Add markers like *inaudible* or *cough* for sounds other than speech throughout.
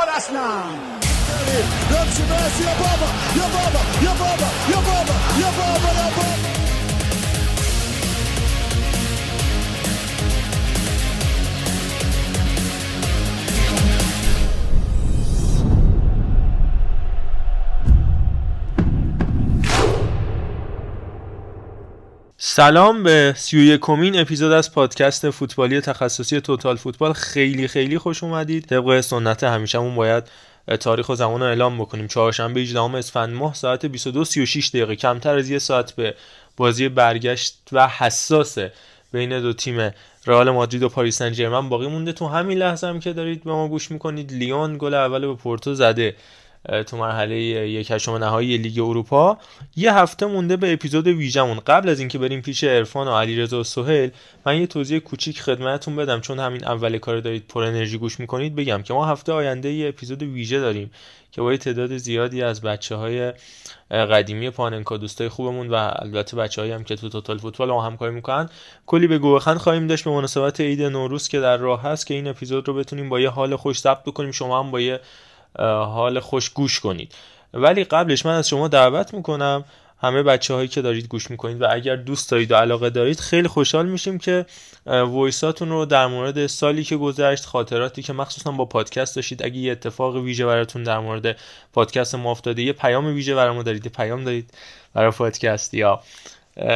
for us now. سلام به سی کمین اپیزود از پادکست فوتبالی تخصصی توتال فوتبال. خیلی خیلی خوش اومدید. طبق سنت همیشهمون باید تاریخ و زمان رو اعلام بکنیم. چهارشنبه 18 اسفند ماه ساعت 22:36 دقیقه. کمتر از یه ساعت به بازی برگشت و حساس بین دو تیم رئال مادرید و پاریس سن ژرمن. باقی مونده تو همین لحظه هم که دارید به ما گوش می‌کنید. لیون گل اول به پورتو زده. تو مرحله یک هشتم نهایی لیگ اروپا. یه هفته مونده به اپیزود ویژمون قبل از اینکه بریم پیش عرفان و علیرضا و سهیل من یه توضیح کوچیک خدمتتون بدم. چون همین اول کار دارید پر انرژی گوش می‌کنید بگم که ما هفته آینده یه اپیزود ویژه داریم که با تعداد زیادی از بچه های قدیمی پاننکا دوستای خوبمون و البته بچه‌هایی هم که تو توتال فوتبال ما همکاری می‌کنن کلی به گوخند خواهیم داشت به مناسبت عید نوروز که در راه هست که این اپیزود رو بتونیم با یه حال خوش ضبط بکنیم. شما هم با یه حال خوش گوش کنید. ولی قبلش من از شما دعوت می‌کنم همه بچه هایی که دارید گوش می‌کنید و اگر دوست دارید و علاقه دارید خیلی خوشحال میشیم که وایساتون رو در مورد سالی که گذشت خاطراتی که مخصوصا با پادکست داشتید. اگه یه اتفاق ویژه براتون در مورد پادکست ما افتاده یه پیام ویژه برامون دارید پیام دارید برای پادکست یا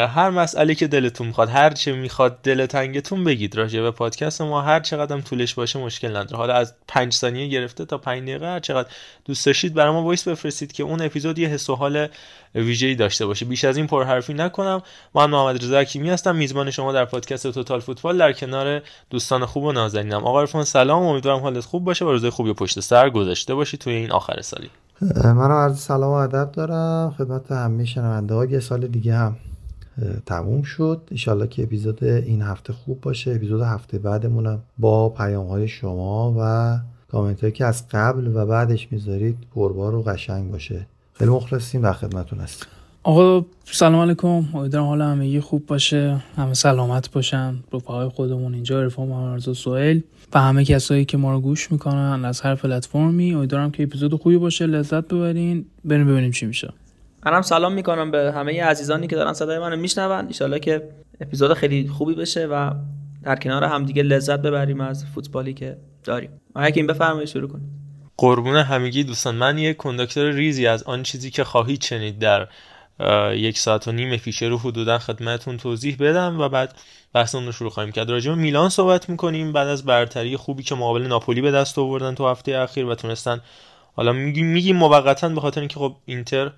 هر مسئله که دلتون می‌خواد هر چه می‌خواد دل تنگتون بگید راجع به پادکست ما هر چقدر طولش باشه مشکل نداره. حالا از پنج ثانیه گرفته تا 5 دقیقه هر چقدر دوست داشتید برای ما voice بفرستید که اون اپیزود یه حس و حال ویژه‌ای داشته باشه. بیش از این پرحرفی نکنم. من محمد رضا حکیمی هستم میزبان شما در پادکست توتال فوتبال در کنار دوستان خوب و نازنینم. آقا عرفان سلام. امیدوارم حالت خوب باشه و روزای خوبی پشت سر گذاشته باشی توی این آخر سالی. منم عرض سلام و ادب دارم. خدمت همه شنونده ها یه سال دیگه هم. تموم شد. ایشالله که اپیزود این هفته خوب باشه. اپیزود هفته بعدمونم با پیام های شما و کامنت هایی که از قبل و بعدش می‌ذارید پربار و قشنگ باشه. خیلی مخلصیم در خدمتون هستیم آقا سلام علیکم. امیدوارم حال همگی خوب باشه. همه سلامت باشن. رفقای خودمون اینجا رفقا محمد سوئیل و همه کسایی که ما رو گوش می‌کنن از هر پلتفرمی. امیدوارم که اپیزود خوبی باشه. لذت ببرین. بریم ببینیم چی میشه. منم سلام می‌کنم به همه عزیزانی که دارن صدای منو میشنون. ان که اپیزود خیلی خوبی بشه و در کنار همدیگه لذت ببریم از فوتبالی که داریم. که این بفرمایید شروع کنید. قربون همگی دوستان من یک کنداکتور ریزی از آن چیزی که خواهید شنید. در یک ساعت و نیم فیشه رو حدودا خدمتون توضیح بدم و بعد بحث رو شروع خواهیم کرد. راجع میلان صحبت می‌کنیم. بعد از برتری خوبی که مقابل ناپولی به دست آوردن تو هفته اخیر و تونستن حالا میگیم میگیم موقتا به خاطر اینکه خب اینتر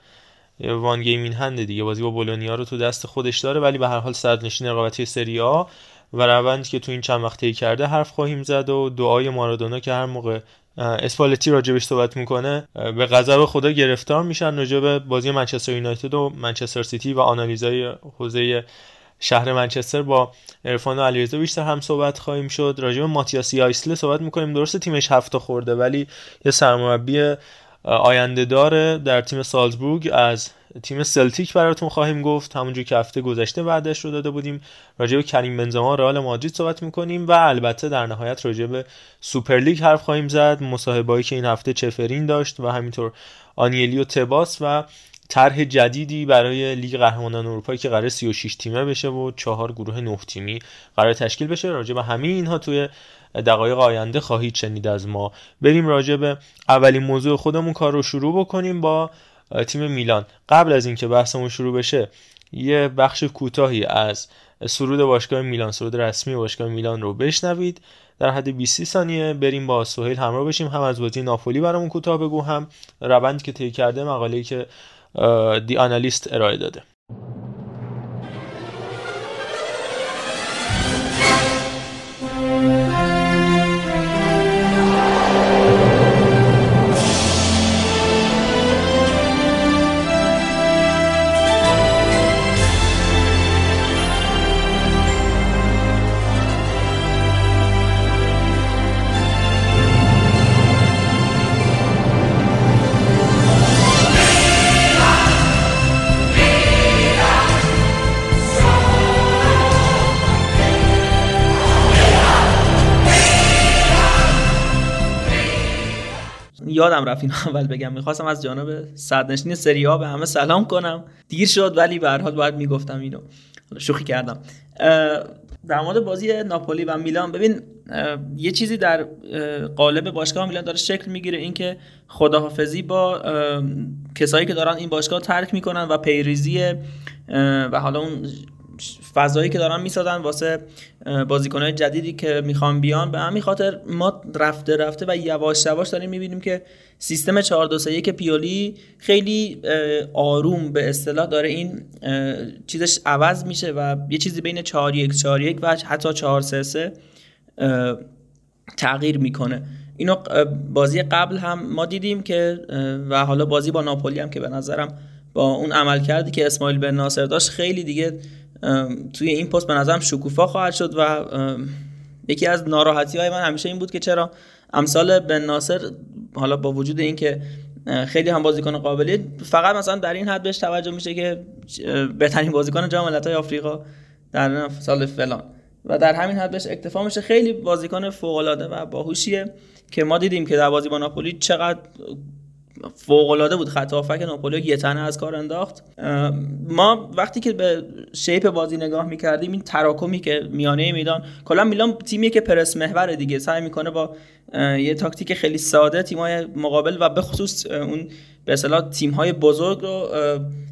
one game in hand ه دیگه. بازی با بولونیا رو تو دست خودش داره ولی به هر حال صدرنشین رقابتی سری آ و روندی که تو این چند وقته کرده حرف خواهیم زد و دعای مارادونا که هر موقع اسپالتی راجبش صحبت می‌کنه به غضب خدا گرفتار میشن راجع به بازی منچستر یونایتد و منچستر سیتی و آنالیزای حوزه شهر منچستر با عرفان و علیرضا بیشتر هم صحبت خواهیم شد. راجع به ماتیاس یایسله صحبت می‌کنیم. درسته تیمش هفت تا خورده ولی یه سرمربی آینده داره در تیم سالزبورگ از تیم سلتیک براتون خواهیم گفت. همونجور که هفته گذشته وعدش رو داده بودیم راجع به کریم بنزما رئال مادرید صحبت می‌کنیم و البته در نهایت راجع به سوپر لیگ حرف خواهیم زد. مصاحبه‌ای که این هفته چفرین داشت و همینطور آنیلی و تباس و طرح جدیدی برای لیگ قهرمانان اروپا که قرار 36 تیمه بشه و چهار گروه نه تیمی قرار تشکیل بشه. راجع به همه اینها توی دقایق آینده خواهید شنید از ما. بریم راجع به اولین موضوع خودمون کار رو شروع بکنیم با تیم میلان. قبل از اینکه بحثمون شروع بشه یه بخش کوتاهی از سرود باشگاه میلان سرود رسمی باشگاه میلان رو بشنوید. در حد 20 ثانیه بریم با سهیل همراه بشیم. هم از بازی ناپولی برامون کوتاه بگو هم روندی که طی کرده مقاله‌ای که دی آنالیست ارائه داده. یادم رفت این اول بگم. می‌خواستم از جانب صدرنشین سری به همه سلام کنم. دیر شد ولی به هر حال باید می‌گفتم اینو. شوخی کردم. در مورد بازی ناپولی و میلان ببین یه چیزی در قالب باشگاه میلان داره شکل می‌گیره اینکه خداحافظی با کسایی که دارن این باشگاه ترک می‌کنن و پیریزی و حالا اون فضایی که دارن می‌سازن واسه بازیکنهای جدیدی که می‌خوان بیان. به همین خاطر ما رفته رفته و یواش یواش داریم می‌بینیم که سیستم 4 2 3 پیولی خیلی آروم به اصطلاح داره این چیزش عوض میشه و یه چیزی بین 4 1 4 1 و حتی 4 3 3 تغییر می‌کنه. اینو بازی قبل هم ما دیدیم که و حالا بازی با ناپولی هم که به نظرم با اون عمل کردی که اسماعیل بن ناصر داشت خیلی دیگه توی این پست به نظرم شکوفا خواهد شد و یکی از ناراحتی های من همیشه این بود که چرا امثال بن ناصر حالا با وجود اینکه خیلی هم بازیکن قابلی فقط مثلا در این حد بهش توجه میشه که بهترین بازیکن جام ملت‌های آفریقا در سال فلان. و در همین حد بهش اکتفا میشه. خیلی بازیکن فوق العاده و باهوشیه که ما دیدیم که در بازی با ناپولی چقدر فوق العاده بود. خط هافک ناپولی یه تنه از کار انداخت. ما وقتی که به شیپ بازی نگاه می‌کردیم این تراکمی که میانه میدان کلا میلان تیمیه که پرس محور دیگه سعی می‌کنه با یه تاکتیک خیلی ساده تیمای مقابل و به خصوص اون به اصطلاح تیم های بزرگ رو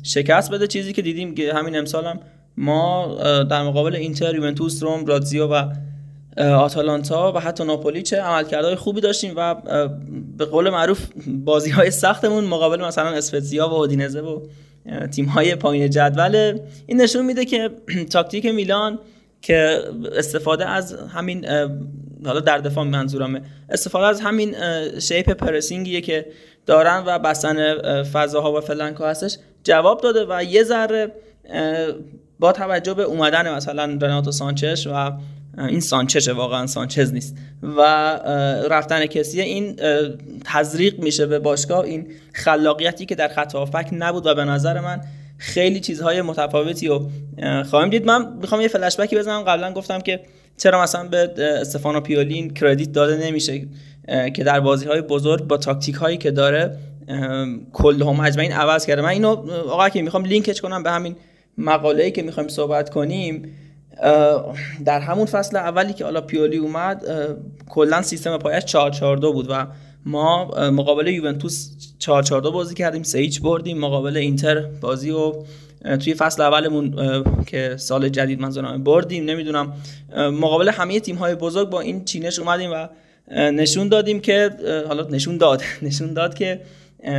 شکست بده. چیزی که دیدیم که همین امسال هم ما در مقابل اینتر یوونتوس روم راتزیو و آتالانتا و حتی ناپولی چه عملکردهای خوبی داشتیم و به قول معروف بازی های سختمون مقابل مثلا اسپتزیا و اودینزه و تیم های پایین جدول. این نشون میده که *clears throat* تاکتیک میلان که استفاده از همین حالا در دفاع منظورمه استفاده از همین shape pressing یه که دارن و بستن فضاها و flank هستش جواب داده و یه ذره با توجه به اومدن مثلا رناتو سانچش و این سانچشه واقعا سانچز نیست. و رفتن کسی این تزریق میشه به باشگاه. این خلاقیتی که در خط نبود و به نظر من خیلی چیزهای متفاوتی رو خواهیم دید. من می‌خوام یه فلش بکی بزنم. قبلا گفتم که چرا مثلا به استفانو پیولین کردیت داده نمیشه که در بازی های بزرگ با تاکتیک هایی که داره کل هم این عوض کرده. من اینو آقا که می‌خوام لینکش کنم به همین مقاله ای که می‌خوایم صحبت کنیم در همون فصل اولی که حالا پیولی اومد کلا سیستم پایش 442 بود و ما مقابل یوونتوس 442 بازی کردیم سه هیچ بردیم مقابل اینتر بازی و توی فصل اولمون که سال جدید منظورم بردیم نمی‌دونم. مقابل همه تیم های بزرگ با این چینش اومدیم و نشون دادیم که حالا نشون داد *laughs* نشون داد که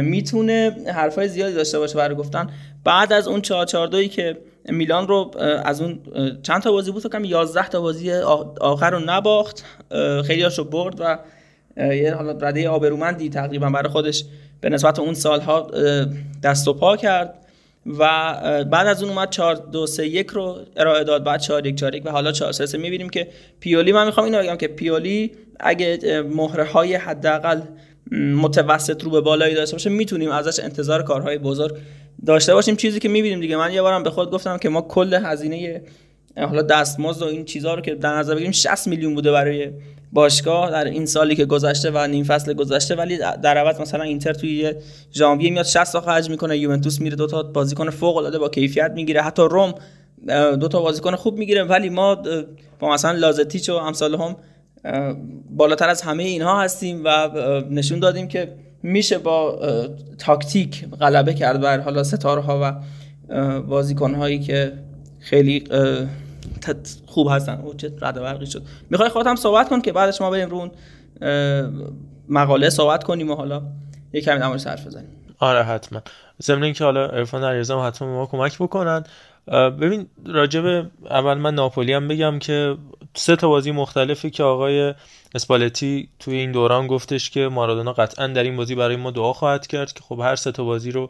می‌تونه حرفای زیادی داشته باشه برای گفتن. بعد از اون 442 که میلان رو از اون چند تا بازی بود فکر 11 تا بازی آخر رو نباخت. خیلی رو برد و یه حالا رده آبرومندی تقریبا برای خودش به نسبت اون سالها دست و پا کرد و بعد از اون اومد 4 2 3 1 رو ارائه داد بعد 4 1 4 1 و حالا 4 3 3 می‌بینیم که پیولی من می‌خوام اینو بگم که پیولی اگه مهره های حداقل متوسط رو به بالایی داشته باشه می‌تونیم ازش انتظار کارهای بزرگ داشته باشیم چیزی که می‌بینیم دیگه. من یه بارم به خود گفتم که ما کل هزینه حالا دستمزد و این چیزها رو که در نظر بگیریم 60 میلیون بوده برای باشگاه در این سالی که گذشته و نیم فصل گذشته. ولی در عوض مثلا اینتر توی ژانویه میاد 60 تا خرج می‌کنه یوونتوس میره دو تا بازیکن فوق العاده با کیفیت می‌گیره. حتی روم دو تا بازیکن خوب می‌گیره. ولی ما با مثلا لازتیچ و امثال هم بالاتر از همه اینها هستیم و نشون دادیم که میشه با تاکتیک غلبه کرد بر حالا ستاره ها و بازیکن هایی که خیلی خوب هستن. او چه رد برقی شد. می‌خوای خودت صحبت کن که بعدش ما بریم رو مقاله صحبت کنیم و حالا یه کمی در حرف بزنیم. آره حتما. ضمن اینکه حالا عرفان علیرضا حتما ما کمک بکنن. ببین راجب اول من ناپولی هم بگم که سه تا بازی مختلفی که آقای اسپالتی توی این دوران گفتش که مارادونا قطعا در این بازی برای ما دعا خواهد کرد که خب هر سه تا بازی رو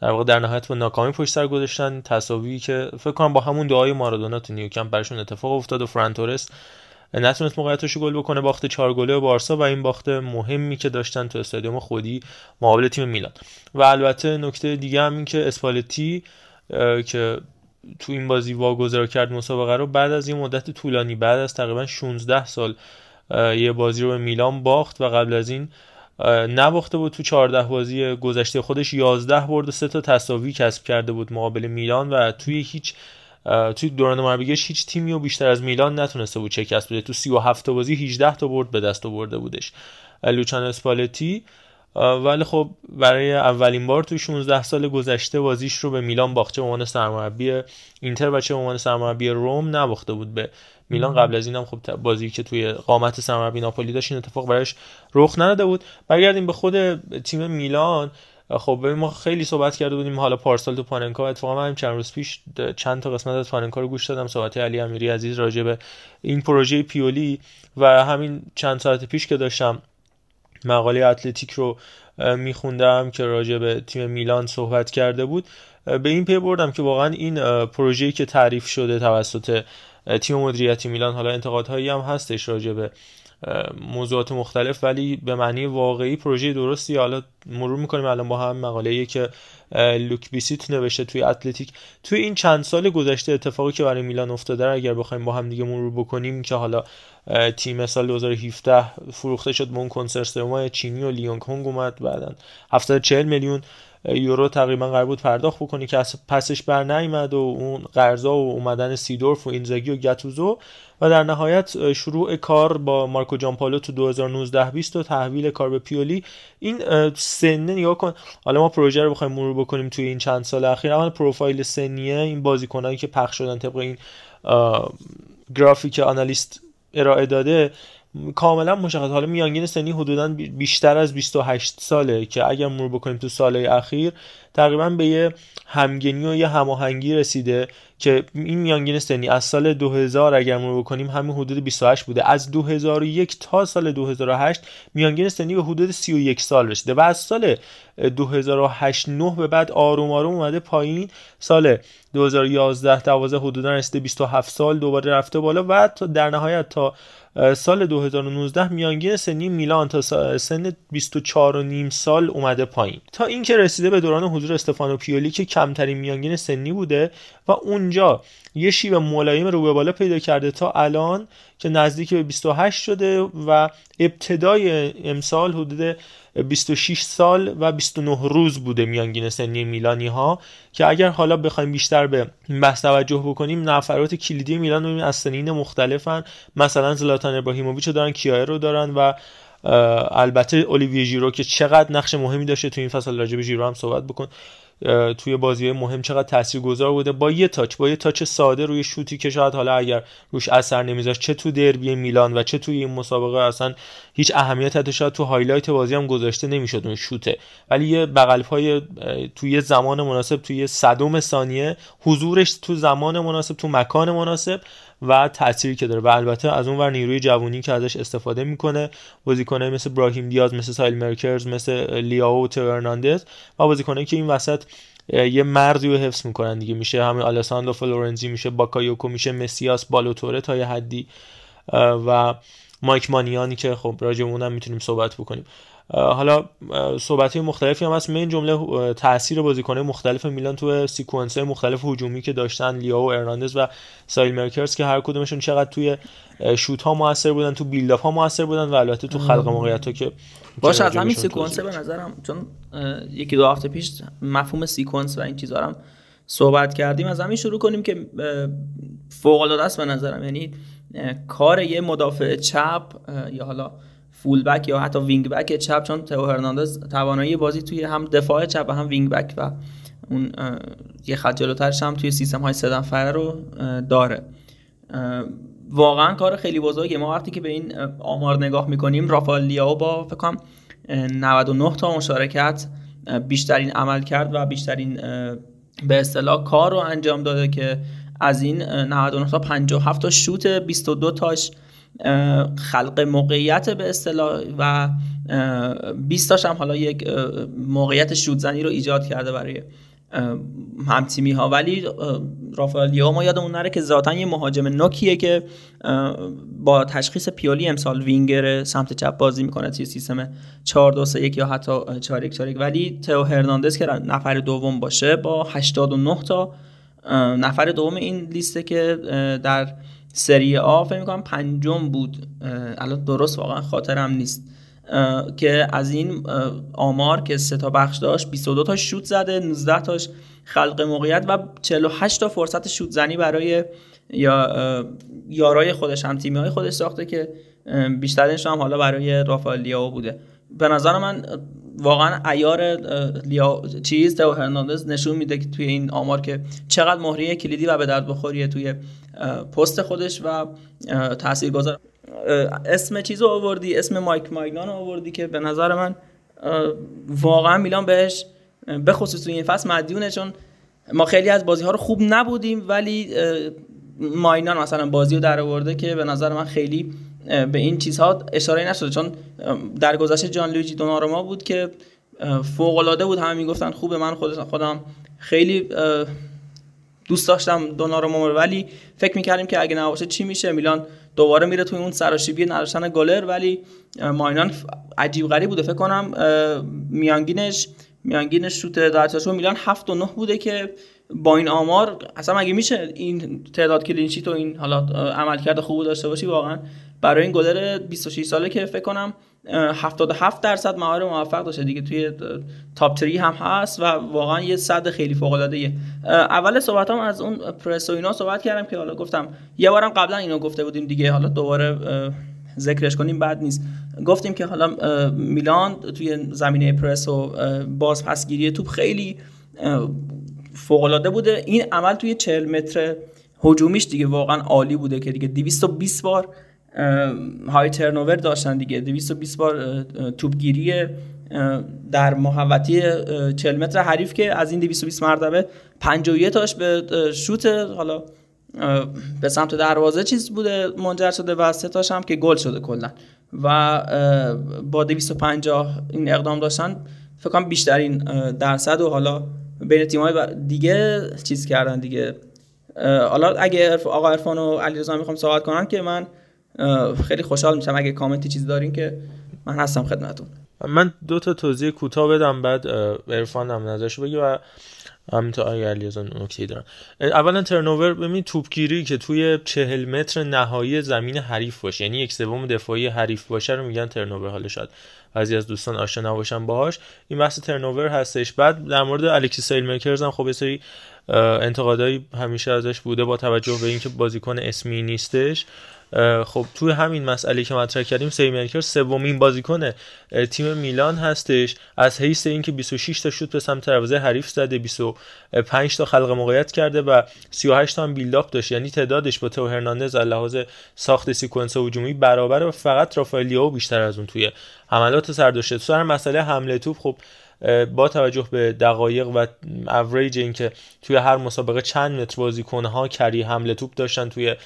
در واقع در نهایت با ناکامی پشت سر گذاشتن. تساوی که فکر کنم با همون دعای مارادونا تو نیوکمپ براشون اتفاق افتاد و فرانتورس نتونست موقعیتش گل بکنه. باخت چهار گله بارسا و این باخت مهمی که داشتن تو استادیوم خودی مقابل تیم میلان. و البته نکته دیگه هم این که اسپالتی که تو این بازی واگذار کرد مسابقه رو بعد از یه مدت طولانی بعد از تقریبا 16 سال یه بازی رو به میلان باخت و قبل از این نباخته بود تو 14 بازی گذشته خودش 11 برد و 3 تا تساوی کسب کرده بود مقابل میلان و توی هیچ توی دوران مربیگیش هیچ تیمی و بیشتر از میلان نتونسته بود شکست بده. تو 37 تا بازی 18 تا برد به دست آورده بودش لوچان اسپالتی. ولی خب برای اولین بار تو 16 سال گذشته بازیش رو به میلان باخته به عنوان سرمربی اینتر و چه عنوان سرمربی روم نباخته بود به میلان قبل از اینم خب بازی که توی قامت سرمربی ناپولی داشت این اتفاق براش رخ نداده بود. برگردیم به خود تیم میلان. خب ببین ما خیلی صحبت کرده بودیم حالا پارسال تو پاننکا اتفاقا من چند روز پیش چند تا قسمت از پاننکا رو گوش دادم صحبت علی امیری عزیز راجع به این پروژه پیولی و همین چند ساعت پیش که داشتم مقاله اتلتیک رو میخوندم که راجع به تیم میلان صحبت کرده بود. به این پی بردم که واقعا این پروژه‌ای که تعریف شده توسط تیم مدیریتی میلان حالا انتقادهایی هم هستش راجع به موضوعات مختلف ولی به معنی واقعی پروژه درستی. حالا مرور می‌کنیم الان با هم مقاله که لوک بیسیت نوشته توی اتلتیک. توی این چند سال گذشته اتفاقی که برای میلان افتاده اگر بخوایم با هم دیگه مرور بکنیم که حالا تیم سال 2017 فروخته شد به اون کنسرسیوم چینی و لی یونگ هونگ اومد بعدا 740 میلیون. یورو تقریبا قرار بود پرداخت بکنی که پسش بر نیامد و اون قرضا و اومدن سیدورف و اینزاگی و گتوزو و در نهایت شروع کار با مارکو جانپالو تو 2019 20 و تحویل کار به پیولی. این سنه نگاه کن. حالا ما پروژه رو بخوایم مرور بکنیم توی این چند سال اخیر. اول پروفایل سنیه این بازیکنایی که پخش شدن طبق این گرافیک آنالیست ارائه داده. کاملا مشخص. حالا میانگین سنی حدودا بیشتر از 28 ساله که اگر مرور بکنیم تو سالهای اخیر تقریبا به یه همگنی و یه هماهنگی رسیده که این میانگین سنی از سال 2000 اگر مرور بکنیم همین حدود 28 بوده. از 2001 تا سال 2008 میانگین سنی به حدود 31 سال رسیده و از سال 2008 9 به بعد آروم آروم اومده پایین. سال 2011 12 حدودا رسیده 27 سال دوباره رفته بالا و تا در نهایت تا سال 2019 میانگین سنی میلان تا سن 24 و نیم سال اومده پایین. تا اینکه رسیده به دوران حضور استفانو پیولی که کمترین میانگین سنی بوده و اونجا یه شیب ملایم رو به بالا پیدا کرده تا الان که نزدیک به 28 شده و ابتدای امسال حدود 26 سال و 29 روز بوده میانگین سنی میلانی ها که اگر حالا بخوایم بیشتر به بحث توجه بکنیم نفرات کلیدی میلان رو از سنین مختلفن. مثلا زلاتان ابراهیموویچ رو دارن کیایر رو دارن و البته اولیویه ژیرو که چقدر نقش مهمی داشته تو این فصل راجع به ژیرو هم صحبت بکن. توی بازی مهم چقدر تاثیرگذار بوده. با یه touch با یه touch ساده روی شوتی که شاید حالا اگر روش اثر نمیذاشت چه تو دربی میلان و چه توی این مسابقه اصلا هیچ اهمیت حتی شاید تو highlight بازی هم گذاشته نمی‌شد اون شوته. ولی یه بغل پای توی زمان مناسب توی صدم ثانیه حضورش تو زمان مناسب تو مکان مناسب و تأثیری که داره. و البته از اون ور نیروی جوانی که ازش استفاده می‌کنه بازیکنایی مثل براهیم دیاز مثل سالمکرز مثل لیاو و تئو هرناندز و بازیکنایی که این وسط یه مردی رو حفظ می‌کنن دیگه. میشه همین آلساندرو فلورنزی میشه باکایوکو میشه مسیاس بالو توره تا یه حدی. و مایک منیانی که خب راجع هم می‌تونیم صحبت بکنیم. حالا صحبت مختلفی هم هست. من جمله تاثیر بازیکن‌های مختلف میلان تو sequence مختلف هجومی که داشتن لیائو و هرناندز و سالمکرز که هر کدومشون چقدر توی شوت ها موثر بودن تو build ها موثر بودن و البته تو خلق موقعیت ها که باش از همین sequence. به نظرم چون یکی دو هفته پیش مفهوم sequence و این چیزا هم صحبت کردیم. از همین شروع کنیم که فوق العاده است به نظرم. یعنی کار یه مدافع چپ یا حالا full back یا حتی wing back چپ چون تئو هرناندز توانایی بازی توی هم دفاع چپ و هم wing back و اون یه خط جلوترش هم توی سیستم های سه نفره رو داره. واقعا کار خیلی بزرگه ما وقتی که به این آمار نگاه می‌کنیم رافائل لیاو با فکر کنم 99 تا مشارکت بیشترین عملکرد و بیشترین به اصطلاح کار رو انجام داده که از این 99 تا 57 تا شوت 22 تاش خلق موقعیت به اصطلاح و 20 تاش هم حالا یک موقعیت شوتزنی رو ایجاد کرده برای همتیمی ها ولی رافائل ما یادمون نره که ذاتا یه مهاجم نوکیه که با تشخیص پیولی امسال وینگر سمت چپ بازی می‌کنه توی سیستم 4 2 3 1 یا حتی 4 1 4 1 ولی تئو هرناندز که نفر دوم باشه با 89 تا نفر دوم این لیسته که در سری آ فکر می‌کنم پنجم بود. الان درست واقعا خاطرم نیست. که از این آمار که سه تا بخش داشت 22 تا شوت زده 19 تاش خلق موقعیت و 48 تا فرصت شوت زنی برای یا یارای خودش هم تیمی های خودش ساخته که بیشترش هم حالا برای رافائل لیاو بوده. به نظر من واقعا ایار لیا چیز تو هرناندز نشون میده که توی این آمار که چقدر مهریه کلیدی و به درد بخوریه توی پست خودش و تاثیرگذار. اسم چیز رو آوردی اسم مایک مایگنان رو آوردی که به نظر من واقعا میلان بهش به خصوص این فصل مدیونه چون ما خیلی از بازی ها رو خوب نبودیم ولی ماینان مثلا بازی رو در آورده که به نظر من خیلی به این چیزها اشاره نشده. چون در گذشته جان لویجی دوناروما بود که فوق العاده بود. همه می‌گفتن خوبه من خودم خیلی دوست داشتم دوناروما ولی فکر می‌کردیم که اگه نباشه چی میشه؟ میلان دوباره میره توی اون سراشیبی نداشتن گلر. ولی ماینان عجیب غریب بوده. فکر کنم میانگینش میانگینش شوت در میلان 7 و 9 بوده که با این آمار اصلا مگه میشه این تعداد کلینشیت و این حالا عملکرد خوب داشته باشی؟ واقعا برای این گلر 26 ساله که فکر کنم 77 درصد مهار موفق داشته دیگه توی تاپ 3 هم هست و واقعا یه صد خیلی فوق العاده اول صحبتام از اون پرس و اینا صحبت کردم که حالا گفتم یه بارم قبلا اینو گفته بودیم دیگه حالا دوباره ذکرش کنیم بعد نیست. گفتیم که حالا میلان توی زمینه پرس و بازپسگیری توپ خیلی فوق العاده بوده. این عمل توی 40 متر هجومیش دیگه واقعا عالی بوده که دیگه 220 بار های ترنوور داشتن دیگه. 220 بار توپگیری در محوطه 40 متر حریف که از این 220 مرتبه 51 تاش به شوت حالا به سمت دروازه چیز بوده منجر شده و سه تاش هم که گل شده کلا. و با 250 این اقدام داشتن فکر کنم بیشترین درصد و حالا بین تیم‌های دیگه چیز کردن دیگه. حالا اگه آقا عرفان و علیرضا می‌خوام صحبت کنن که من خیلی خوشحال میشم اگه کامنتی چیزی دارین که من هستم خدمتتون. من دو تا توضیح کوتاه بدم بعد عرفان هم نظرش بگی و همینطور آقای علیرضا نکته دارن اولا ترنوور ببین توپگیری که توی چهل متر نهایی زمین حریف باشه یعنی یک سوم دفاعی حریف باشه رو میگن ترنوور حالا شاید بعضی از دوستان آشنا نباشن باهاش. این بحث ترنوور هستش. بعد در مورد الکسی سیل میکرز هم خب یه سری انتقادایی همیشه ازش بوده با توجه به اینکه بازیکن اسمی نیستش. خب توی همین مسئله که مطرح کردیم سیمرکر سومین بازیکن تیم میلان هستش. از حیث اینکه 26 تا شوت به سمت دروازه حریف زده 25 تا خلق موقعیت کرده و 38 تا هم بیلداپ داشت. یعنی تعدادش با تو هرناندز از لحاظ ساخت sequence هجومی برابر و فقط رافائل لیائو بیشتر از اون توی حملات سر داشته تو هر مسابقه حمله توپ خب با توجه به دقایق و اوریج اینکه توی هر مسابقه چند متر بازیکن‌ها carry حمله توپ داشتن توی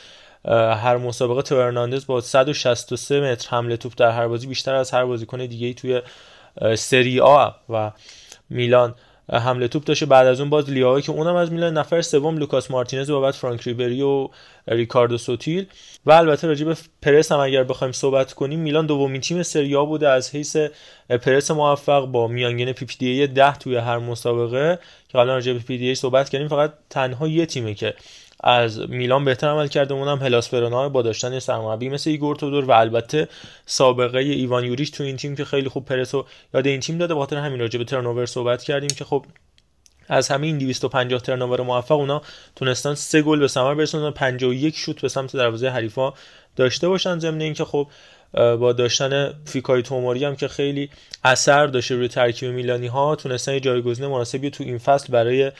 هر مسابقه تئو هرناندز با 163 متر حمله توپ در هر بازی بیشتر از هر بازیکن دیگه توی سری آ و میلان. حمله توپ داشته بعد از اون باز لیائویی که اونم از میلان نفر سوم لوکاس مارتینز و بعد فرانک ریبری و ریکاردو سوتیل. و البته راجع به پرس هم اگر بخوایم صحبت کنیم میلان دومین تیم سری بوده از حیث پرس موفق با میانگین PPDA 10 توی هر مسابقه. که حالا راجع به PPDA صحبت کردیم فقط تنها یه تیمه که از میلان بهتر عمل کرده اونم هلاس ورونا با داشتن سرمربی مثل ایگور تودور و البته سابقه ایوان یوریش تو این تیم که خیلی خوب پرسو یاد این تیم داده بخاطر همین راجع به turnover صحبت کردیم که خب از همه این 250 ترنوور موفق اونا تونستن سه گل به ثمر برسونن 51 شوت به سمت دروازه حریفا داشته باشن ضمن اینکه خب با داشتن فیکای توماری هم که خیلی اثر داشته روی ترکیب میلانی ها تونستن یه جایگزین مناسبی تو این فصل برای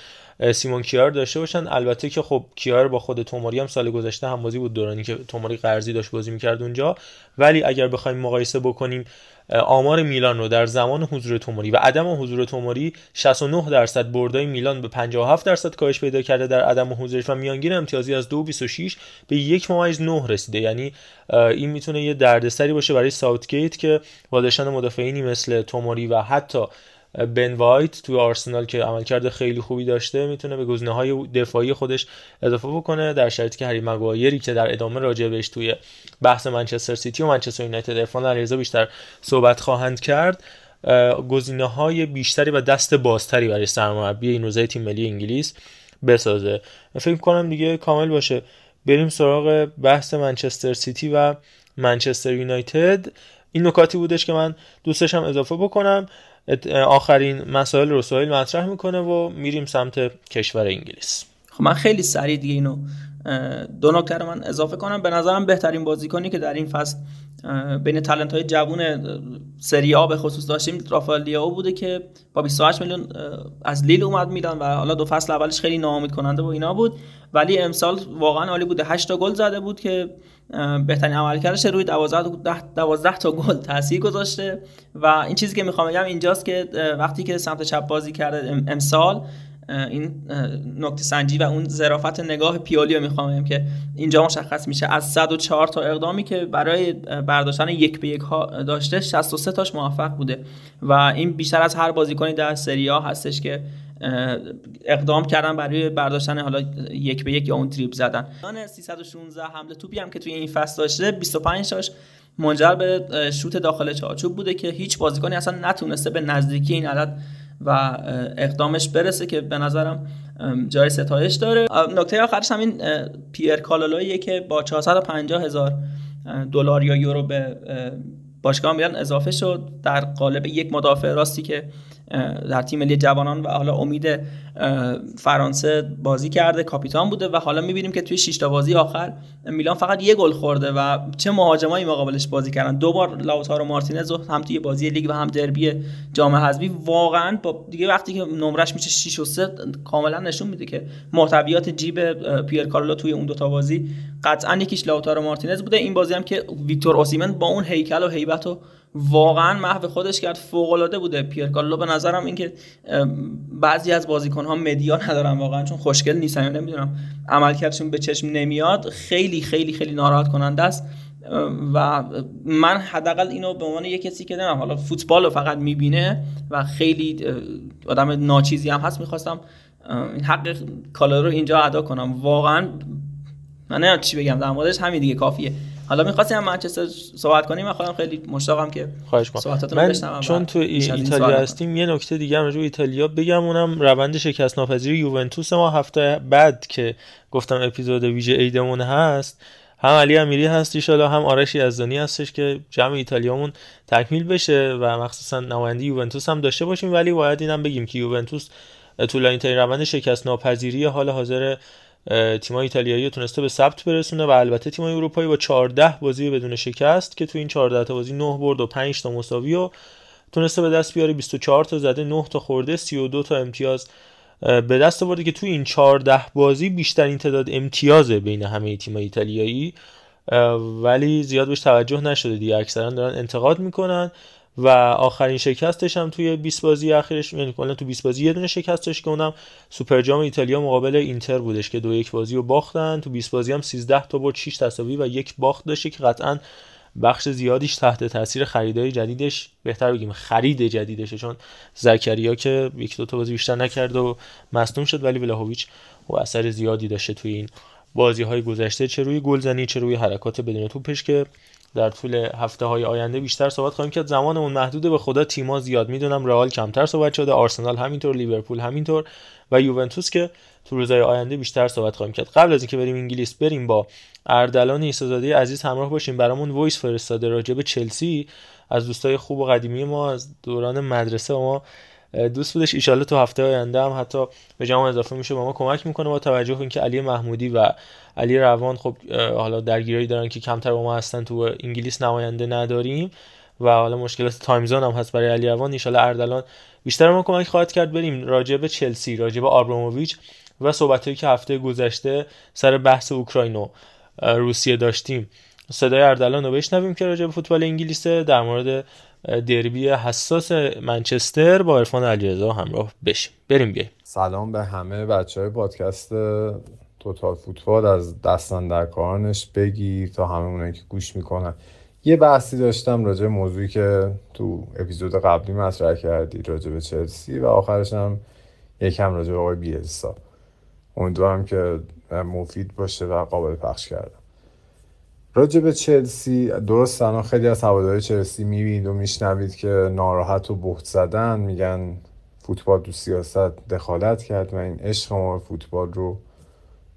سیمون کیار داشته باشن. البته که خب کیار با خود توماری هم سال گذشته هم بازی بود دورانی که توماری قرضی داشت بازی می‌کرد اونجا. ولی اگر بخوایم مقایسه بکنیم آمار میلان رو در زمان حضور توماری و عدم حضور توماری 69 درصد بردای میلان به 57 درصد کاهش پیدا کرده در عدم حضورش و میانگین امتیازی از 2.26 به 1 ممیز 9 رسیده. یعنی این می‌تونه یه دردسری باشه برای ساوتگیت که با مدافعینی مثل توماری و حتی بن وایت تو آرسنال که عملکرد خیلی خوبی داشته می‌تونه به گزینه های دفاعی خودش اضافه بکنه در شرایطی که هری مگوایری که در ادامه راجع بهش توی بحث منچستر سیتی و منچستر یونایتد ارفان علیرضا بیشتر صحبت خواهند کرد گزینه های بیشتری و دست بازتری برای سرمربی این روزای تیم ملی انگلیس بسازه. فکر کنم دیگه کامل باشه. بریم سراغ بحث منچستر سیتی و منچستر یونایتد. این نکاتی بودش که من دوستشم اضافه بکنم. آخرین مسائل رو مطرح می‌کنه و میریم سمت کشور انگلیس. خب من خیلی سریع دیگه اینو دو نکته رو من اضافه کنم. به نظرم بهترین بازیکنی که در این فصل بین تلنت های جوون سری آ به خصوص داشتیم رافائل لیاو بوده که با 28 میلیون از لیل اومد میلان و حالا دو فصل اولش خیلی ناامید کننده و اینا بود. ولی امسال واقعا عالی بوده. 8 تا گل زده بود که بهترین عملکردش روی 12 12 تا گل تاثیر گذاشته. و این چیزی که می‌خوام بگم اینجاست که وقتی که سمت چپ بازی کرده امسال این نکته سنجی و اون ظرافت نگاه پیولی رو می‌خوام که اینجا مشخص میشه. از 104 تا اقدامی که برای برداشتن یک به یک ها داشته 63 تاش موفق بوده. و این بیشتر از هر بازیکنی در سری ها هستش که اقدام کردن برای برداشتن حالا یک به یک یا اون تریپ زدن. 316 حمله توپی هم که توی این فصل داشته 25 تاش منجر به شوت داخل چارچوب بوده که هیچ بازیکنی اصلا نتونسته به نزدیکی این عدد و اقدامش برسه که به نظرم جای ستایش داره. نکته آخرش همین پیر کالولویه که با 450 هزار دلار یا یورو به باشگاه میلان اضافه شد. در قالب یک مدافع راستی که در تیم ملی جوانان و حالا امید فرانسه بازی کرده کاپیتان بوده و حالا می‌بینیم که توی 6 تا بازی آخر میلان فقط یه گل خورده و چه مهاجمایی مقابلش بازی کردن. دو بار لاوتارو مارتینز هم توی بازی لیگ و هم دربی جام حذفی واقعا با دیگه وقتی که نمرش میشه 6 و 3 کاملا نشون میده که محتویات جیب پیر کالولو توی اون دو تا بازی قطعا یکیش لاوتارو مارتینز بوده. این بازی هم که ویکتور اوسیمن با اون هیکل و هیبت و واقعا محو خودش کرد. فوق العاده بوده پیر کالولو به نظرم اینکه بعضی از بازیکن ها media ندارن واقعا چون خوشگل نیستن. یا نمی‌دونم عملکردشون به چشم نمیاد. خیلی خیلی خیلی ناراحت کننده است و من حداقل اینو به عنوان یه کسی که نمی‌دونم حالا فوتبال رو فقط می‌بینه و خیلی آدم ناچیزی هم هست می‌خواستم این حق کالا رو اینجا ادا کنم. واقعا من نمی‌دونم چی بگم. در موردش همین دیگه کافیه. حالا می‌خواستم منچستر صحبت کنیم من خودم خیلی مشتاقم که خواهش من چون تو ایتالیا هستیم یه نکته دیگه هم رو ایتالیا بگم اونم روند شکست ناپذیر یوونتوس ما هفته بعد که گفتم اپیزود ویژه ایدمون هست هم علی امیری هست ان هم آرش یزدانی هستش که جمع ایتالیامون تکمیل بشه و مخصوصا نماینده یوونتوس هم داشته باشیم. ولی باید اینم بگیم که یوونتوس طولانی ترین روند شکست ناپذیری حال حاضر تیمای ایتالیایی تونسته به ثبت برسونه و البته تیمای اروپایی با 14 بازی بدون شکست که تو این 14 تا بازی 9 برد و 5 تا مساوی و تونسته به دست بیاره 24 تا زده 9 تا خورده 32 تا امتیاز به دست آورده که تو این 14 بازی بیشترین تعداد امتیازه بین همه تیمای ایتالیایی. ولی زیاد بهش توجه نشده دیگه اکثرا دارن انتقاد می‌کنن. و آخرین شکستش هم توی 20 بازی اخیرش یعنی کلا تو 20 بازی یه دونه شکستش که اونم سوپر جام ایتالیا مقابل اینتر بودش که دو یک بازی رو باختن. تو 20 بازی هم 13 تا برد 6 تساوی و یک باخت داشته که قطعا بخش زیادیش تحت تاثیر خریدای جدیدش بهتر بگیم خرید جدیدشه چون زکریا که یک دو تا بازی بیشتر نکرد و مصدوم شد ولی ولاهویچ و اثر زیادی داشته توی این بازی های گذشته. چه روی گلزنی چه روی حرکات بدون توپش که در طول هفته های آینده بیشتر صحبت خواهیم کرد. زمانمون محدوده به خدا تیما زیاد. می‌دونم رئال کمتر صحبت شده آرسنال همینطور لیورپول همینطور و یوونتوس که تو روزهای آینده بیشتر صحبت خواهیم کرد. قبل از اینکه بریم انگلیس بریم با اردلان ایسازاده عزیز همراه باشیم. برامون voice فرستاده راجع به چلسی. از دوستای خوب و قدیمی ما از دوران مدرسه ما دوست بودش ایشالله تو هفته آینده هم حتی به جمع اضافه میشه با ما کمک می‌کنه با توجه به اینکه علی محمودی و علی روان خب حالا درگیری دارن که کمتر با ما هستن تو انگلیس نماینده نداریم و حالا مشکلات تایم زون هم هست برای علی روان. ان اردلان بیشتر ما کمک خواهد کرد بریم راجع به چلسی راجع به آبراموویچ و صحبتایی که هفته گذشته سر بحث اوکراین روسیه داشتیم. صدای اردلان رو بشنویم که راجع به فوتبال انگلیسه در مورد دربی حساس منچستر با عرفان علیرضا همراه بشیم. بریم بیایم سلام به همه بچه های پادکست توتال فوتبال. از دستان در کارانش بگیر تا همه اونایی که گوش می‌کنن. یه بحثی داشتم راجع موضوعی که تو اپیزود قبلی مطرح کردی راجع به چلسی و آخرش هم یکم راجع به آقای بیلسا. امیدوارم که مفید باشه و قابل پخش کردم. راجع به چلسی درست الان خیلی از هواداری چلسی می‌بینید و میشنوید که ناراحت و بخت زدن میگن فوتبال تو سیاست دخالت کرد و این عشق ما فوتبال رو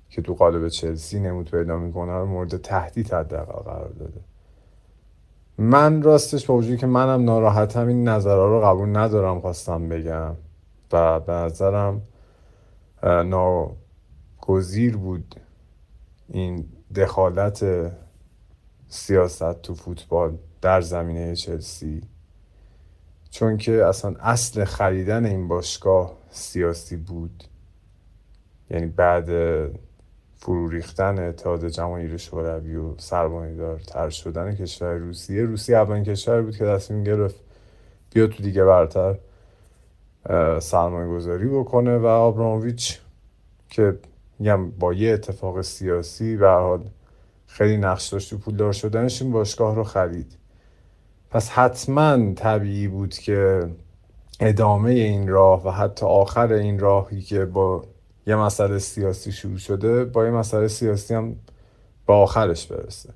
که تو قالب چلسی نمود پیدا می‌کنه رو مورد تهدید حداقل قرار داده. من راستش با وجودی که منم ناراحتم این نظرها رو قبول ندارم خواستم بگم. و به نظرم ناگزیر بود این دخالت سیاست تو فوتبال در زمینه چلسی. چون که اصلا اصل خریدن این باشگاه سیاسی بود. یعنی بعد فرو ریختن اتحاد جماهیر شوروی و سرمایه‌دار تر شدن کشور روسیه روسیه اولین کشور بود که تصمیم گرفت بیا تو دیگه برتر سرمایه گذاری بکنه و آبرامویچ که میگم با یه اتفاق سیاسی به حال خیلی نقش داشت تو پولدار شدنش این باشگاه رو خرید. پس حتما طبیعی بود که ادامه این راه و حتی آخر این راهی که با یه مسئله سیاسی شروع شده با یه مسئله سیاسی هم با آخرش برسه.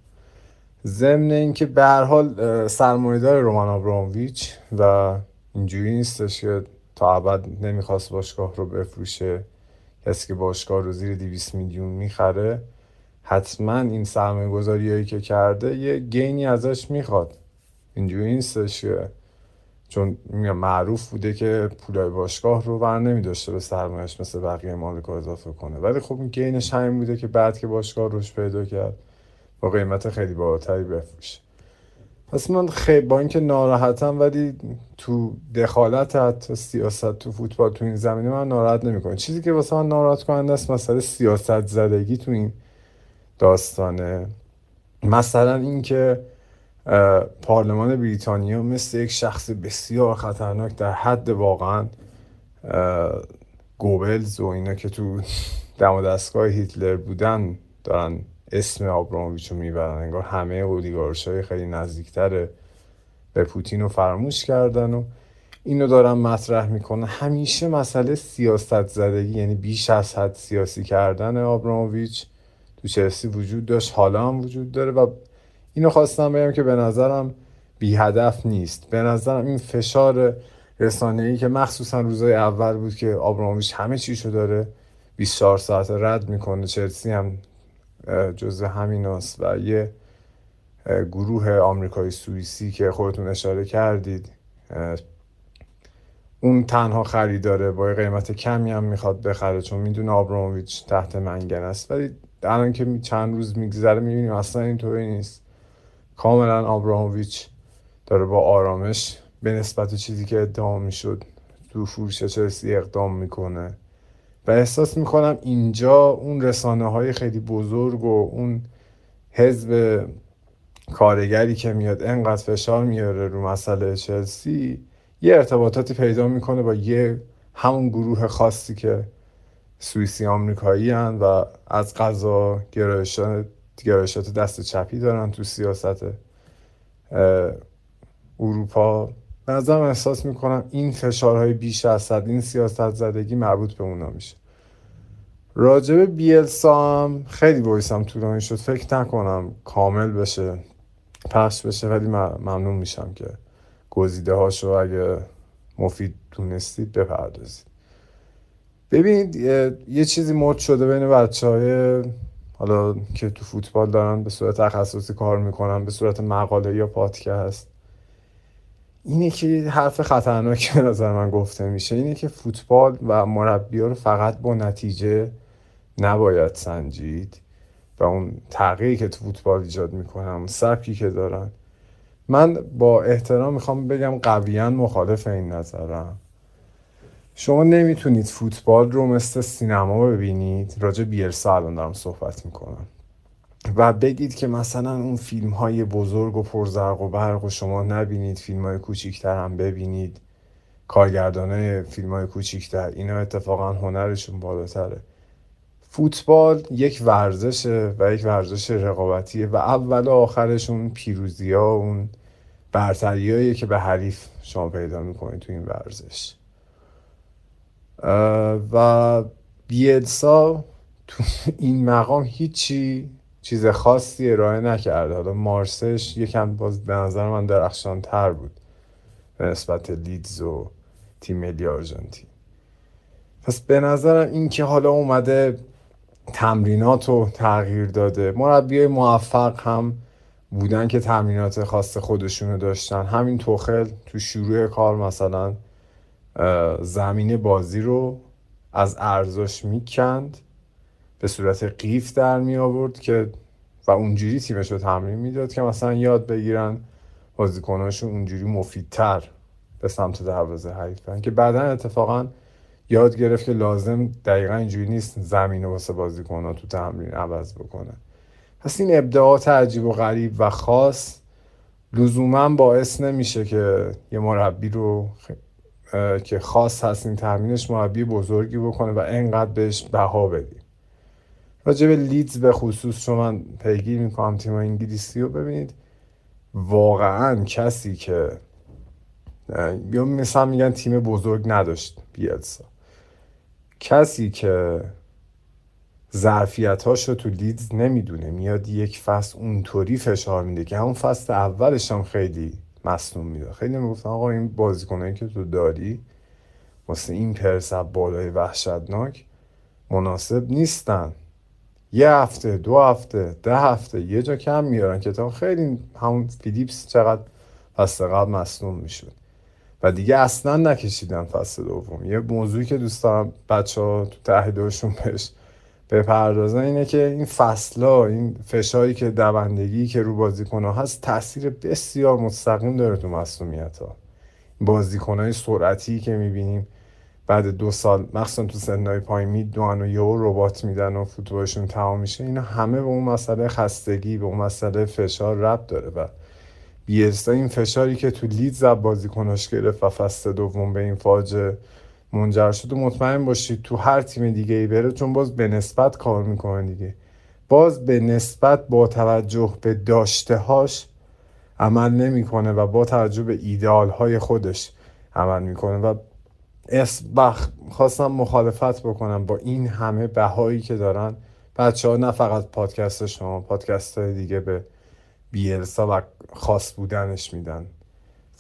ضمن اینکه به هر حال سرمایه‌دار رومان آبرامویچ و اینجوری نیستش که تا ابد نمی‌خواست باشگاه رو بفروشه. کسی که باشگاه رو زیر 200 میلیون می‌خره حتما این سرمایه گذاری که کرده یه گینی ازش می‌خواد. اینجوری نیستش که چون معروف بوده که پولای باشگاه رو بر نمی داشته به سرمایش مثل بقیه مالک اضافه کنه. ولی خب این گینش همین بوده که بعد که باشگاه روش پیدا کرد با قیمت خیلی بالاتری بفروشه. پس من خیلی با اینکه ناراحتم ولی تو دخالت حتی سیاست تو فوتبال تو این زمینه من ناراحت نمی‌کنه چیزی که واسه من ناراحت کننده است مسئله سیاست زدگی تو این داستانه. مثلا اینکه پارلمان بریتانیا مثل یک شخص بسیار خطرناک در حد واقعا گوبلز و اینا که تو دم دستگاه هیتلر بودن دارن اسم آبرامویچ رو می‌برن. انگار همه اودیگارش های خیلی نزدیکتر به پوتین رو فراموش کردن و اینو دارن مطرح می‌کنه همیشه مسئله سیاست زدگی یعنی بیش از حد سیاسی کردن آبرامویچ. تو چلسی وجود داشت حالا هم وجود داره و اینو خواستم بگم که به نظرم بی هدف نیست. به نظرم این فشار رسانه ای که مخصوصا روزای اول بود که آبرامویچ همه چیشو داره 24 ساعت رد می‌کنه. چلسی هم جزء همیناست و یه گروه آمریکایی سوئیسی که خودتون اشاره کردید اون تنها خریداره با قیمت کمی هم می‌خواد بخره چون می‌دونه آبرامویچ تحت منگن است. ولی الان که چند روز میگذره می‌بینیم اصلا اینطوری نیست. کاملا آبراموویچ داره با آرامش به نسبت چیزی که ادعا می‌شد تو فروش چلسی اقدام می‌کنه. و احساس می‌کنم اینجا اون رسانه های خیلی بزرگ و اون حزب کارگری که میاد انقدر فشار میاره رو مسئله چلسی یه ارتباطاتی پیدا می‌کنه با یه همون گروه خاصی که سوئیسی آمریکایی و از غذا گرایشات گرایشات دست چپی دارن تو سیاست اروپا. به احساس می‌کنم این فشارهای بیش از صد این سیاست زدگی مربوط به اونا میشه. راجب بیلسا هم خیلی بایستم طولانی شد. فکر نکنم کامل بشه پخش بشه ولی ممنون میشم که گزیده هاشو اگه مفید تونستید بپردازید. ببینید یه چیزی مد شده بین بچه های حالا که تو فوتبال دارن به صورت تخصصی کار می‌کنن به صورت مقاله یا پادکست. اینه که حرف خطرناکی به نظر من گفته میشه. اینه که فوتبال و مربی رو فقط با نتیجه نباید سنجید و اون تغییری که تو فوتبال ایجاد می‌کنن سبکی که دارن. من با احترام می‌خوام بگم قویا مخالف این نظرم. شما نمی‌تونید فوتبال رو مثل سینما ببینید. راجع بیلسا الان دارم صحبت می‌کنم. و بگید که مثلا اون فیلم های بزرگ و پرزرق و برق و شما نبینید فیلم های کوچیکتر هم ببینید. کارگردانه فیلم های کوچیکتر. اینا اتفاقا هنرشون بالاتره. فوتبال یک ورزشه و یک ورزش رقابتیه و اول و آخرش اون پیروزی ها اون برتریایی که به حریف شما پیدا می‌کنید تو این ورزش. و بیلسا تو این مقام هیچی چیز خاصی ارائه نکرده. حالا مارسش یکم باز به نظر من درخشان تر بود به نسبت لیدز و تیم ملی آرژانتین. پس به نظرم این که حالا اومده تمرینات رو تغییر داده مربی موفق هم بودن که تمرینات خاص خودشونو داشتن. همین توخل تو شروع کار مثلا زمین بازی رو از ارزش می‌کند به صورت قیف در می آورد که و اونجوری تیمش رو تمرین می‌داد که مثلا یاد بگیرن بازیکناشون اونجوری مفیدتر به سمت دروازه حریف که بعدا اتفاقا یاد گرفت که لازم دقیقا اینجوری نیست زمین واسه بازیکنها تو تمرین عوض بکنه. پس این ابداعات عجیب و غریب و خاص لزوما باعث نمیشه که یه مربی رو که خاص هست این تمرینش مربی بزرگی بکنه و انقدر بهش بها بدیم. راجع به لیدز به خصوص چون من پیگیر می‌کنم تیم انگلیسی رو ببینید واقعا کسی که یا مثلا میگن تیم بزرگ نداشت بیلسا. کسی که ظرفیت رو تو لیدز نمی‌دونه میاد یک فصل اونطوری فشار میده که همون فصل اولش هم خیلی مصنوم میده. خیلی می‌گفتن آقا این بازیکنایی که تو داری واسه این پرسب بالای وحشتناک مناسب نیستن. یه هفته دو هفته ده هفته یه جا کم میارن. که تا خیلی همون فیلیپس چقدر فصل قبل مصنوم می‌شد. و دیگه اصلا نکشیدن فصل دوم. یه موضوعی که دوست دارم بچه ها تو تحلیلشون بهش بپردازن اینه که این فصلا این فشاری که دوندگی که رو بازیکن هست تاثیر بسیار مستقیم داره تو مسئولیت ها بازیکن های سرعتی که می‌بینیم بعد دو سال مخصوصا تو سنهای پایین می‌دونن و یهو ربات میدن و فوتبالشون تمام میشه. اینا همه به اون مسئله خستگی به اون مسئله فشار رب داره و بیلسا این فشاری که تو لید زب بازیکناش گرفت و فصل دوم به این فاجعه منجر شد و مطمئن باشید تو هر تیم دیگه ای بره چون باز به نسبت کار می‌کنه دیگه. باز به نسبت با توجه به داشته هاش عمل نمی‌کنه و با توجه به ایدئال های خودش عمل می‌کنه و بخ خواستم مخالفت بکنم با این همه بهایی که دارن. بچه ها نه فقط پادکست شما پادکست های دیگه به بیلسا و خاص بودنش میدن.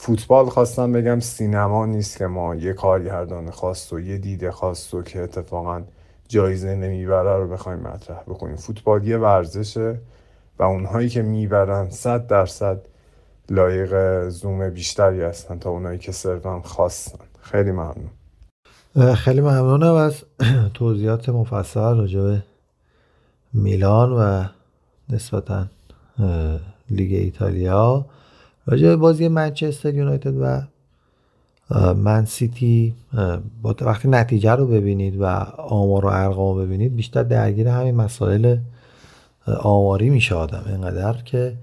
فوتبال خواستم بگم سینما نیست که ما یه کارگردان خاص و یه دیده خاص و که اتفاقا جایزه نمی‌بره رو بخوایم مطرح بکنیم. فوتبال یه ورزشه و اونهایی که می‌برن صد درصد لایق زوم بیشتری هستن تا اونهایی که صرفا خواستن. خیلی ممنون. خیلی ممنونم از *clears throat* توضیحات مفصل راجع میلان و نسبتا لیگ ایتالیا. راجع بازی منچستر یونایتد و من سیتی وقتی نتیجه رو ببینید و آمار و ارقام ببینید بیشتر درگیر همین مسائل آماری میشه آدم. اینقدر که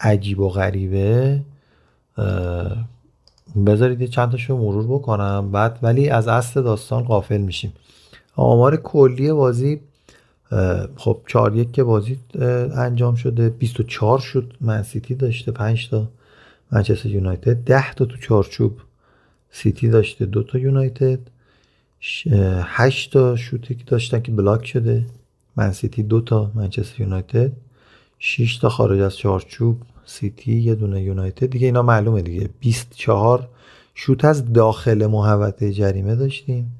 عجیب و غریبه بذارید چند تاشو مرور بکنم. بعد ولی از اصل داستان قافل میشیم. آمار کلی بازی خب 4 یک که بازی انجام شده 24 شوت من سیتی داشته 5 تا. منچستر یونایتد. 10 تا تو چارچوب سیتی داشته دو تا یونایتد. 8 تا شوتی که داشتن که بلاک شده. من سیتی دو تا منچستر یونایتد. 6 تا خارج از چارچوب سیتی یه دونه یونایتد. دیگه اینا معلومه دیگه. 24 شوت از داخل محوطه جریمه داشتیم.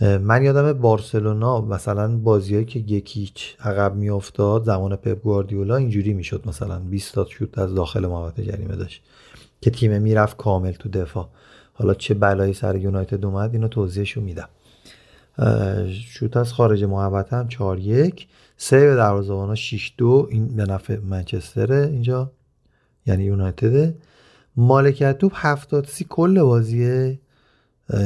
من یادم بارسلونا مثلا بازیایی که یکیچ عقب میافتاد زمان پپ گواردیولا اینجوری می‌شد مثلا 20 تا شوت از داخل محوطه جریمه داشت که تیم می‌رفت کامل تو دفاع. حالا چه بلایی سر یونایتد اومد اینو توضیحشو میدم. شوت از خارج محوطه هم 4 1 سه دروازه‌بانا 6 2 این به نفع منچستره اینجا یعنی یونایتد مالکیت توپ 70 سی کل بازیه.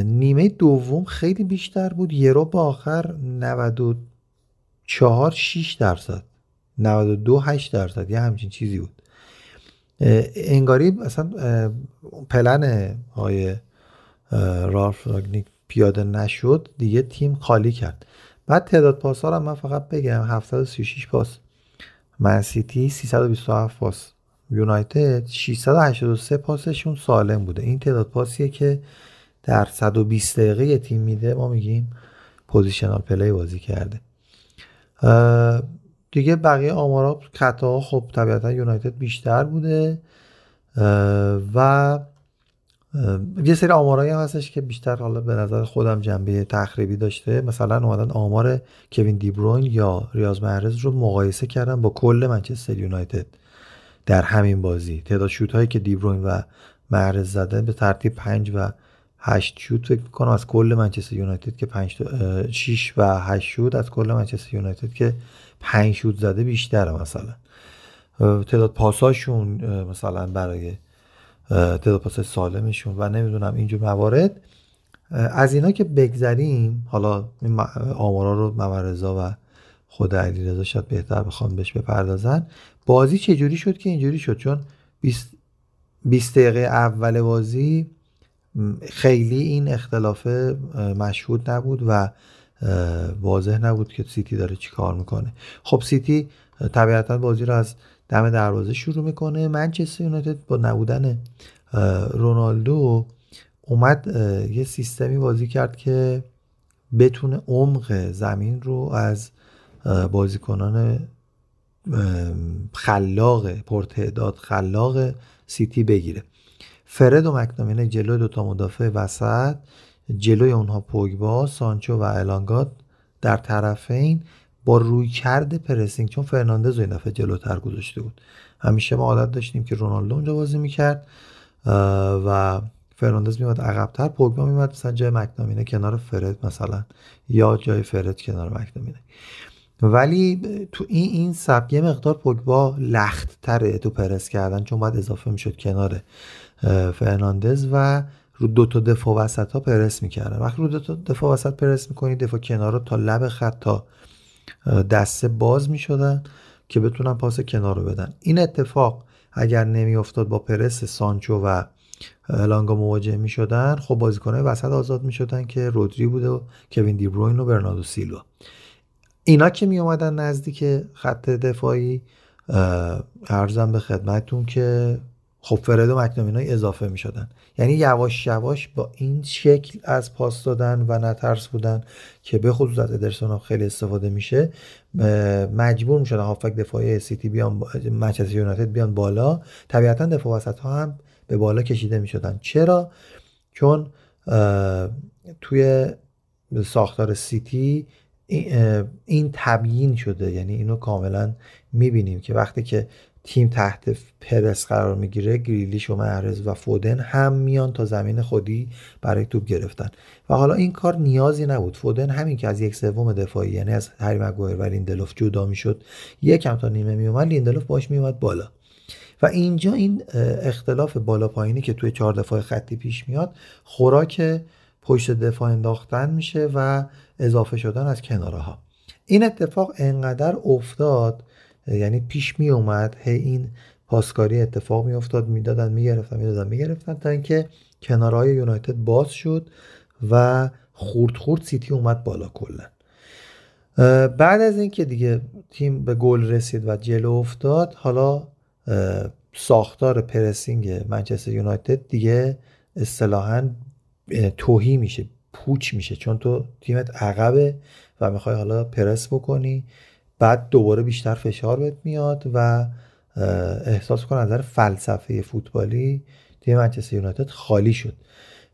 نیمه دوم خیلی بیشتر بود. یه رو به آخر 94 6 درصد. 92 8 درصد. یه همچین چیزی بود. انگاری اصلا پلن های رالف راگنیک پیاده نشد. دیگه تیم خالی کرد. بعد تعداد پاس ها رو من فقط بگم. 736 پاس. من سیتی 327 پاس. یونایتد 683 پاسشون سالم بوده. این تعداد پاسیه که در 120 دقیقه تیم میده ما میگیم positional play بازی کرده. دیگه بقیه آمارا خطا خب طبیعتا یونایتد بیشتر بوده. و یه سری آمارایی هم هستش که بیشتر حالا به نظر خودم جنبه تخریبی داشته. مثلا اومدن آمار کوین دیبروین یا ریاض محرز رو مقایسه کردن با کل منچستر یونایتد در همین بازی. تعداد شوت هایی که دیبروین و محرز زده به ترتیب 5 و 8 شوت فکر می‌کنم از کل منچستر یونایتد که 5 6 و 8 شوت از کل منچستر یونایتد که 5 شوت زده بیشتره مثلا. تعداد پاساشون مثلا برای تعداد پاس سالمشون و نمی‌دونم اینجور موارد. از اینا که بگذریم حالا این آمارا رو ممرزا و خود علیرضا شاید بهتر بخوام بهش بپردازن. بازی چجوری شد که اینجوری شد؟ چون 20 20 دقیقه اول بازی خیلی این اختلاف مشهود نبود و واضح نبود که سیتی داره چی کار می‌کنه. خب سیتی طبیعتا بازی رو از دم دروازه شروع می‌کنه. منچستر یونایتد با نبودن رانگنیک اومد یه سیستمی بازی کرد که بتونه عمق زمین رو از بازیکنان خلاق پرتعداد خلاق سیتی بگیره. فرد و مک‌تامینی جلوی دوتا مدافع وسط جلوی اونها پوگبا سانچو و الانگا در طرفین با رویکرد pressing چون فرناندز این دفعه جلوتر گذاشته بود. همیشه ما عادت داشتیم که رونالدو اونجا بازی می‌کرد و فرناندز میومد عقبتر پوگبا میومد مثلا جای مک‌تامینی کنار فرد مثلا یا جای فرد کنار مک‌تامینی. ولی تو این این سبک یه مقدار پوگبا لخت تره تو پرس کردن چون باید اضافه می‌شد کنار فرناندز و رو دو تا دفاع وسط ها پرس می‌کردن. وقتی رو دو تا دفاع وسط پرس می‌کنی دفاع کنار تا لب خط تا دسته باز می‌شدن که بتونن پاس کنار رو بدن. این اتفاق اگر نمیافتاد با پرس سانچو و لانگا مواجه می شدن خب بازیکنهای وسط آزاد می شدن که رودری بوده و کوین دیبروین و برناردو سیلوا. اینا که می اومدن نزدیک خط دفاعی ارزم به خدمتتون که خب فرد و اضافه می شدن یعنی یواش یواش با این شکل از پاس دادن و نترس بودن که به خصوص از ادرسون خیلی استفاده میشه مجبور می شدن هافک دفاعی سیتی بیان منچستر یونایتد بیان بالا. طبیعتا دفاع وسط ها هم به بالا کشیده می شدن چرا؟ چون توی ساختار سیتی این تبیین شده. یعنی اینو کاملا می‌بینیم که وقتی که تیم تحت پرس قرار می‌گیره گریلیش و محرز و فودن هم میان تا زمین خودی برای توپ گرفتن. و حالا این کار نیازی نبود. فودن همین که از یک سوم دفاعی یعنی از هری مگوایر و لیندلوف جدا می‌شد یکم تا نیمه میومد لیندلوف باش میومد بالا. و اینجا این اختلاف بالا پایینی که توی چهار دفاع خطی پیش میاد خوراک پشت دفاع انداختن میشه و اضافه شدن از کناره ها این اتفاق انقدر افتاد یعنی پیش می اومد هی این پاسکاری اتفاق می افتاد می‌دادن می‌گرفتن می‌دادن می‌گرفتن تا اینکه کنارهای یونایتد باز شد و خورد خورد سیتی اومد بالا کلا. بعد از اینکه دیگه تیم به گل رسید و جلو افتاد حالا ساختار پرسینگ منچستر یونایتد دیگه اصطلاحا توهی میشه پوچ میشه چون تو تیمت عقبه و می‌خوای حالا پرس بکنی. بعد دوباره بیشتر فشار بهت میاد و احساس کن نظر فلسفه فوتبالی تیم منچستر یونایتد خالی شد.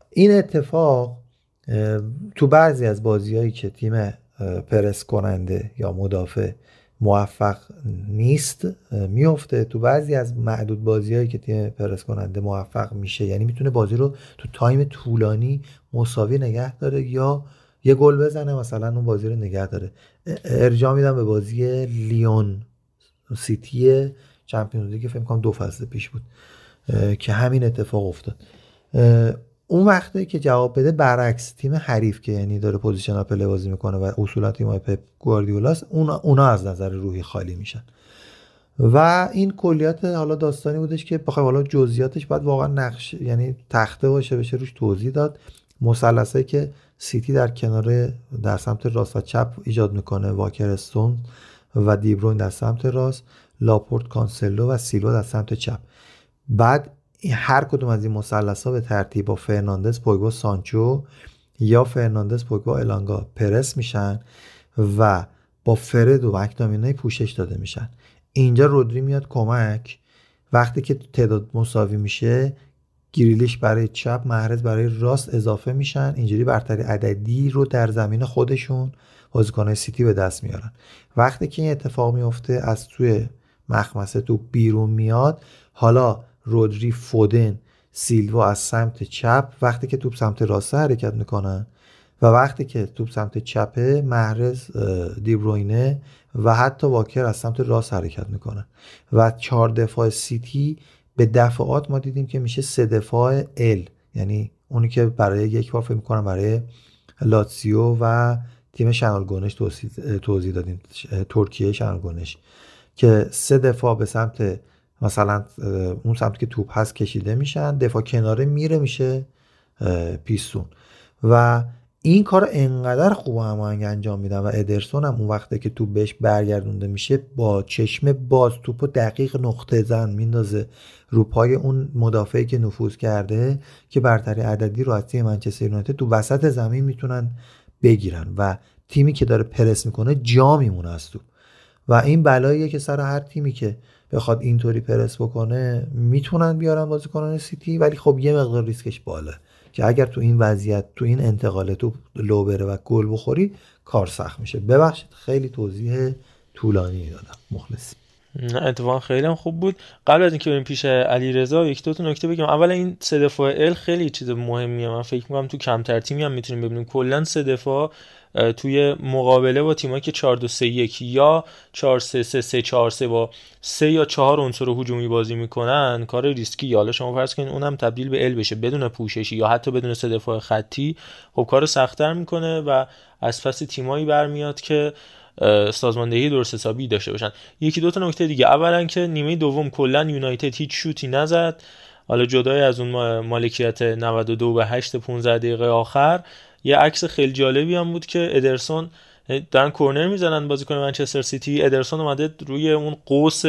این اتفاق تو بعضی از بازیهایی که تیم پرس کننده یا مدافع موفق نیست میفته تو بعضی از معدود بازیهایی که تیم پرس کننده موفق میشه یعنی می‌تونه بازی رو تو تایم طولانی مساوی نگه داره یا یه گل بزنه مثلا اون بازی رو نگه داره. ارجاع میدم به بازی لیون سیتی Champions League فکر کنم دو فصل پیش بود که همین اتفاق افتاد. اون وقتی که جواب بده برعکس تیم حریف که یعنی داره positional play بازی می‌کنه و اصولا تیم پپ گواردیولاست اونا, اونا از نظر روحی خالی میشن. و این کلیات حالا داستانی بودش که بخوای حالا جزئیاتش باید واقعا نقش یعنی تخته باشه بشه روش توضیح داد. مثلثی که سیتی در کنار در سمت راست و چپ ایجاد می‌کنه واکر استون و دیبروین در سمت راست لاپورت کانسلو و سیلوا در سمت چپ. بعد هر کدوم از این مثلث به ترتیب با فرناندز پوگبا سانچو یا فرناندز پوگبا الانگا پرس میشن و با فرد و مک‌تامینای پوشش داده میشن. اینجا رودری میاد کمک. وقتی که تعداد مساوی میشه گریلیش برای چپ محرز برای راست اضافه میشن. اینجوری برتری عددی رو در زمین خودشون بازیکنهای سیتی به دست میارن. وقتی که این اتفاق میفته از توی مخمسه تو بیرون میاد حالا رودری فودن سیلوا از سمت چپ وقتی که توپ سمت راست حرکت می‌کنن و وقتی که توپ سمت چپه محرز دیبروینه و حتی واکر از سمت راست حرکت می‌کنن. و چهار دفاع سیتی به دفعات ما دیدیم که میشه سه دفاع ال. یعنی اونی که برای یک بار فکر می‌کنم برای لاتسیو و تیم شنال گونش توضیح دادیم ترکیه شنال گونش که سه دفاع به سمت مثلا اون سمت که توپ هست کشیده میشن دفاع کناره میره میشه پیستون. و این کار انقدر خوب هم انجام میدن و ادرسون هم اون وقته که توپ بهش برگردونده میشه با چشم باز توپ و دقیق نقطه زن میندازه رو پای اون مدافعی که نفوذ کرده که برتری عددی رو از تیم منچستر یونایتد تو وسط زمین می‌تونن بگیرن و تیمی که داره پرس می‌کنه جا میمونه از توپ و این بلاییه که سر هر تیمی که بخواد اینطوری پرس بکنه می‌تونن بیارن بازیکنان سیتی ولی خب یه مقدار ریسکش بالا که اگر تو این وضعیت تو این انتقاله توپ لو بره و گل بخوری کار سخت میشه. ببخشید خیلی توضیح طولانی دادم. مخلصی اتفاقا خیلی هم خوب بود. قبل از اینکه بریم پیش علی رضا یک دو تا نکته بگم. اول این سه دفاع ال خیلی چیز مهمیه. من فکر می‌کنم تو کمتر تیمی هم می‌تونیم ببینیم. کلا سه دفاع توی مقابله با تیمایی که 4 2 3 1 یا 4 3 3 3 4 3 با 3 یا 4 عنصر هجومی بازی می‌کنن کار ریسکی. حالا شما فرض کنید اونم تبدیل به ال بشه بدون پوششی یا حتی بدون سه دفاع خطی. خب کار سختتر می‌کنه و از پس تیمایی برمیاد که سازماندهی درست حسابی داشته باشن. یکی دو تا نکته دیگه. اولا که نیمه دوم کلا یونایتد هیچ شوتی نزد. حالا جدای از اون مالکیت 92 به 8 15 دقیقه آخر. یه عکس خیلی جالبی هم بود که ادرسون دارن کورنر می‌زنن بازیکن منچستر سیتی. ادرسون اومده روی اون قوس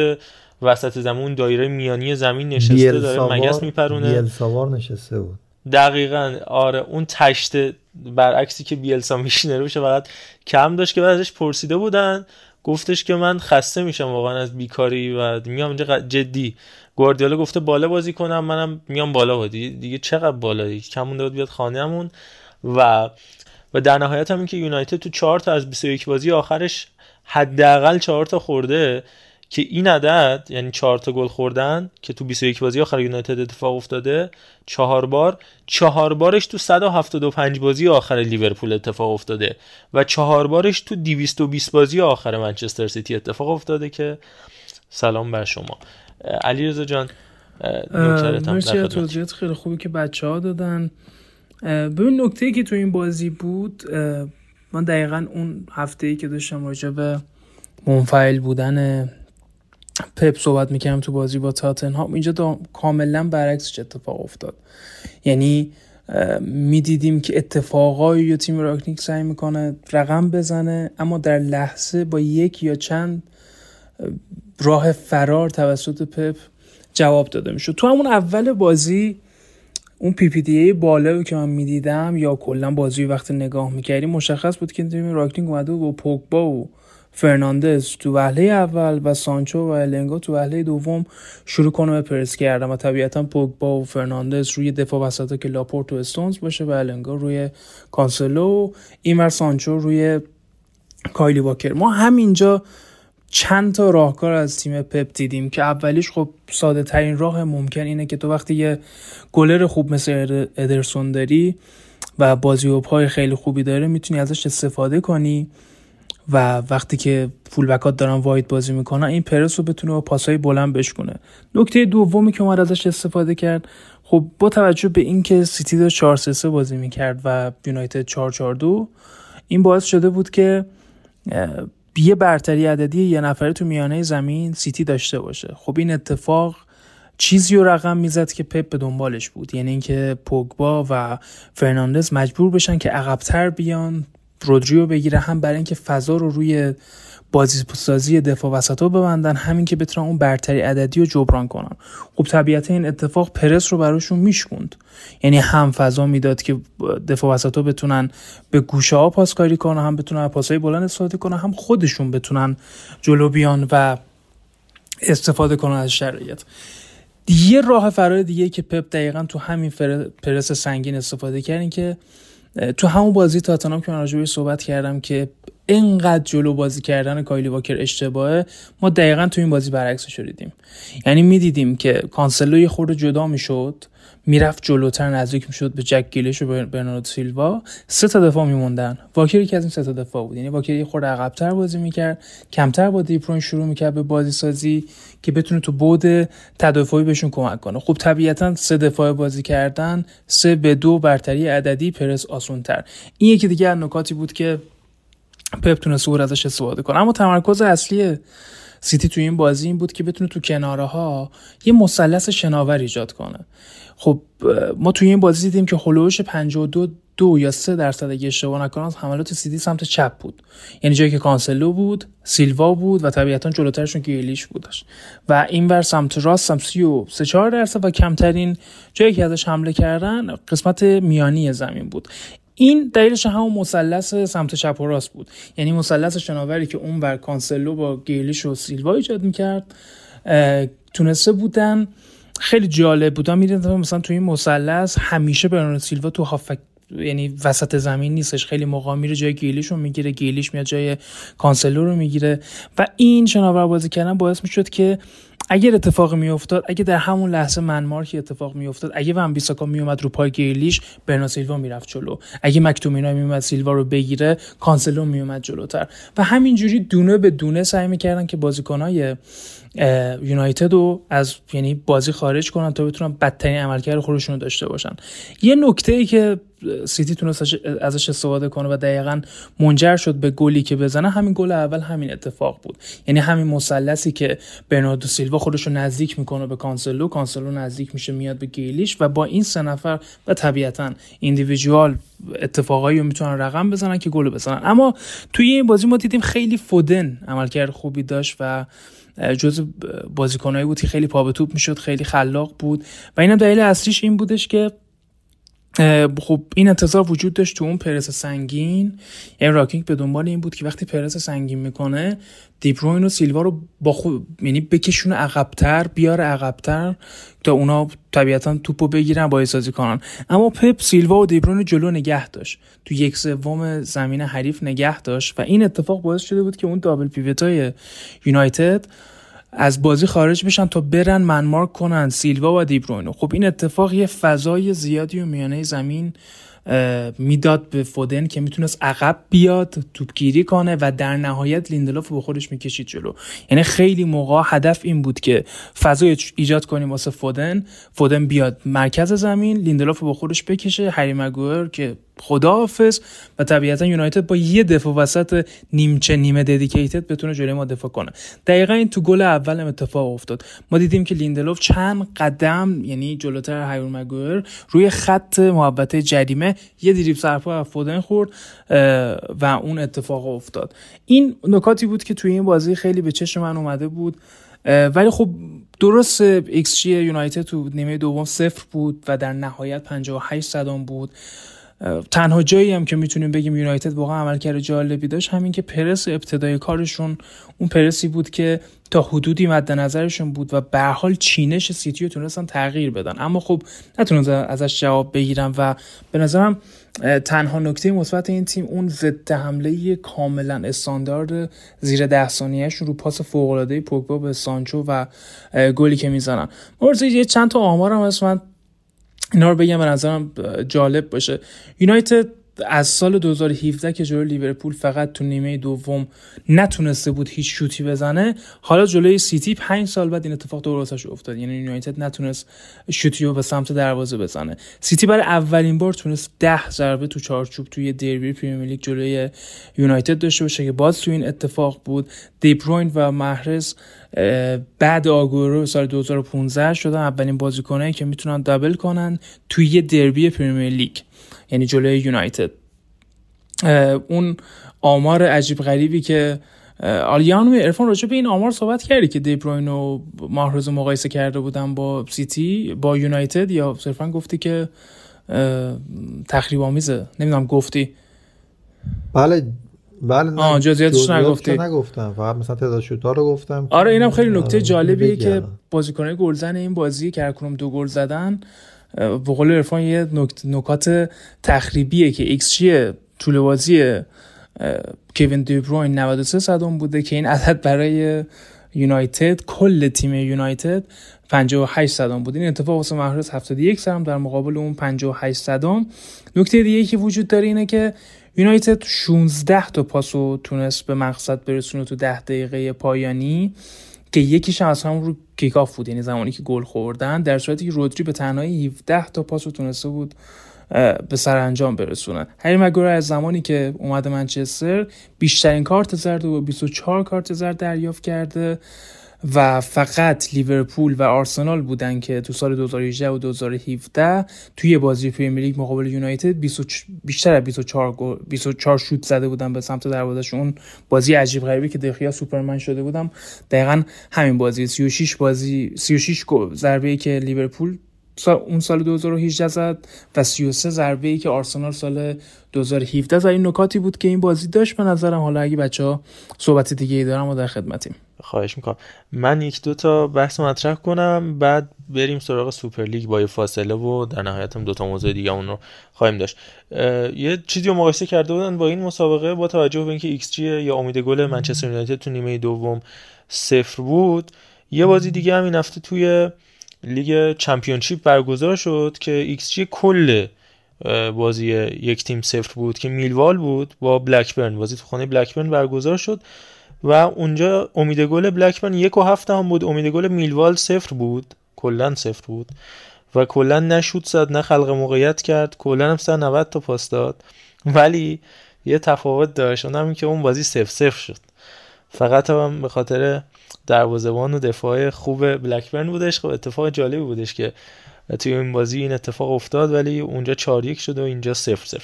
وسط زمین دایره میانی زمین نشسته داره مگس میپرونه. بیل سوار نشسته بود. دقیقا آره اون تشت برعکسی که بیلسا میشینه روش فقط کم داشت که بعدش پرسیده بودن. گفتش که من خسته میشم واقعا از بیکاری و میام اینجا جدی. گواردیولا گفته بالا بازی کنم منم میام بالا بازی. دیگه چقدر بالا کم مونده بود بیاد خانهمون. و و در نهایت هم که یونایتد تو 4 تا از 21 بازی آخرش حداقل 4 تا خورده که این عدد یعنی 4 تا گل خوردن که تو 21 بازی آخر یونایتد اتفاق افتاده چهار بار. چهار بارش تو 175 بازی آخر لیورپول اتفاق افتاده و چهار بارش تو 220 بازی آخر منچستر سیتی اتفاق افتاده که سلام بر شما. علیرضا جان مرسی توضیحات خیلی خوبی که بچه ها دادن. ببین نکته که تو این بازی بود من دقیقا اون هفته ای که داشتم راجع به منفعل بودن پپ صحبت می‌کردم تو بازی با تاتنهام اینجا دا کاملا برعکسش اتفاق افتاد. یعنی می‌دیدیم که اتفاقایی یا تیم رانگنیک سعی می‌کنه رقم بزنه اما در لحظه با یک یا چند راه فرار توسط پپ جواب داده می‌شد. تو همون اول بازی اون PPDA بالا که من می‌دیدم یا کلا بازی وقتی نگاه می‌کردیم مشخص بود که تیم رانگنیک اومده با پوگبا و فرناندز تو وهله اول و سانچو و الانگا تو وهله دوم شروع کنه به پرس کردن و طبیعتا پوگبا و فرناندز روی دفاع وسطا که لاپورت و استونز باشه و الانگا روی کانسلو اینور سانچو روی کایل واکر. ما همینجا چند تا راهکار از تیم پپ دیدیم که اولیش خب ساده ترین راه ممکن اینه که تو وقتی یه گلر خوب مثل ادرسون داری و بازی و پای خیلی خوبی داره می‌تونی ازش استفاده کنی و وقتی که فول بکات دارن واید بازی می‌کنن این پرس رو بتونه با پاسای بلند بشکنه نکته دومی که اومد ازش استفاده کرد خب با توجه به اینکه سیتی داشت 4 3 بازی می‌کرد و یونایتد 4 4 2 این باعث شده بود که یه برتری عددی یه نفره تو میانه زمین سیتی داشته باشه. خب این اتفاق چیزی رو رقم می‌زد که پپ به دنبالش بود. یعنی اینکه پوگبا و فرناندز مجبور بشن که عقبتر بیان رودریو بگیره هم برای اینکه فضا رو روی بازی سازی دفاع وسط ببندن همین که بتونن اون برتری عددی رو جبران کنن. خب طبیعت این اتفاق پرس رو براشون میشکوند. یعنی هم فضا می‌داد که دفاع وسط بتونن به گوشه ها پاسکاری کنن هم بتونن پاسای بلند استفاده کنن هم خودشون بتونن جلو بیان و استفاده کنن از شرایط. یه راه فرار دیگه که پپ دقیقا تو همین پرس سنگین استفاده کردین که تو همون بازی تاتنام که من راجبه صحبت کردم که اینقدر جلو بازی کردن کایلی واکر اشتباهه. ما دقیقا تو این بازی برعکسش دیدیم یعنی می‌دیدیم که کانسلو یه خورده جدا می‌شد می‌رفت جلوتر نزدیک می‌شد به جک گیلش و برناردو سیلوا. سه تا دفاع میموندن. واکر یکی از این سه تا دفاع بود. یعنی واکر یه خورده عقبتر بازی می‌کرد کمتر با دیپرون شروع می‌کرد به بازی سازی که بتونه تو بود تدافعی بهشون کمک کنه. خب طبیعتا سه دفاع بازی کردن سه به دو برتری عددی پرس آسونتر. این یکی دیگه از نکاتی بود که پپ تونست ازش استفاده کنه. اما تمرکز اصلی سیتی تو این بازی این بود که بتونه تو کناره ها یه مثلث شناور ایجاد کنه. خب ما توی این بازی دیدیم که هلوش 52 دو یا سه درصد اگه اشتباه نکنم حملات سیتی سمت چپ بود. یعنی جایی که کانسلو بود سیلوا بود و طبیعتا جلوترشون گریلیش بودش. و این ور سمت راست هم سی و سه چهار درصد و کمترین جایی که ازش حمله کردن قسمت میانی زمین بود. این دلیلش همون مثلث سمت چپ و راست بود. یعنی مثلث شناوری که اون ور کانسلو با گریلیش و سیلوا ایجاد می‌کرد تونسته بودن. خیلی جالب بود. می‌دیدم مثلا تو این مثلث همیشه برناردو سیلوا تو هافبک یعنی وسط زمین نیستش. خیلی موقع میره جای گریلیش رو می‌گیره گریلیش میاد جای کانسلو رو می‌گیره. و این شناور بازی کردن باعث می‌شد که اگر اتفاق میافتاد اگه در همون لحظه man mark ی اتفاق میافتاد اگه ون بیساکا میومد رو پای گریلیش برناردو سیلوا می‌رفت جلو. اگه مک‌تامینای میومد سیلوا رو بگیره کانسلو میومد جلوتر. و همینجوری دونه به دونه سعی می‌کردن که بازیکنای یونایتد رو از یعنی بازی خارج کنن تا بتونن بدترین عملکرد خودشون رو داشته باشن. یه نکته ای که سیتی تونست ازش استفاده کنه و دقیقا منجر شد به گلی که بزنه همین گل اول همین اتفاق بود. یعنی همین مثلثی که برناردو سیلوا خودش رو نزدیک می‌کنه به کانسلو کانسلو نزدیک میشه میاد به گریلیش و با این سه نفر و طبیعتا individual اتفاقایی رو می‌تونن رقم بزنن که گل بزنن. اما توی این بازی ما دیدیم خیلی فودن عملکرد خوبی داشت و جز بازیکنایی بود که خیلی پا به توپ می‌شد خیلی خلاق بود. و اینم دلیل اصلیش این بودش که خب این انتظار وجود داشت تو اون پرس سنگین. یعنی راکینگ به دنبال این بود که وقتی پرس سنگین می‌کنه دیبروین و سیلوا رو با خود یعنی بکشونه عقبتر بیاره عقبتر تا اونا طبیعتا توپو بگیرن با سازی کنن. اما پپ سیلوا و دیبروین جلو نگه داشت. تو یک سوم زمین حریف نگه داشت و این اتفاق باعث شده بود که اون دابل پیوتای یونایتد از بازی خارج بشن تا برن man mark کنن. سیلوا و دیبروینو. خب این اتفاق یه فضای زیادی و میانه زمین می‌داد به فودن که می‌تونست عقب بیاد توپگیری کنه و در نهایت لیندلوف با خودش می‌کشید جلو. یعنی خیلی موقع هدف این بود که فضای ایجاد کنیم واسه فودن. فودن بیاد مرکز زمین لیندلوف با خودش بکشه. هری مگوئر که خداحافظ و طبیعتا یونایتد با یه دفاع وسط نیمچه نیمه dedicated بتونه جلوی ما دفاع کنه. دقیقا این تو گل اول اتفاق افتاد. ما دیدیم که لیندلوف چند قدم یعنی جلوتر هری مگوئر روی خط محوطه جریمه یه دریب سرپا فودن خورد و اون اتفاق افتاد. این نکاتی بود که توی این بازی خیلی به چشم من اومده بود ولی خب درست ایکس یونایتد تو نیمه دوم صفر بود و در نهایت 58 صدم بود. تنها جایی هم که می‌تونیم بگیم یونایتد واقعا عملکرد جالبی داشت همین که پرس ابتدای کارشون اون پرسی بود که تا حدودی مد نظرشون بود و به حال چینش سیتی رو تونستن تغییر بدن. اما خب نتونستن ازش جواب بگیرن و به نظرم تنها نکته مثبت این تیم اون ضد حمله کاملا استاندارد زیر ده ثانیهشون رو پاس فوق العاده پوگبا به سانچو و گلی که می‌زنن. مرزی یه چند تا آمارم هست. من اینا رو بگم به نظرم جالب باشه. یونایتد از سال 2017 که جلوی لیورپول فقط تو نیمه دوم نتونسته بود هیچ شوتی بزنه حالا جلوی سیتی 5 سال بعد این اتفاق درستش افتاد. یعنی یونایتد نتونست شوتی رو به سمت دروازه بزنه. سیتی برای اولین بار تونست 10 ضربه تو چارچوب توی دربی پریمیر لیگ جلوی یونایتد داشته باشه که باز تو این اتفاق بود. دیبروین و محرز بعد آگورو سال 2015 شدن اولین بازیکنایی که می‌تونن دابل کنن توی یه دربی پریمیر لیگ. یعنی جلوی یونایتد. اون آمار عجیب غریبی که آلیان ارفان راجع به این آمار صحبت کردی که دیبروین و ماهرز مقایسه کرده بودن با سیتی با یونایتد یا صرفا گفتی که تخریب آمیزه؟ نمی‌دونم گفتی. بله بله آه جزئیاتش نگفتی. نگفتم. فقط مثلا تعداد شوتا رو گفتم آره اینم خیلی نکته جالبیه که بازیکنای گلزن این بازی که هر دو گل زدن. به قول عرفان یه نکات تخریبیه که ایکس طول بازی کوین دیبروین 93 صدم بوده که این عدد برای یونایتد کل تیم یونایتد 58 صدم بود این اتفاق واسه محرز 71 صدم در مقابل اون 58 صدم. نکته دیگه که وجود داره اینه که یونایتد 16 تا پاسو تونست به مقصد برسونه تو 10 دقیقه پایانی. که یکیش از همون رو کیک آف بود یعنی زمانی که گل خوردن در صورتی که رودری به تنهایی 17 تا پاسو تونسته بود به سرانجام برسونن هری مگور از زمانی که اومده منچستر بیشترین کارت زرد و 24 کارت زرد دریافت کرده. و فقط لیورپول و آرسنال بودن که تو سال 2018 و 2017 توی بازی پرمیر لیگ مقابل یونایتد بیشتر از 24 24 شوت زده بودن به سمت دروازهشون. بازی عجیب غریبی که دخیا سوپرمن شده بود. دقیقا همین بازی 36 بازی 36 ضربه ای که لیورپول اون سال 2018 زد و 33 ضربه ای که آرسنال سال 2017 زد. این نکاتی بود که این بازی داشت به نظرم. حالا اگه بچه ها صحبت دیگه ای دارم و در خدمتیم. خواهش می‌کنم. من یک دو تا بحث مطرح کنم بعد بریم سراغ سوپر لیگ با فاصله و در نهایت هم دو تا موضوع دیگه اون رو خواهیم داشت. یه چیزی رو مقایسه کرده بودن با این مسابقه با توجه به اینکه ایکس‌جی یا امید گل منچستر یونایتد تو نیمه دوم صفر بود. یه بازی دیگه هم این هفته توی لیگ چمپیونشیپ برگزار شد که ایکس‌جی کل بازی یک تیم صفر بود که میلوال بود با بلکبرن. بازی تو خانه بلکبرن برگزار شد و اونجا امید گل بلکبرن یک و هفت دهم بود. امید گل میلوال صفر بود. کلا صفر بود. و کلا نه شوت زد نه خلق موقعیت کرد. کلا هم 190 تا پاس داد. ولی یه تفاوت داشت. اونم که اون بازی صفر صفر شد. فقط هم به خاطر دروازه‌بان و دفاع خوب بلکبرن بودش. خب اتفاق جالبی بودش که توی این بازی این اتفاق افتاد ولی اونجا 4 1 شد و اینجا 0 0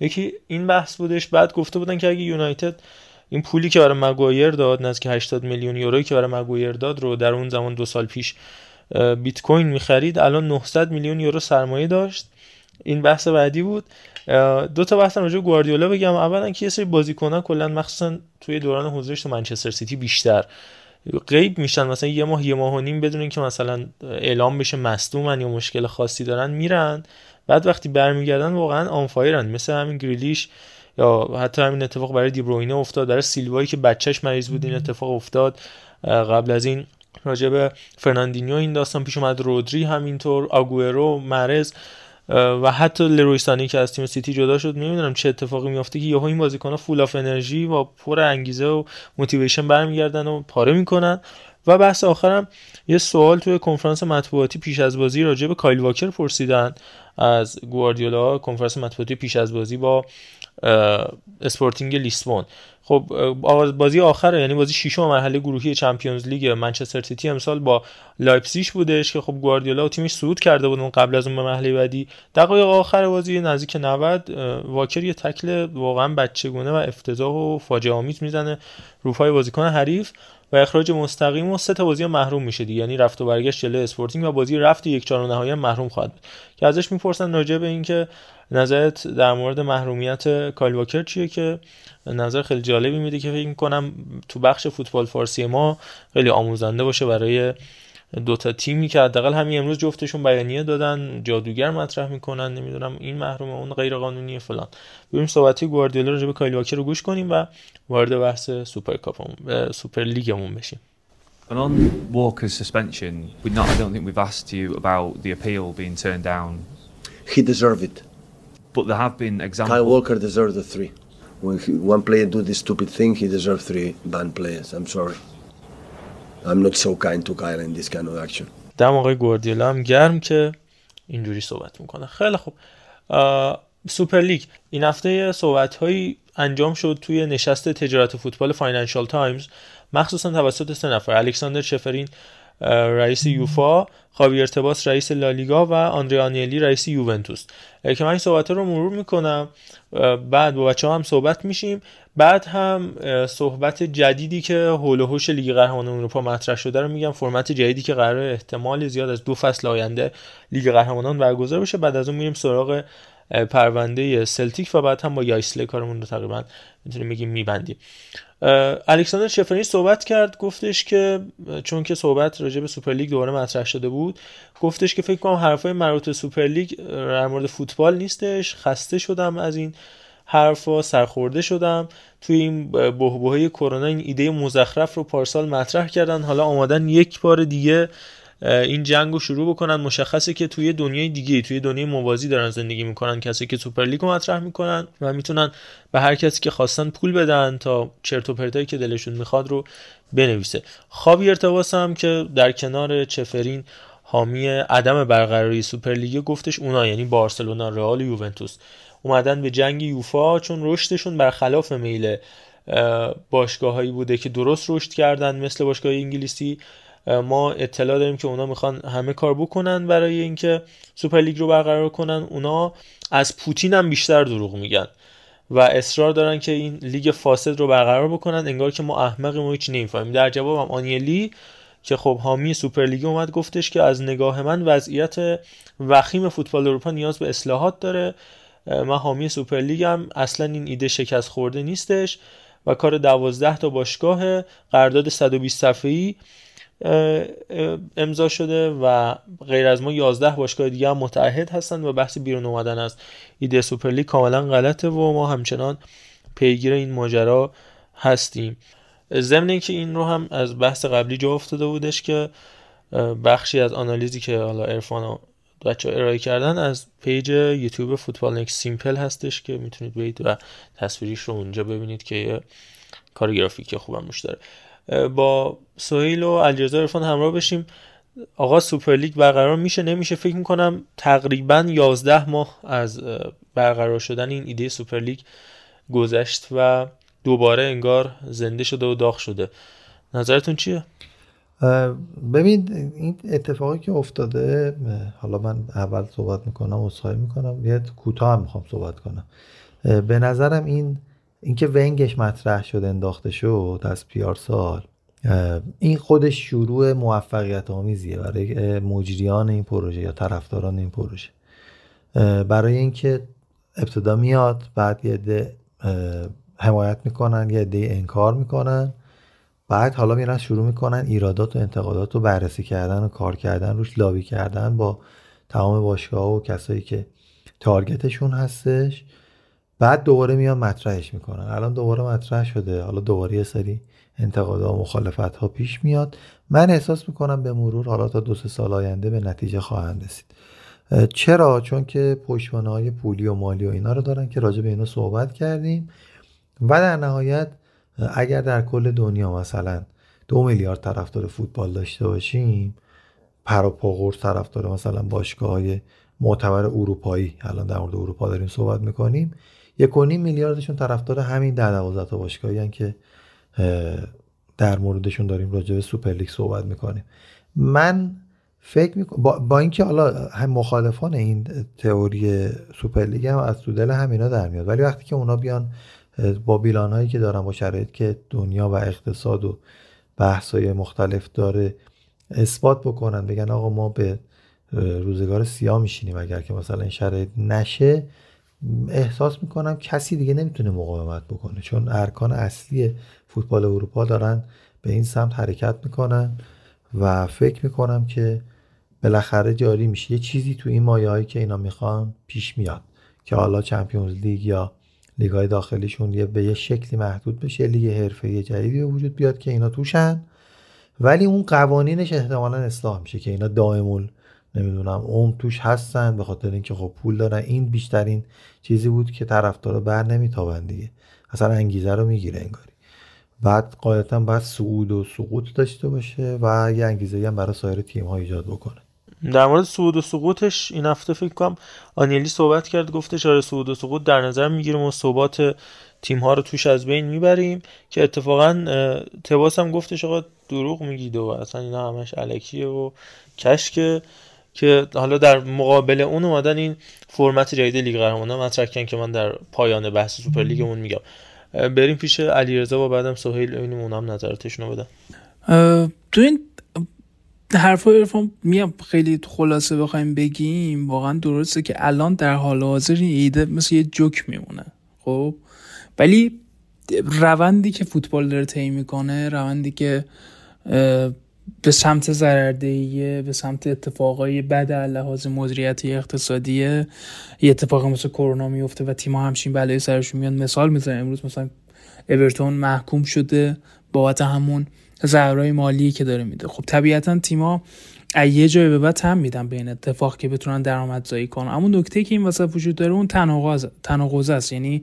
یکی این بحث بودش. بعد گفته بودن که اگه یونایتد این پولی که برای مگوایر داد نزدیک 80 میلیون یورویی که برای مگوایر داد رو در اون زمان دو سال پیش بیت کوین می‌خرید الان 900 میلیون یورو سرمایه داشت. این بحث بعدی بود. دو تا بحث راجع گواردیولا بگم. اولا که یه سری بازیکنان کلا مخصوصا توی دوران حضورش تو منچستر سیتی بیشتر غیب میشن. مثلا یه ماه یه ماه و نیم بدون که مثلا اعلام بشه مصدومن یا مشکل خاصی دارن میرن. بعد وقتی برمیگردن واقعا آنفایرن مثل همین گریلیش یا حتی همین اتفاق برای دیبروینه افتاد. برای سیلوایی که بچهش مریض بود این اتفاق افتاد. قبل از این راجع به فرناندینیو این داستان پیش اومد. رودری همینطور آگوئرو محرز و حتی لروی سانه‌ای که از تیم سیتی جدا شد نمی‌دونم چه اتفاقی میافته که یهو این بازیکن‌ها full of energy و پر انگیزه و motivation برمیگردن و پاره می‌کنن. و بحث آخرم یه سوال توی کنفرانس مطبوعاتی پیش از بازی راجع به کایل واکر پرسیدن از گواردیولا. کنفرانس مطبوعاتی پیش از بازی با اسپورتینگ لیسبون. خب بازی آخر یعنی بازی ششم مرحله گروهی چمپیونز لیگ منچستر سیتی امسال با لایپزیگ بودش که خب گواردیولا و تیمش صعود کرده بودن قبل از اون به مرحله بعدی. دقایق آخر بازی نزدیک 90 واکر یه تکل واقعا بچگونه و افتضاح و فاجعه آمیز می‌زنه روپای بازیکن حریف. و اخراج مستقیم و سه تا بازی محروم میشه دیگه. یعنی رفت و برگشت جلوی اسپورتینگ و بازی رفت یک چهارم نهایی محروم خواهد بود. که ازش می‌پرسن راجع به اینکه نظرت در مورد محرومیت کایل واکر چیه که نظر خیلی جالبی میده که فکر کنم تو بخش فوتبال فارسی ما خیلی آموزنده باشه برای دوتا تیمی که حداقل همین امروز جفتشون بیانیه دادن جادوگر مطرح می‌کنن نمی‌دونم این محروم اون غیر قانونی فلان بریم صحبتی گواردیولا راجع به کایل واکر رو گوش کنیم و وارد بحث سوپر کاپمون سوپر لیگمون بشیم And on Walker's suspension, we not, I don't think we've asked you about the appeal being turned down. He deserved it. But there have been examples. Kyle Walker deserved the three. When he, one player do this stupid thing, he deserved three ban games. I'm sorry. I'm not so kind to Kyle in this kind of action. دم آقای گواردیولا هم گرم که اینجوری صحبت می‌کنه. خیلی خوب. سوپر لیگ. این هفته صحبت هایی انجام شد توی نشست تجارت فوتبال فاینانشال تایمز. مخصوصا توسط سه نفر. الکساندر شفرین رئیس یوفا خاویر تباس رئیس لالیگا و آندره‌آ آنیلی رئیس یوونتوس. که من این صحبت رو مرور می‌کنم بعد با بچه‌ها هم صحبت میشیم. بعد هم صحبت جدیدی که حول لیگ قهرمانان اروپا مطرح شده رو میگم. فرمت جدیدی که قراره احتمال زیاد از دو فصل آینده لیگ قهرمانان برگزار بشه. بعد از اون میریم سراغ پرونده سلتیک و بعد هم با یایسله کارمون رو تقریبا می‌تونیم بگیم میبندیم. الکساندر چفرین یه صحبت کرد گفتش که چون که صحبت راجع به سوپر لیگ دوباره مطرح شده بود گفتش که فکر کنم حرفای مربوط سوپر لیگ در مورد فوتبال نیستش خسته شدم از این حرفا سرخورده شدم. توی این بحبوحه کرونا این ایده مزخرف رو پارسال مطرح کردن. حالا اومدن یک بار دیگه این جنگ رو شروع بکنن. مشخصه که توی دنیای دیگه توی دنیای موازی دارن زندگی می‌کنن. کسی که سوپرلیگ رو مطرح می‌کنن و می‌تونن به هر کسی که خواستن پول بدن تا چرت و که دلشون می‌خواد رو بنویسه. خاویر تباس هم که در کنار چفرین حامی عدم برقراری سوپرلیگ گفتش اونا یعنی بارسلونا رئال یوونتوس اومدن به جنگ یوفا چون رشدشون برخلاف میل باشگاهایی بوده که درست رشد کردن مثل باشگاه انگلیسی. ما اطلاع داریم که اونا می‌خوان همه کار بکنن برای اینکه سوپرلیگ رو برقرار کنن. اونا از پوتین هم بیشتر دروغ میگن و اصرار دارن که این لیگ فاسد رو برقرار بکنن. انگار که ما احمقیم و هیچ نمی‌فهمیم. در جواب هم آنیلی که خب حامی سوپرلیگ اومد گفتش که از نگاه من وضعیت وخیم فوتبال اروپا نیاز به اصلاحات داره. من حامی سوپرلیگم اصلا این ایده شکست خورده نیستش و کار دوازده تا باشگاه قرارداد 120 صفحه‌ای امضا شده و غیر از ما 11 باشگاه دیگه هم متعهد هستن و بحث بیرون اومدن از ایده سوپرلیگ کاملا غلطه و ما همچنان پیگیر این ماجرا هستیم. ضمن اینکه این رو هم از بحث قبلی جا افتاده بودش که بخشی از آنالیزی که حالا عرفان به بچه‌ها ارائه کردن از پیج یوتیوب Football Made Simple هستش که می‌تونید برید و تصویریش رو اونجا ببینید که یه کار گرافیکی خوبم روش داره. با سهیل و الجزایر ارفان همراه بشیم. آقا سوپرلیگ برقرار میشه نمیشه فکر می‌کنم. تقریبا 11 ماه از برقرار شدن این ایده سوپرلیگ گذشت و دوباره انگار زنده شده و داغ شده. نظرتون چیه؟ ببین این اتفاقی که افتاده حالا من اول صحبت می‌کنم و می‌کنم یه کوتاه هم می‌خوام صحبت کنم. به نظرم این اینکه ونگش مطرح شد انداخته شد از پیارسال این خودش شروع موفقیت آمیزیه برای مجریان این پروژه یا طرفداران این پروژه. برای اینکه ابتدا میاد بعد یه عده حمایت می‌کنن یه عده انکار می‌کنن بعد حالا میرن شروع می‌کنن ایرادات و انتقادات رو بررسی کردن و کار کردن روش لابی کردن با تمام باشگاه و کسایی که تارگتشون هستش. بعد دوباره میان مطرحش می‌کنن. الان دوباره مطرح شده. حالا دوباره یه سری انتقادها و مخالفت ها پیش میاد. من احساس می‌کنم به مرور حالا تا دو سه سال آینده به نتیجه خواهند رسید. چرا؟ چون که پشتوانه های پولی و مالی و اینا رو دارن که راجع به اینا صحبت کردیم. و در نهایت اگر در کل دنیا مثلا دو میلیارد طرفدار فوتبال داشته باشیم پروپاقرص طرفدار مثلا باشگاه های معتبر اروپایی الان در مورد اروپا داریم صحبت می‌کنیم یک و نیم میلیاردشون طرفدار همین ده دوازده تا باشگاهی که در موردشون داریم راجع به سوپرلیگ صحبت می‌کنیم. من فکر می‌کنم با, با اینکه حالا هم مخالفان این تئوری سوپرلیگ هم از تو دل همینا در میاد ولی وقتی که اونا بیان با بیلانهایی که دارن با شرایط که دنیا و اقتصاد و بحثای مختلف داره اثبات بکنن بگن آقا ما به روزگار سیاه میشینیم اگر که مثلا این شرایط نشه احساس می‌کنم کسی دیگه نمی‌تونه مقاومت بکنه چون ارکان اصلی فوتبال اروپا دارن به این سمت حرکت می‌کنن و فکر می‌کنم که بالاخره جاری میشه. یه چیزی تو این مایه هایی که اینا می‌خوان پیش میاد که حالا چمپیونز لیگ یا لیگ های داخلیشون یه به یه شکلی محدود بشه لیگ حرفه جدیدی به وجود بیاد که اینا توشن. ولی اون قوانینش احتمالا اصلاح میشه که اینا دائمول نمی‌دونم اون توش هستن به خاطر اینکه خب پول دارن. این بیشترین چیزی بود که طرفدارا بر نمیتابن دیگه. اصلا انگیزه رو می‌گیره انگاری. بعد قاعدتا باید صعود و سقوط داشته باشه و یه انگیزه هم برای سایر تیم ها ایجاد بکنه. در مورد صعود و سقوطش این هفته فکر کنم آنیلی صحبت کرد گفتش آره صعود و سقوط در نظر می‌گیریم و ثبات تیم ها رو توش از بین می‌بریم که اتفاقا تباس هم گفتش آقا دروغ میگید و اصلا اینا همش علکیه و کشکه. که حالا در مقابل اون اومدن این فرمت جدید لیگ قهرمانان. مطرح کردن که من در پایان بحث سوپر لیگمون میگم. بریم پیش علیرضا و بعدم سهیل. ببینیم اونم نظراتشون رو بدن. تو این حرفای عرفان میام خیلی خلاصه بخوایم بگیم. واقعا درسته که الان در حال حاضر این ایده مثل یه جوک میمونه. خب؟ ولی روندی که فوتبال داره طی می‌کنه روندی که به سمت ضرردهیه به سمت اتفاقای بد لحاظ مدیریتی اقتصادی یه اتفاق مثل کرونا میفته و تیم‌ها همچین بلایی سرشون میاد مثال می‌زنم امروز مثلا اورتون محکوم شده بابت همون ضررهای مالی که داره میده. خب طبیعتا تیم‌ها یه جای به بعد هم میدن به این اتفاق که بتونن درآمدزایی کنن. اما نکته که این واسه وجود داره اون تناقض تناقض است. یعنی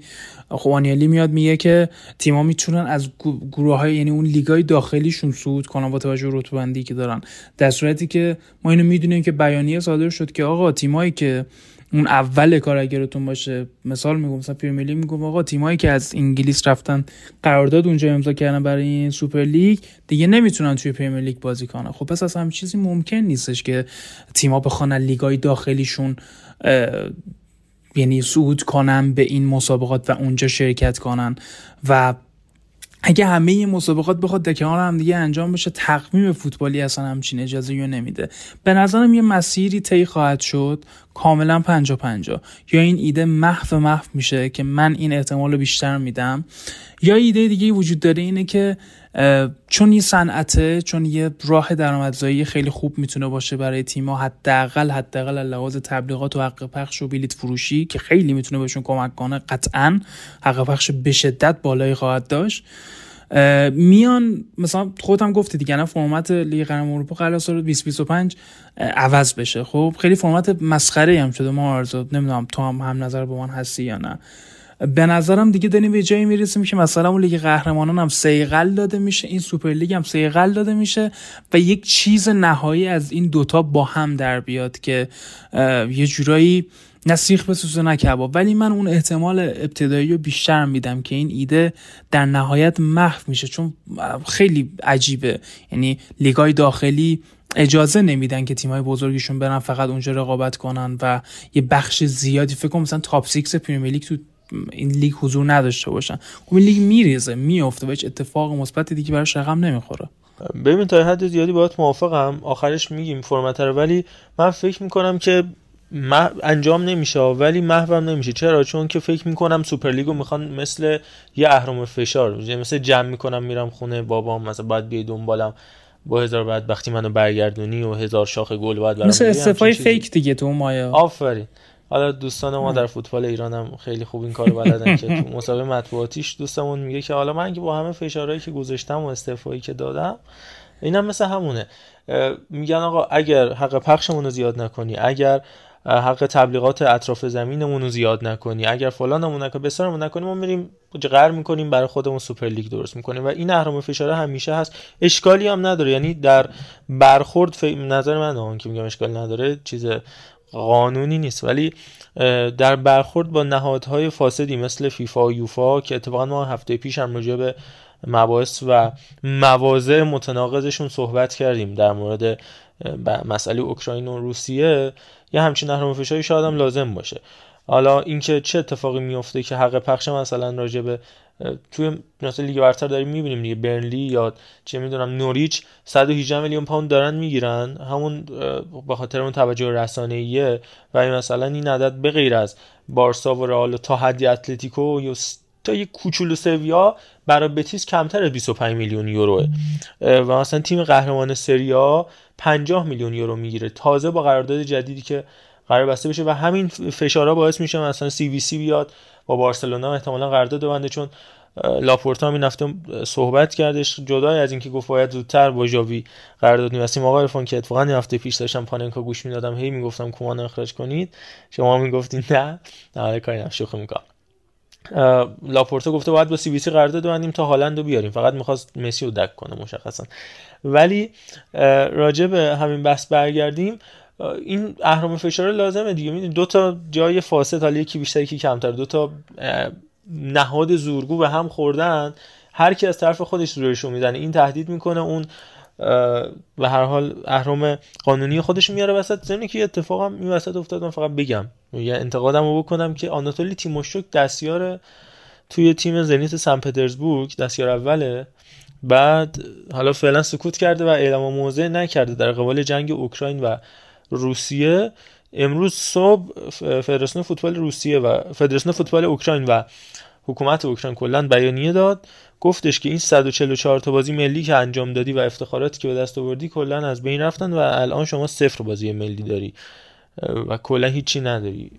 خوانیالی میاد میگه که تیم‌ها می‌تونن از گروه های یعنی اون لیگای داخلیشون صعود کنن با توجه به رتبه‌بندی که دارن. در صورتی که ما اینو می‌دونیم که بیانیه صادر شد که آقا تیمایی که اون اول کار اگرتون باشه مثال میگم مثلا پرمیر لیگ میگم آقا تیمایی که از انگلیس رفتن قرارداد اونجا امضا کردن برای این سوپر لیگ دیگه نمی‌تونن توی پرمیر لیگ بازی کنن. خب پس از همین چیزی ممکن نیستش که تیما بخوان لیگای داخلیشون یعنی صعود کنن به این مسابقات و اونجا شرکت کنن. و اگه همه این مسابقات بخواد در کنار هم دیگه انجام بشه تقویم فوتبالی اصلا همچین اجازه رو نمیده. به نظرم یه مسیری طی خواهد شد. کاملا پنجا پنجا یا این ایده محو محو میشه که من این احتمال رو بیشتر میدم. یا ایده دیگه وجود داره اینه که چون یه صنعته چون یه راه درآمدزایی خیلی خوب می‌تونه باشه برای تیم‌ها حداقل حداقل لحاظ تبلیغات و حق پخش و بلیت فروشی که خیلی می‌تونه بهشون کمک کنه قطعا حق پخش به شدت بالایی خواهد داشت. میان مثلا خودم گفتی دیگه نه فرمت لیگ قهرمان اروپا قرار سال 2025 عوض بشه. خب خیلی فرمت مسخره هم شده ما ارزو نمی‌دونم تو هم هم نظر با من هستی یا نه. به نظرم دیگه داریم به جایی می‌رسیم که مثلا اون لیگ قهرمانان هم صیقل داده میشه این سوپر لیگ هم صیقل داده میشه و یک چیز نهایی از این دوتا با هم در بیاد که یه جورایی نه سیخ بسوزه نه کباب ولی من اون احتمال ابتدایی رو بیشتر میدم که این ایده در نهایت محو میشه. چون خیلی عجیبه. یعنی لیگای داخلی اجازه نمیدن که تیمای بزرگیشون برن فقط اونجا رقابت کنن و یه بخش زیادی فکر کنم مثلا top 6 پریمیر لیگ تو این لیگ حضور نداشته باشن. خب این لیگ میریزه میفته و هیچ اتفاق مثبت دیگه براش رقم نمی‌خوره. ببین تا حد زیادی باهات موافقم. آخرش میگیم فرمت رو. ولی من فکر می‌کنم که انجام نمیشه ولی محوم نمیشه. چرا؟ چون که فکر می‌کنم سوپرلیگو می‌خوان مثل یه اهرم فشار مثل جمع می‌کنم میرم خونه بابام مثلا باید بیای دنبالم با هزار بعد وقتی منو برگردونی و هزار شاخ گل باید برام مثل استفای فیک دیگه تو مایا آفرین. حالا دوستان ما در فوتبال ایران هم خیلی خوب این کارو بلدن که تو مسابقه مطبوعاتیش دوستمون میگه که حالا من که با همه فشارهایی که گذاشتم و استعفایی که دادم اینم مثل همونه. میگن آقا اگر حق پخشمون رو زیاد نکنی اگر حق تبلیغات اطراف زمینمون رو زیاد نکنی. اگر فلانمون نکنی بسارمون نکنی ما میریم قرار می‌کنیم برای خودمون سوپر لیگ درست می‌کنیم. و این اهرام فشاره همیشه هست. اشکالی هم نداره. یعنی در برخورد ف... نظر من اون که میگم اشکال نداره چیز قانونی نیست. ولی در برخورد با نهادهای فاسدی مثل فیفا و یوفا که اتفاقا ما هفته پیش هم راجع به مباحث و مواضع متناقضشون صحبت کردیم در مورد مسئله اوکراین و روسیه یه همچین اهرام فشاری شاید هم لازم باشه. حالا اینکه چه اتفاقی میفته که حق پخش مثلا راجع به توی مثلا لیگ برتر داریم می‌بینیم دیگه برنلی یا چه می‌دونم نوریچ 118 میلیون پوند دارن می‌گیرن. همون به خاطر اون توجه رسانه‌ایه و مثلا این عدد به غیر از بارسا و رئال تا حدی اتلتیکو یا تا یه کوچولو سویا برای بتیس کمتر از 25 میلیون یوروه. و مثلا تیم قهرمان سریا 50 میلیون یورو می‌گیره. تازه با قرارداد جدیدی که قرار بسته بشه و همین فشارها باعث میشه مثلا CVC بیاد. با بارسلونا احتمالا قرارداد ببنده چون لاپورتا هم این هفته صحبت کردش. جدای از اینکه گفت باید زودتر با ژاوی قرارداد می‌بستیم. آقا عرفان که اتفاقا این هفته پیش داشتم پاننکا گوش می‌دادم هی می‌گفتم کومان اخراج کنید. شما می‌گفتین نه. نه کاری شوخی می‌کنم. لاپورتا گفته باید با CVC قرارداد ببندیم تا هالند رو بیاریم. فقط می‌خواست مسی رو دک کنه مشخصا. ولی راجع به همین بحث برگردیم. این اهرام فشار لازمه دیگه. می‌دونی دو تا جای فاسد حالا یکی بیشتر یکی کمتر. دو تا نهاد زورگو به هم خوردن. هر کی از طرف خودش رویشو می‌زنه. این تهدید می‌کنه اون به هر حال اهرام قانونی خودش میاره وسط. زمینی که اتفاق هم این وسط افتاد من فقط بگم. یا انتقادم رو بکنم که آناتولی تیموشوک دستیار توی تیم زنیت سن پترزبورگ دستیار اوله. بعد حالا فعلا سکوت کرده و اعلام موضع نکرده در قبال جنگ اوکراین و روسیه. امروز صبح فدراسیون فوتبال روسیه و فدراسیون فوتبال اوکراین و حکومت اوکراین کلا بیانیه داد. گفتش که این 144 تا بازی ملی که انجام دادی و افتخاراتی که به دست آوردی کلا از بین رفتن و الان شما صفر بازی ملی داری و کلا هیچی نداری.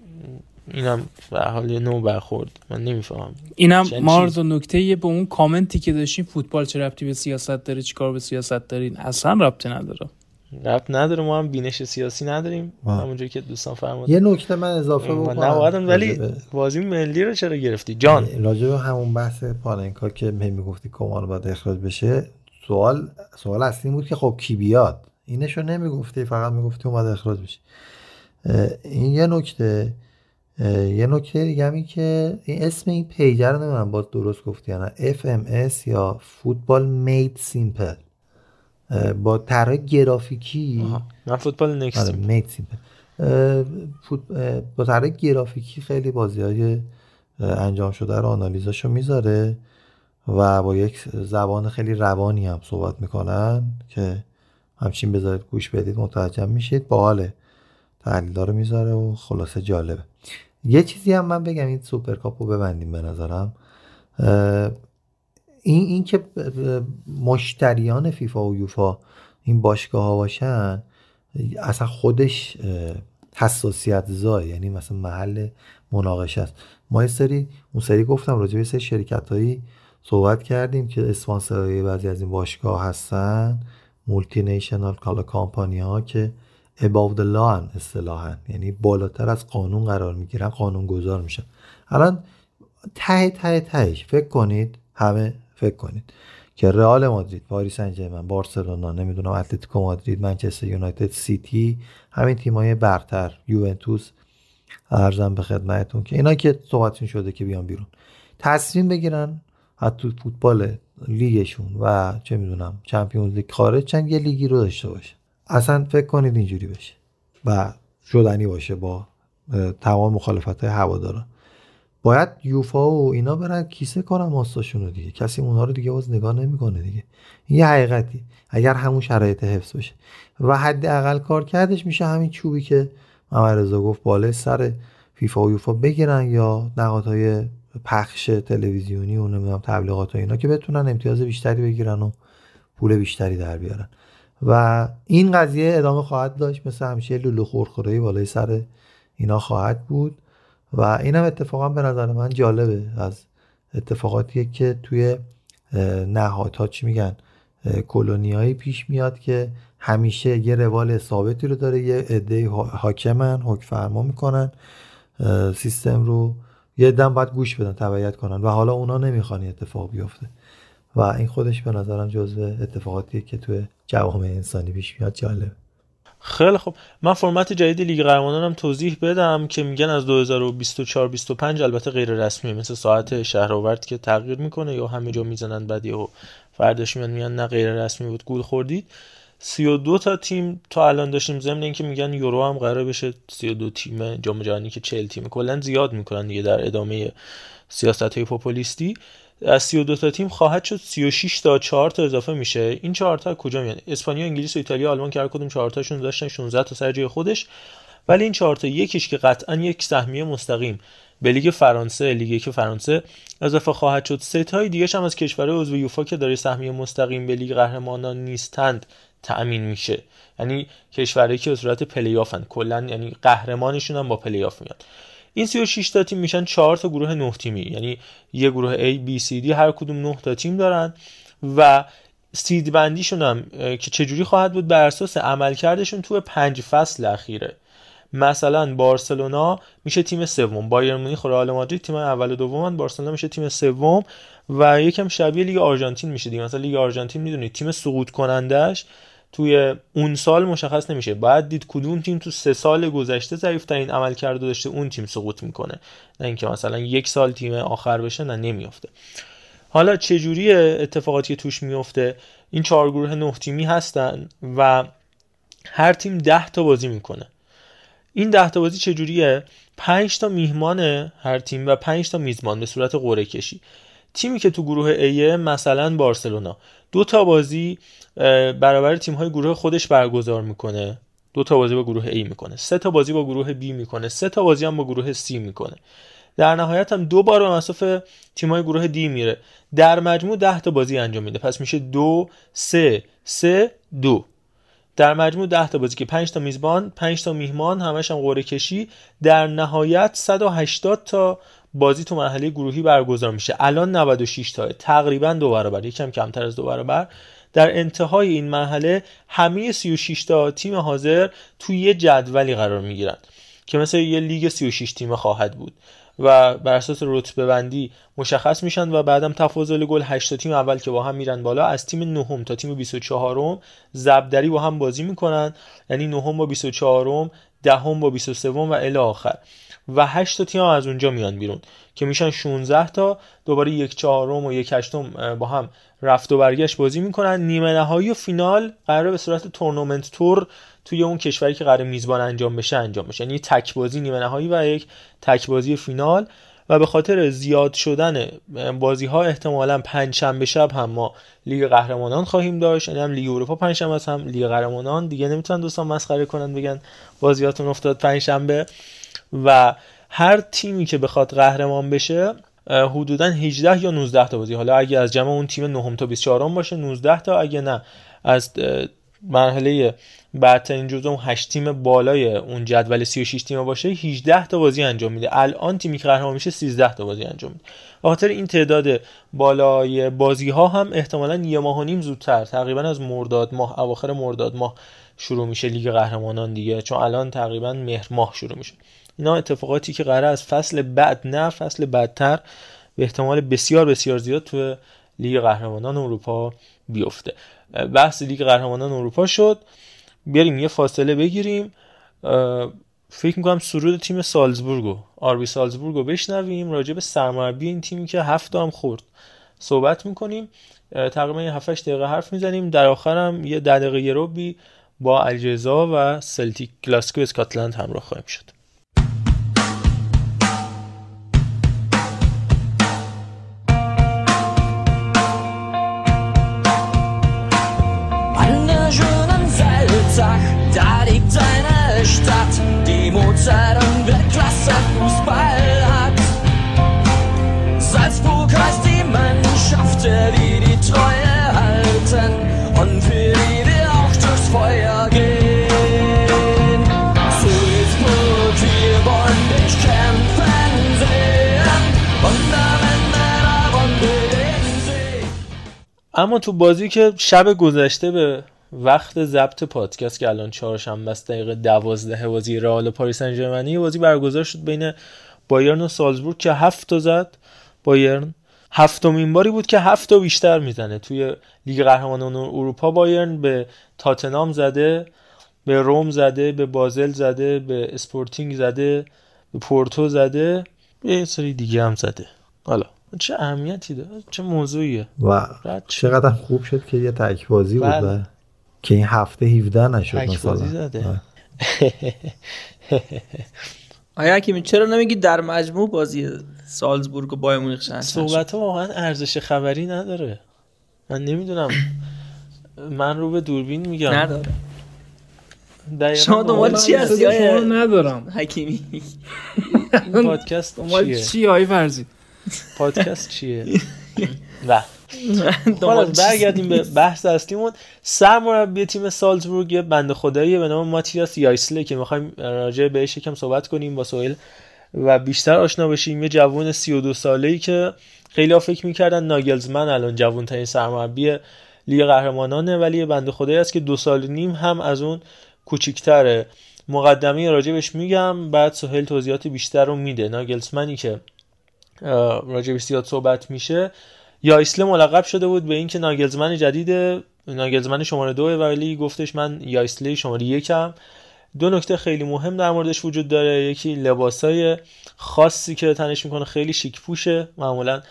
اینم به حال نو برخورد. من نمی‌فهمم. اینم مارز و نکته به اون کامنتی که داشتین فوتبال چه ربطی به سیاست داره چیکار به سیاست دارین؟ اصلا ربطی نداره. ربط نداره ما هم بینش سیاسی نداریم همونجوری که دوستان فرمود یه نکته من اضافه بکنم. ولی بازی ملی رو چرا گرفتی؟ جان. راجع به همون بحث پالنکا که می می‌گفتی کمان باید اخراج بشه سوال سوال اصلی بود که خب کی بیاد؟ اینشو نمی‌گفتی فقط می‌گفتی اومد اخراج بشه. این یه نکته. یه نکته دیگه همی که این اسم این پیجر رو نمی‌دونم باز درست گفتی یا نه. FMS یا فوتبال مید سیمپل با طرح گرافیکی. من فوتبال نکست. سیمپل با طرح گرافیکی خیلی بازی های انجام شده رو آنالیزاشو می‌ذاره و با یک زبان خیلی روانی هم صحبت می‌کنن که همچین بذارید گوش بدید متوجه میشید. باحاله تحلیل رو می‌ذاره و خلاصه جالبه. یه چیزی هم من بگم این سوپرکاپ رو ببندیم به نظرم. این این که مشتریان فیفا و یوفا این باشگاه ها باشن اصلا خودش حساسیت زای یعنی مثلا محل مناقشه است. ما یه سری اون سری گفتم راجع به سری شرکت هایی صحبت کردیم که اسپانسرهای بعضی از این باشگاه هستن multinational کالا کامپانی ها که above the law اصطلاحا. یعنی بالاتر از قانون قرار می‌گیرن قانون گذار میشن. الان ته ته تهش فکر کنید همه فکر کنید. که رئال مادرید پاریس سن بارسلونا نمی‌دونم اتلتیکو مادرید منچستر یونایتد سیتی همین تیمای برتر یوونتوس عرضم به خدمتتون که اینا که صحبتشون شده که بیان بیرون. تصمیم بگیرن حتی فوتبال لیگشون و چه می‌دونم چمپیونز لیگ خارج چند یه لیگی رو داشته باشه اصلا فکر کنید اینجوری بشه و شدنی باشه با تمام مخالفت های هواداران. باید یوفا و اینا برن کیسه کنن ماستاشون رو دیگه. کسی اونها رو دیگه باز نگاه نمی‌کنه دیگه. این یه حقیقتی. اگر همون شرایط حفظ بشه. و حداقل کار کردش میشه همین چوبی که محمد گفت بالای سر فیفا و یوفا بگیرن یا نهادهای پخش تلویزیونی و نمی‌دونم تبلیغات و اینا که بتونن امتیاز بیشتری بگیرن و پول بیشتری در بیارن. و این قضیه ادامه خواهد داشت. مثل همیشه لولو خورخوری بالای سر اینا خواهد بود. و این هم اتفاقا به نظر من جالبه از اتفاقاتیه که توی نهادها چی میگن کلونیایی پیش میاد که همیشه یه روال ثابتی رو داره یه عده حاکمن حکم فرما می‌کنن سیستم رو یه دم باید گوش بدن تبعیت کنن و حالا اونا نمی‌خوان اتفاق بیفته. و این خودش به نظرم جزو اتفاقاتیه که توی جوامع انسانی پیش میاد جالب. خیلی خب من فرمت جدید لیگ قهرمانان توضیح بدم که میگن از 2024 25 البته غیر رسمی مثل ساعت شهرآورد که تغییر می‌کنه یا همه جا می‌زنن بعد و فرداش میان میان نه غیر رسمی بود گول خوردید. 32 تا تیم تا الان داشتیم ضمن اینکه میگن یورو هم قرار بشه 32 تیم جام جهانی که 40 تیم کلا زیاد می‌کنن دیگه در ادامه سیاست های پوپولیستی. از 32 تا تیم خواهد شد. 36 تا 4 تا اضافه میشه. این 4 تا کجا میان؟ اسپانیا انگلیس و ایتالیا آلمان که هر کدوم 4 تاشون داشتن 16 تا سر جای خودش. ولی این 4 تا یکیش که قطعا یک سهمیه مستقیم. به لیگ فرانسه لیگ یک فرانسه اضافه خواهد شد. سه تای دیگه هم از کشورهای عضو یوفا که داره سهمیه مستقیم به لیگ قهرمانان نیستند تأمین میشه. یعنی کشورهایی که به صورت پلی آفن کلا یعنی قهرمانشون هم با پلی آف میاد این 36 تا تیم میشن 4 تا گروه 9 تیمی. یعنی یه گروه A B C D هر کدوم 9 تا تیم دارن و سید بندیشون هم که چجوری خواهد بود بر اساس عملکردشون تو پنج فصل اخیره. مثلا بارسلونا میشه تیم سوم. بایر مونیخ و رئال مادرید تیم اول و دومن. بارسلونا میشه تیم سوم و یکم شبیه لیگ آرژانتین میشه دیگه. مثلا لیگ آرژانتین می‌دونید تیم سقوط کنندش توی اون سال مشخص نمیشه. باید دید کدوم تیم تو سه سال گذشته ضعیف ترین عملکردو داشته اون تیم سقوط می‌کنه. نه اینکه مثلا یک سال تیم آخر بشه نه نمیافته. حالا چجوری اتفاقاتی توش میفته این چهار گروه نه تیمی هستن و هر تیم ده تا بازی می‌کنه. این ده تا بازی چجوریه؟ پنج تا میهمان هر تیم و پنج تا میزبان به صورت قرعه کشی تیمی که تو گروه A مثلا بارسلونا. دو تا بازی برابر تیم های گروه خودش برگزار می‌کنه. دو تا بازی با گروه A می‌کنه. سه تا بازی با گروه B می‌کنه. سه تا بازی هم با گروه C می‌کنه. در نهایت هم دو بار به مصاف تیمای گروه دی میره. در مجموع 10 تا بازی انجام میده. پس میشه دو سه سه دو. در مجموع 10 تا بازی که 5 تا میزبان 5 تا میهمان همش هم قرعه کشی. در نهایت 180 تا بازی تو مرحله گروهی برگزار میشه. الان 96 تا. تقریبا دو برابر. یکم کمتر از دو برابر. در انتهای این مرحله همه 36 تا تیم حاضر توی یه جدولی قرار می‌گیرن که مثل یه لیگ 36 تیم خواهد بود و بر اساس رتبه بندی مشخص میشن و بعدم تفاضل گل 8 تیم اول که با هم میرن بالا از تیم نهم تا تیم 24 م زبدری با هم بازی می‌کنن. یعنی نهم با 24 م دهم با 23 و الی آخر. و 8 تا تیم از اونجا میان بیرون که میشن 16 تا دوباره یک چهارم و یک هشتم با هم رفت و برگشت بازی می‌کنن. نیمه نهایی و فینال قرار به صورت تورنمنت تور توی اون کشوری که قرار میزبان انجام بشه انجام بشه. یعنی تک بازی نیمه نهایی و یک تک بازی فینال. و به خاطر زیاد شدن بازی ها احتمالا پنج شنبه شب هم ما لیگ قهرمانان خواهیم داشت. یعنی هم لیگ اروپا پنج شنبه هم لیگ قهرمانان. دیگه نمی‌تونن دوستان مسخره کنن بگن بازیاتون افتاد پنج شنبه و هر تیمی که بخواد قهرمان بشه حدودا 18 یا 19 تا بازی. حالا اگه از جمع اون تیم 9 تا 24 باشه 19 تا. اگه نه از مرحله بعدترین جزء اون 8 تیم بالای اون جدول 36 تیم باشه 18 تا بازی انجام میده. الان تیمی که قهرمان میشه 13 تا بازی انجام میده. خاطر این تعداد بالای بازی ها هم احتمالا یه ماه و نیم زودتر تقریبا از مرداد ماه اواخر مرداد ماه شروع میشه لیگ قهرمانان دیگه. چون الان تقریبا مهر ماه شروع میشه. اینا اتفاقاتی که قرار از فصل بعد نه فصل بعدتر به احتمال بسیار بسیار زیاد تو لیگ قهرمانان اروپا بیفته. بحث لیگ قهرمانان اروپا شد. بیاریم یه فاصله بگیریم. فکر می‌کنم سرود تیم سالزبورگو RB سالزبورگو بشنویم. راجع به سرمربی این تیمی که هفت هم خورد. صحبت می‌کنیم. تقریبا یه 7 دقیقه حرف می‌زنیم. در آخرم یه دقیقه روبی با الجزا و سلتیک گلاسکو اسکاتلند همراه خواهیم شد. اما تو بازی که شب گذشته به وقت ضبط پادکست که الان چهارشنبه است دقیقه دوازده بازی رئال پاریس سن بازی برگزار شد بین بایرن و سالزبورگ که هفت تا زد. بایرن هفتمین باری بود که هفت تا بیشتر می‌زنه. توی لیگ قهرمانان اروپا بایرن به تاتنام زده به روم زده به بازل زده به اسپورتینگ زده به پورتو زده یه سری دیگه هم زده. حالا چه اهمیتی داره؟ چه موضوعیه؟ و چقدر خوب شد که یه تک بازی بود بله. که این هفته 17 نشد مثلا. زده. *laughs* آیا حکیمی چرا نمیگی در مجموع بازی سالزبورگ و بایر مونیخ چند صحبت ها واقعا ارزش خبری نداره. من نمی‌دونم. من رو به دوربین میگم. نداره. شما دنبال چی هستی؟ ندارم. حکیمی؟ پادکست دنبال چی های فرزی پادکست چیه؟ *laughs* و برگردیم به بحث اصلیمون. سرمربی تیم سالزبورگ یه بند خدایی به نام ماتیاس یایسله که می‌خوایم راجع بهش یکم صحبت کنیم با سویل و بیشتر آشنا بشیم. یه جوون 32 ساله ای که خیلی ها فکر می‌کردن ناگلزمن الان جوون ترین سرمربی لیگ قهرمانانه ولی یه بند خدایی است که دو سال نیم هم از اون کوچیکتره. مقدمه راجبش میگم بعد سهیل توضیحات بیشتر رو میده. ناگلزمنی که راجبش زیاد صحبت میشه. یا اسلم ملقب شده بود به اینکه ناگلزمن جدید ناگلزمن شماره دو ولی گفتش من یایسلی شماره یکم. دو نکته خیلی مهم در موردش وجود داره. یکی لباسای خاصی که تنش می‌کنه خیلی شیک پوشه. معمولا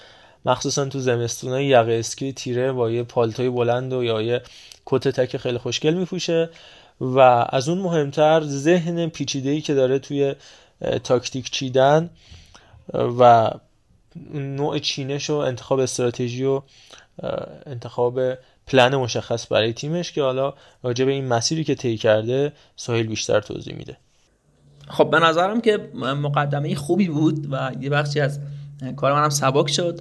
مخصوصا تو زمستونای یقه اسکی تیره با یه پالتوی بلند و یا یه کت تک خیلی خوشگل میپوشه. و از اون مهمتر ذهن پیچیده‌ای که داره توی تاکتیک چیدن و نوع چینش و انتخاب استراتژی و انتخاب پلن مشخص برای تیمش که حالا راجع به این مسیری که طی کرده ساحل بیشتر توضیح میده. خب به نظرم که مقدمه خوبی بود و یه بخشی از کار منم سبک شد.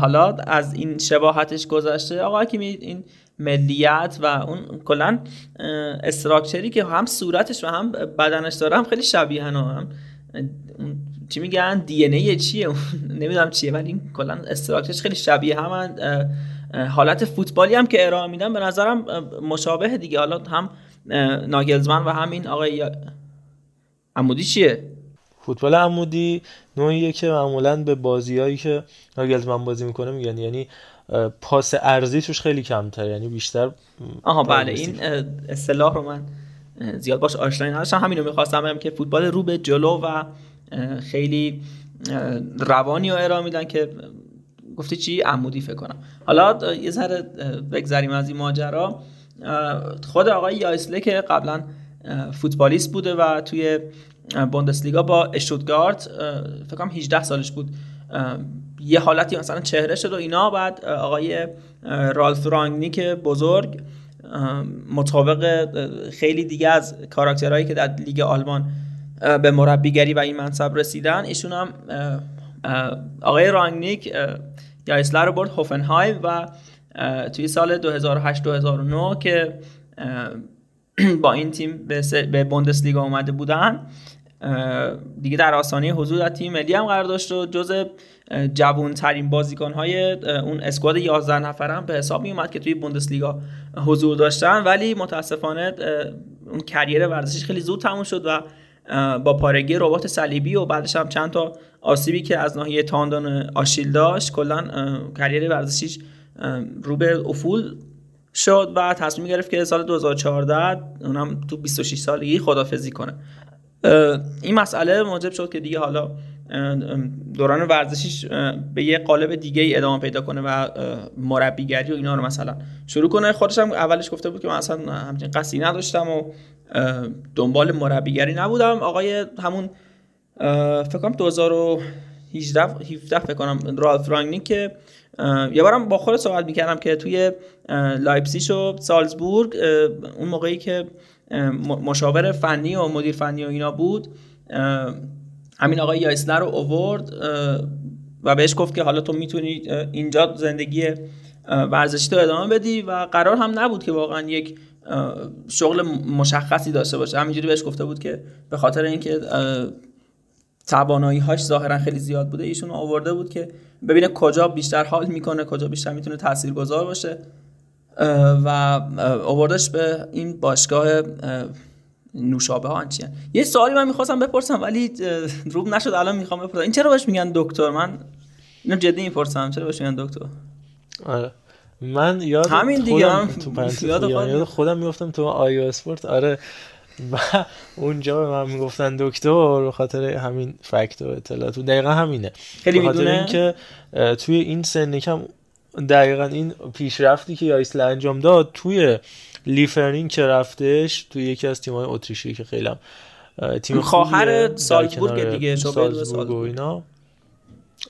حالا از این شباهتش گذشته آقا که این ملیت و اون کلا استراکچری که هم صورتش و هم بدنش داره هم خیلی شبیه هم. چی میگن؟ دی ای چیه؟ *laughs* نمی‌دونم چیه ولی این کلا استراکچرش خیلی شبیه هم. حالت فوتبالی هم که ارائه میدن به نظرم مشابه دیگه. حالا هم ناگلزمن و همین آقای عمودی چیه؟ فوتبال عمودی نوعیه که معمولا به بازیایی که ناگلزمن بازی می‌کنه میگن. یعنی پاس ارزی توش خیلی کمتر یعنی بیشتر آها بله این اصطلاح رو من زیاد باش آشنایی نداشتم. همین رو می‌خواستم بگم که فوتبال رو به جلو و خیلی روانی رو ارائه میدن که گفتی چی؟ عمودی فکر کنم. حالا یه ذره بگذریم از این ماجرا. خود آقای یایسله که قبلا فوتبالیست بوده و توی بوندسلیگا با اشتوتگارت فکر کنم 18 سالش بود. یه حالتی مثلا چهره شد و اینا. بعد آقای رالف رانگنیک بزرگ مطابق خیلی دیگه از کاراکترهایی که در لیگ آلمان به مربیگری و این منصب رسیدن. ایشون هم آقای رانگنیک یایسلر رو برد هوفنهایم و توی سال 2008-2009 که *clears throat* با این تیم به بوندسلیگا اومده بودن. دیگه در آسانی حضور در تیم ملی هم قرار داشت و جز جوان ترین بازیکن های اون اسکواد 11 نفر هم به حساب می اومد که توی بوندسلیگا حضور داشتن. ولی متاسفانه اون کریر ورزشیش خیلی زود تموم شد و با پارگی ربات صلیبی و بعدش هم چند تا آسیبی که از ناحیه تاندان آشیل داشت کلا کریر ورزشیش رو به افول شد و تصمیم گرفت که سال 2014 اونم تو 26 سالگی خدافزی کنه. این مسئله موجب شد که دیگه حالا دوران ورزشیش به یه قالب دیگه ای ادامه پیدا کنه و مربیگری و اینا رو مثلا شروع کنه. خودش هم اولش گفته بود که من اصلا همچین قصدی نداشتم و دنبال مربیگری نبودم. آقای همون فکر کنم 2018 17 فکر کنم رالف رانگنیک که یه بارم با خود صحبت می‌کردم که توی لایپسیش و سالزبورگ اون موقعی که مشاور فنی و مدیر فنی و اینا بود همین آقای یایسلر رو اوورد و بهش گفت که حالا تو می‌تونی اینجا زندگی ورزشی تو ادامه بدی و قرار هم نبود که واقعا یک شغل مشخصی داشته باشه. همینجوری بهش گفته بود که به خاطر اینکه توانایی هاش ظاهرا خیلی زیاد بوده ایشون آورده بود که ببینه کجا بیشتر حال می‌کنه کجا بیشتر می‌تونه تاثیرگذار باشه. و آوردش به این باشگاه نوشابه ها. چیه؟ یه سوالی من می‌خواستم بپرسم ولی روب نشد الان می‌خوام بپرسم. این چرا بهش میگن دکتر؟ من اینو جدی می‌پرسم. چرا بهش میگن دکتر؟ آره. من یاد همین دیگه هم تو یاد خودم. می‌گفتم تو آیو اسپورت. آره و اونجا به من می‌گفتن دکتر به خاطر همین فکت و اطلاعات. و دقیقا همینه. خیلی می‌دونه؟ اینکه توی این سن کم دقیقا این پیشرفتی که یایسل انجام داد توی لیفرنینگ که رفتش توی یکی از تیم‌های اتریشی که خیلی تیم خواهر سالزبورگ دیگه سالزبورگ و اینا.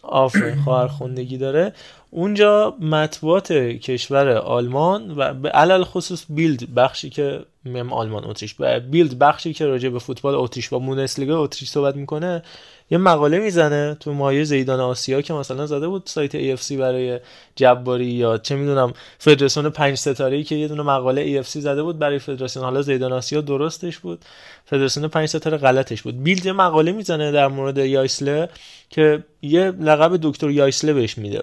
آفرین خواهر خوندگی داره. اونجا مطبوعات کشور آلمان و به علل خصوص بیلد بخشی که مم آلمان اتریش بیلد بخشی که راجع به فوتبال اتریش و موندسلیگا اتریش صحبت می‌کنه یه مقاله می‌زنه تو مایه زیدان آسیا که مثلا زده بود سایت AFC برای جباری یا چه می‌دونم فدراسیون پنج ستاره که یه دونه مقاله AFC زده بود برای فدراسیون. حالا زیدان آسیا درستش بود فدراسیون پنج ستاره غلطش بود. بیلد یه مقاله می‌زنه در مورد یایسله که یه لقب دکتر یایسله بهش میده.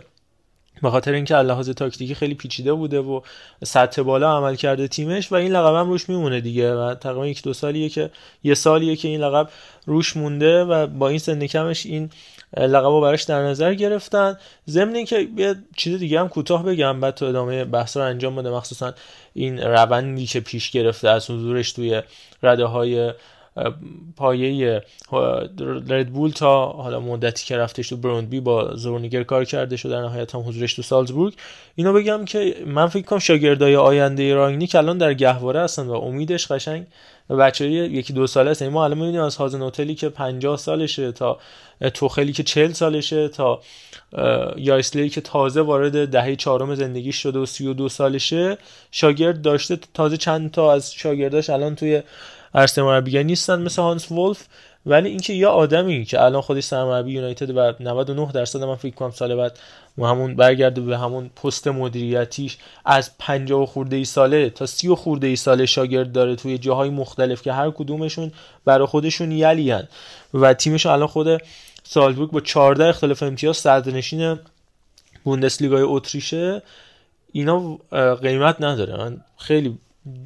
به خاطر اینکه لحاظ تاکتیکی خیلی پیچیده بوده و سطح بالا عمل کرده تیمش و این لقب هم روش میمونه دیگه و تقریبا یک دو سالیه که یه سالیه که این لقب روش مونده و با این سن کمش این لقب رو براش در نظر گرفتن. ضمن اینکه یه چیز دیگه هم کوتاه بگم بعد تو ادامه بحث رو انجام بده مخصوصا این روندی که پیش گرفته از حضورش توی رده های پایه ردبول تا حالا مدتی که رفتش تو بروندبی با زورنیگر کار کرده شد در نهایت هم حضورش تو سالزبورگ. اینو بگم که من فکر کنم شاگردای آینده رانگنیک الان در گهواره هستن و امیدش قشنگ بچه یکی دو ساله است ما الان می‌بینیم از هازن هتلی که 50 سالشه تا توخلی که 40 سالشه تا یایسلی که تازه وارد دهه چهارم زندگی شده و 32 سالشه. شاگرد داشته تازه چند تا از شاگرداش الان توی عرصه مربیگری نیستن مثل هانس ولف ولی اینکه یا آدمی که الان خودش سرمربی یونایتد و 99 درصد من فکر کنم سال بعد همون برگرده به همون پست مدیریتیش از 50 خورده ای ساله تا 30 خورده ای ساله شاگرد داره توی جاهای مختلف که هر کدومشون برای خودشون یلیان و تیمش الان خود سالزبورگ با 14 اختلاف امتیاز صدرنشین بوندسلیگای اتریشه. اینا قیمت نداره. من خیلی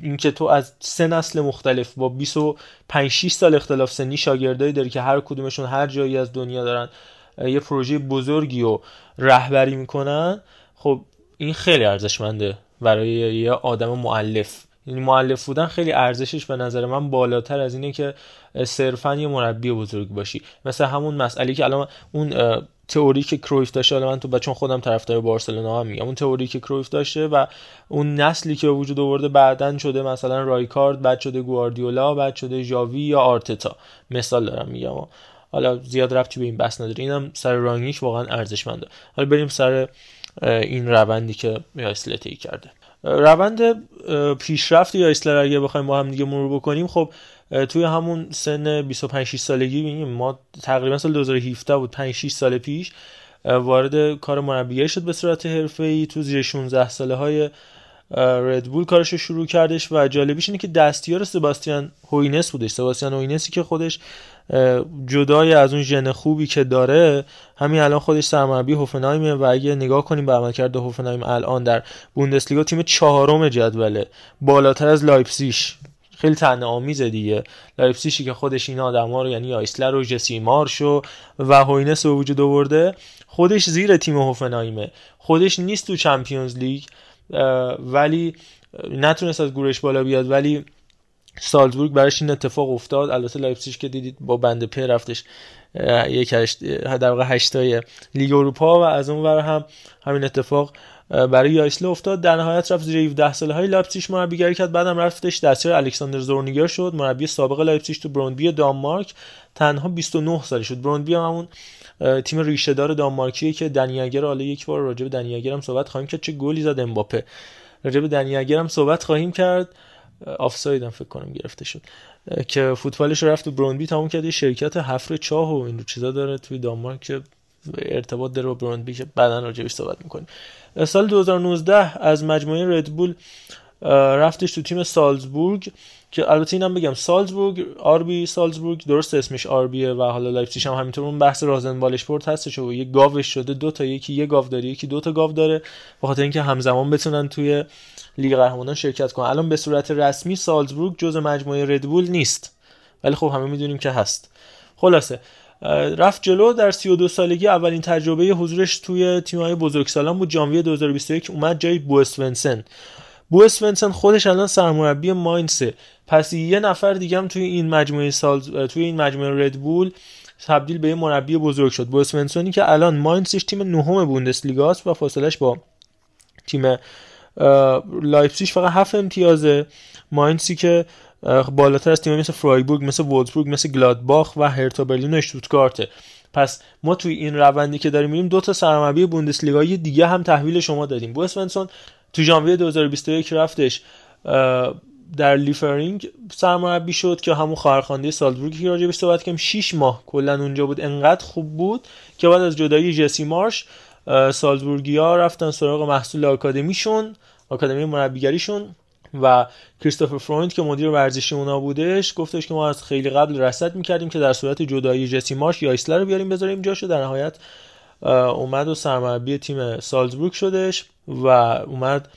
اینکه تو از سه نسل مختلف با 25 6 سال اختلاف سنی شاگردایی داری که هر کدومشون هر جایی از دنیا دارن یه پروژه بزرگی رو رهبری می‌کنن. خب این خیلی ارزشمنده برای یه آدم معلف. یعنی معلف بودن خیلی ارزشش به نظر من بالاتر از اینه که صرفا یه مربی بزرگ باشی. مثل همون مسئله که الان اون تئوری که کرویف داشته حالا من تو بچون خودم طرفدار بارسلونا هم میگم اون تئوری که کرویف داشته و اون نسلی که وجود آورده بعدن شده مثلا رایکارد بعد شده گواردیولا بعد شده ژاوی یا آرتتا. مثال دارم میگم. حالا زیاد ربطی به این بحث نداره. اینم سر رانگیش واقعا ارزشمنده. حالا بریم سر این روندی که طی کرده. روند پیشرفت یایسلر اگه بخوایم با هم دیگه مرور بکنیم خب توی همون سن 25 6 سالگی ببینیم ما تقریبا سال 2017 بود 5 6 سال پیش وارد کار مربیگری شد به صورت حرفه‌ای. تو زیر 16 ساله های ردبول کارش رو شروع کردش و جالبیش اینه که دستیار سباستیان هوینس بودش. سباستیان هوینسی که خودش جدای از اون ژن خوبی که داره همین الان خودش سرمربی هوفنهایمه و اگه نگاه کنیم به عملکرد هوفنهایم الان در بوندسلیگا تیم چهارم جدوله بالاتر از لایپسیش خیلی طعنه آمیزه دیگه. لایپسیشی که خودش این آدما رو یعنی آیسلر و جسی مارشو و هوینس به وجود آورده خودش زیر تیم هوفنهایمه. خودش نیست تو چمپیونز لیگ ولی نتونست از گروهش بالا بیاد ولی سالزبورگ براش این اتفاق افتاد. البته لایپزیگ که دیدید با بند په رفتش یک هشت در واقع هشتای لیگ اروپا و از اون ور هم همین اتفاق برای یایسله افتاد در نهایت رفت زیر 17 ساله های لایپزیگ مربیگری کرد. بعدم رفتش دستیار الکساندر زورنیگر شد. مربی سابق لایپزیگ تو بروندبی دانمارک. تنها 29 ساله شد. بروندبی هم همون تیم ریشه دار دانمارکیه که دنیاگر حالا یک بار راجع به دنیاگر هم صحبت خواهیم کرد. چه گلی زد امباپه. راجع به دنیاگر هم صحبت خواهیم کرد. آفساید هم فکر کنم گرفته شد. که فوتبالش رفت و برونبی تموم کرد. شرکت حفر چاه و این چیزا داره توی دانمارک ارتباط داره با برونبی که بعدا راجعش صحبت می‌کنیم. سال 2019 از مجموعه ردبول رفتش تو تیم سالزبورگ که البته اینم بگم سالزبورگ RB سالزبورگ درست اسمش RB ه و حالا لایپزیگ هم همینطور اون بحث RasenBallsport هستش و یه گاوش شده دو تا یکی یه گاو داره یکی دو تا گاو داره به خاطر اینکه همزمان بتونن توی لیگ قهرمانان شرکت کنن. الان به صورت رسمی سالزبورگ جز مجموعه ردبول نیست. ولی خب همه می‌دونیم که هست. خلاصه رفت جلو در 32 سالگی اولین تجربه حضورش توی تیم‌های بزرگسالان بود. ژانویه 2021 اومد جای بوسونسن بوسونسن خودش الان سرمربی ماینسه. پس یه نفر دیگه هم توی این مجموعه سال توی این مجموعه ردبول تبدیل به یه مربی بزرگ شد. بوسونسونی که الان ماینسش تیم نهم بوندسلیگاست و فاصلش با تیم لایپزیگ فقط هفت امتیازه. ماینسی که بالاتر از تیم مثل فرایبورگ مثل وولزبورگ مثل گلادباخ و هرتا برلین و اشتوتگارته پس ما توی این روندی که داریم میریم دو تا سرمربی بوندسلیگایی دیگه هم تحویل شما دادیم. بوسونسون تو ژانویه 2021 رفتش در لیفرینگ سرمربی شد که همون خواهرخوانده سالزبورگ که راجع صحبت کردیم 6 ماه کلا اونجا بود. انقدر خوب بود که بعد از جدایی جسی مارش سالزبورگیا رفتن سراغ محصول آکادمیشون آکادمی مربیگریشون. و کریستوفر فرویند که مدیر ورزشی اونا بودش گفتش که ما از خیلی قبل رصد می‌کردیم که در صورت جدایی جسی مارش یا ایسلر رو بیاریم بذاریم جاشو. در نهایت اومد و سرمربی تیم سالزبورگ شدش و اومد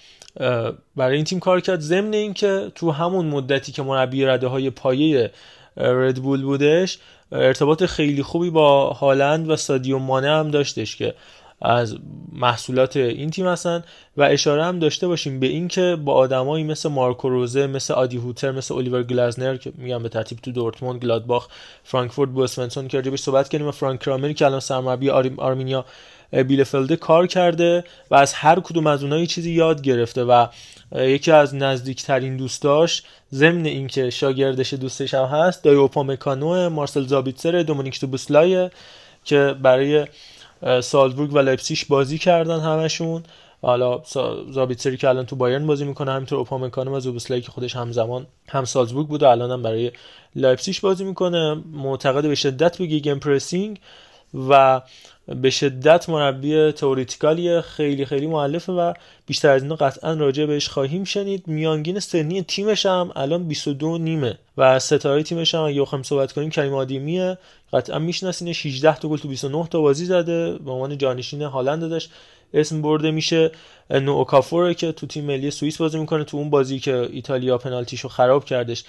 برای این تیم کار کرد. ضمن اینکه تو همون مدتی که مربی رده های پایه ردبول بودش ارتباط خیلی خوبی با هالند و سادیو مانه هم داشتش که از محصولات این تیم هستن و اشاره هم داشته باشیم به اینکه با آدمایی مثل مارکو روزه مثل آدی هوتر مثل الیور گلازنر که میگم به ترتیب تو دورتموند گلادباخ فرانکفورت بوسمنتون که راجبش صحبت کردیم و فرانک کرامری که الان سرمربی آرمینیا بیلفلده کار کرده و از هر کدوم از اونها چیزی یاد گرفته و یکی از نزدیکترین دوستاش ضمن اینکه شاگردش دوستش هم هست دای اوپامکانو مارسل زابیتسر دومینیک سوبوسلای که برای سالزبورگ و لایپسیش بازی کردن همشون. حالا زابیتسری که الان تو بایرن بازی می‌کنه همینطور اوپامکانو و سوبوسلای که خودش همزمان هم سالزبورگ بود و الان هم برای لایپسیش بازی می‌کنه. معتقد به شدت به gegenpressing و به شدت مربی theoretical ی خیلی خیلی معلفه و بیشتر از اینو قطعا راجع بهش خواهیم شنید. میانگین سنی تیمش هم الان 22 نیمه و ستاره تیمش هم اگه بخوایم صحبت کنیم کریم آدیمیه قطعا میشناسینش 18 تا گل تو 29 تا بازی زده به عنوان جانشین هالند داشت. اسم برده میشه نو که تو تیم ملی سوئیس بازی می‌کنه. تو اون بازی که ایتالیا پنالتیشو خراب کردش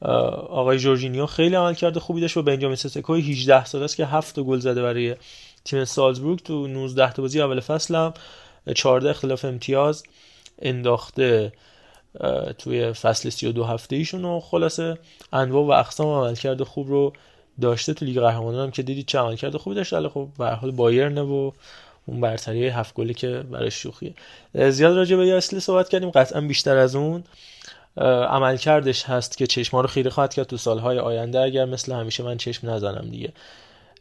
آقای جورجینیو خیلی عمل کرده خوبی داشت. و بنجامین سسکو 18 ساله است که 7 گل زده برای تیم سالزبورگ تو 19 تا بازی اول فصل هم 14 اختلاف امتیاز انداخته توی فصل 32 هفته ایشون و خلاصه انواع و اقسام عمل کرده خوب رو داشته تو لیگ قهرمانان هم که دیدید چه عمل کرده خوبی داشته. خب به حال بایرن و اون برتری هفت گلی که برای شوخیه. زیاد راجع به یاسلی صحبت کردیم قطعا بیشتر از اون. عمل کردش هست که چشما رو خیره خواهد کرد تو سالهای آینده اگر مثل همیشه من چشم نزنم دیگه.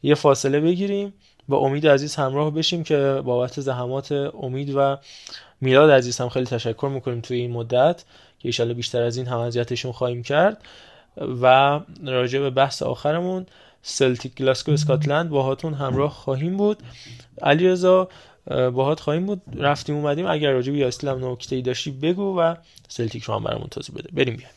یه فاصله بگیریم. با امید عزیز همراه بشیم که بابت زحمات امید و میلاد عزیز هم خیلی تشکر می‌کنیم توی این مدت که ایشالا بیشتر از این هم اذیتشون خواهیم کرد. و راجع به بحث آخرمون سلتیک گلاسکو اسکاتلند باهاتون همراه خواهیم بود. علیرضا باهات خواهیم بود. رفتیم اومدیم. اگر راجع به یاسل هم نکته داشتی بگو و سلتیک رو هم برامون توضیح بده. بریم بیایم.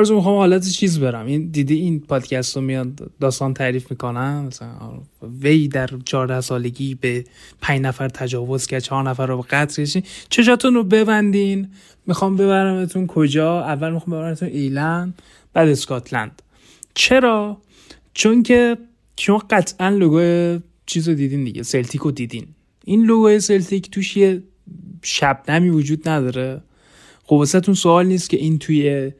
آرزو می‌خوام حالت چیز برم. این دیدی این پادکست رو میاد داستان تعریف می‌کنن مثلا وی در 14 سالگی به 5 نفر تجاوز کرد 4 نفر رو به قتل کشید چشاتون رو ببندین. می‌خوام ببرمتون کجا؟ اول می‌خوام ببرمتون ایرلند بعد اسکاتلند. چرا؟ چون که شما قطعا لوگو چیز رو دیدین دیگه سلتیک رو دیدین. این لوگو سلتیک توش یه شبنمی وجود نداره. خب سوال نیست که این توی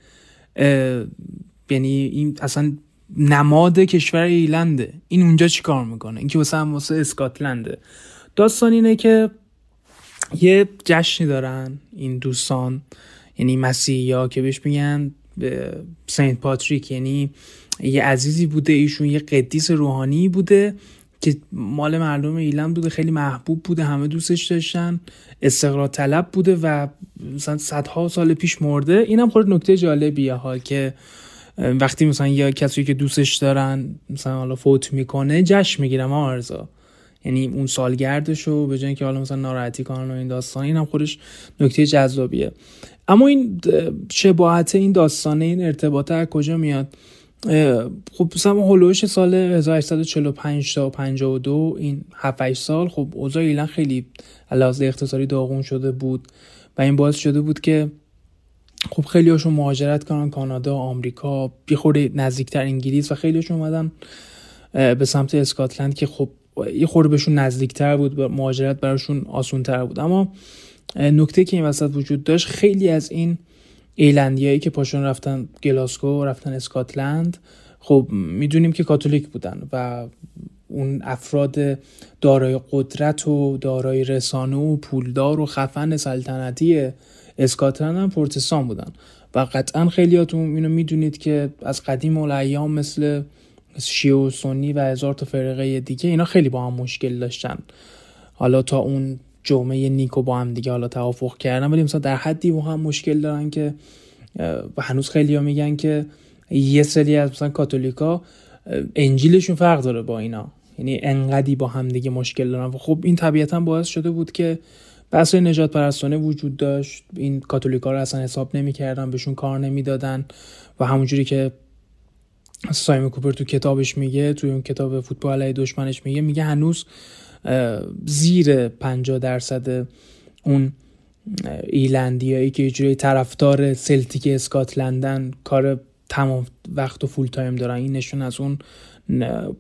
یعنی این اصلا نماد کشور ایلنده این اونجا چی کار می‌کنه؟ این که واسه هم واسه اسکاتلنده. داستان اینه که یه جشنی دارن این دوستان. یعنی مسیحی ها که بهش میگن سنت پاتریک. یعنی یه عزیزی بوده ایشون یه قدیس روحانی بوده. که مال مردم ایلند بوده خیلی محبوب بوده همه دوستش داشتن استقرار طلب بوده و مثلا صدها سال پیش مرده. اینم خود نکته جالبیه ها که وقتی مثلا یا کسی که دوستش دارن مثلا حالا فوت می‌کنه جشن می‌گیرم آرزا. یعنی اون سالگردش رو به جای که حالا مثلا ناراحتی کنن و این داستان این هم خودش نکته جذابیه. اما این شباهت این داستانه این ارتباطه کجا میاد؟ خب مثلا هولوش سال 1845 تا 52 این 7 سال خب اوضاع ایلان خیلی لحاظ اقتصادی داغون شده بود و این باعث شده بود که خب خیلی هاشون مهاجرت کنن کانادا آمریکا بیخوره نزدیکتر انگلیس و خیلی هاشون اومدن به سمت اسکاتلند که خب یه خورده بهشون نزدیکتر بود مهاجرت براشون آسونتر بود. اما نکته که این وسط وجود داشت خیلی از این ایلندیایی که پاشون رفتن گلاسکو رفتن اسکاتلند خب می‌دونیم که کاتولیک بودن و اون افراد دارای قدرت و دارای رسانه و پولدار و خفن سلطنتی اسکاتلند هم پرتستان بودن. و قطعا خیلیاتون اینو می‌دونید که از قدیم الایام مثل شیعه و سنی و هزار تا فرقه دیگه اینا خیلی با هم مشکل داشتن. حالا تا اون جمعه نیکو با هم دیگه حالا توافق کردن. ولی مثلا در حدی با هم مشکل دارن که و هنوز خیلی ها میگن که یه سری از مثلا کاتولیکا انجیلشون فرق داره با اینا. یعنی انقدی با هم دیگه مشکل دارن. و خب این طبیعتا باعث شده بود که بحث نجات پرستانه وجود داشت. این کاتولیکا رو اصلا حساب نمی‌کردن بهشون کار نمی‌دادن. و همونجوری که سایم کوپر تو کتابش میگه توی اون کتاب فوتبال علیه دشمنش میگه میگه هنوز زیر 50 درصد اون ایرلندیایی که جوری طرفدار سلتیک اسکاتلندن کار تمام وقت و full time دارن. این نشون از اون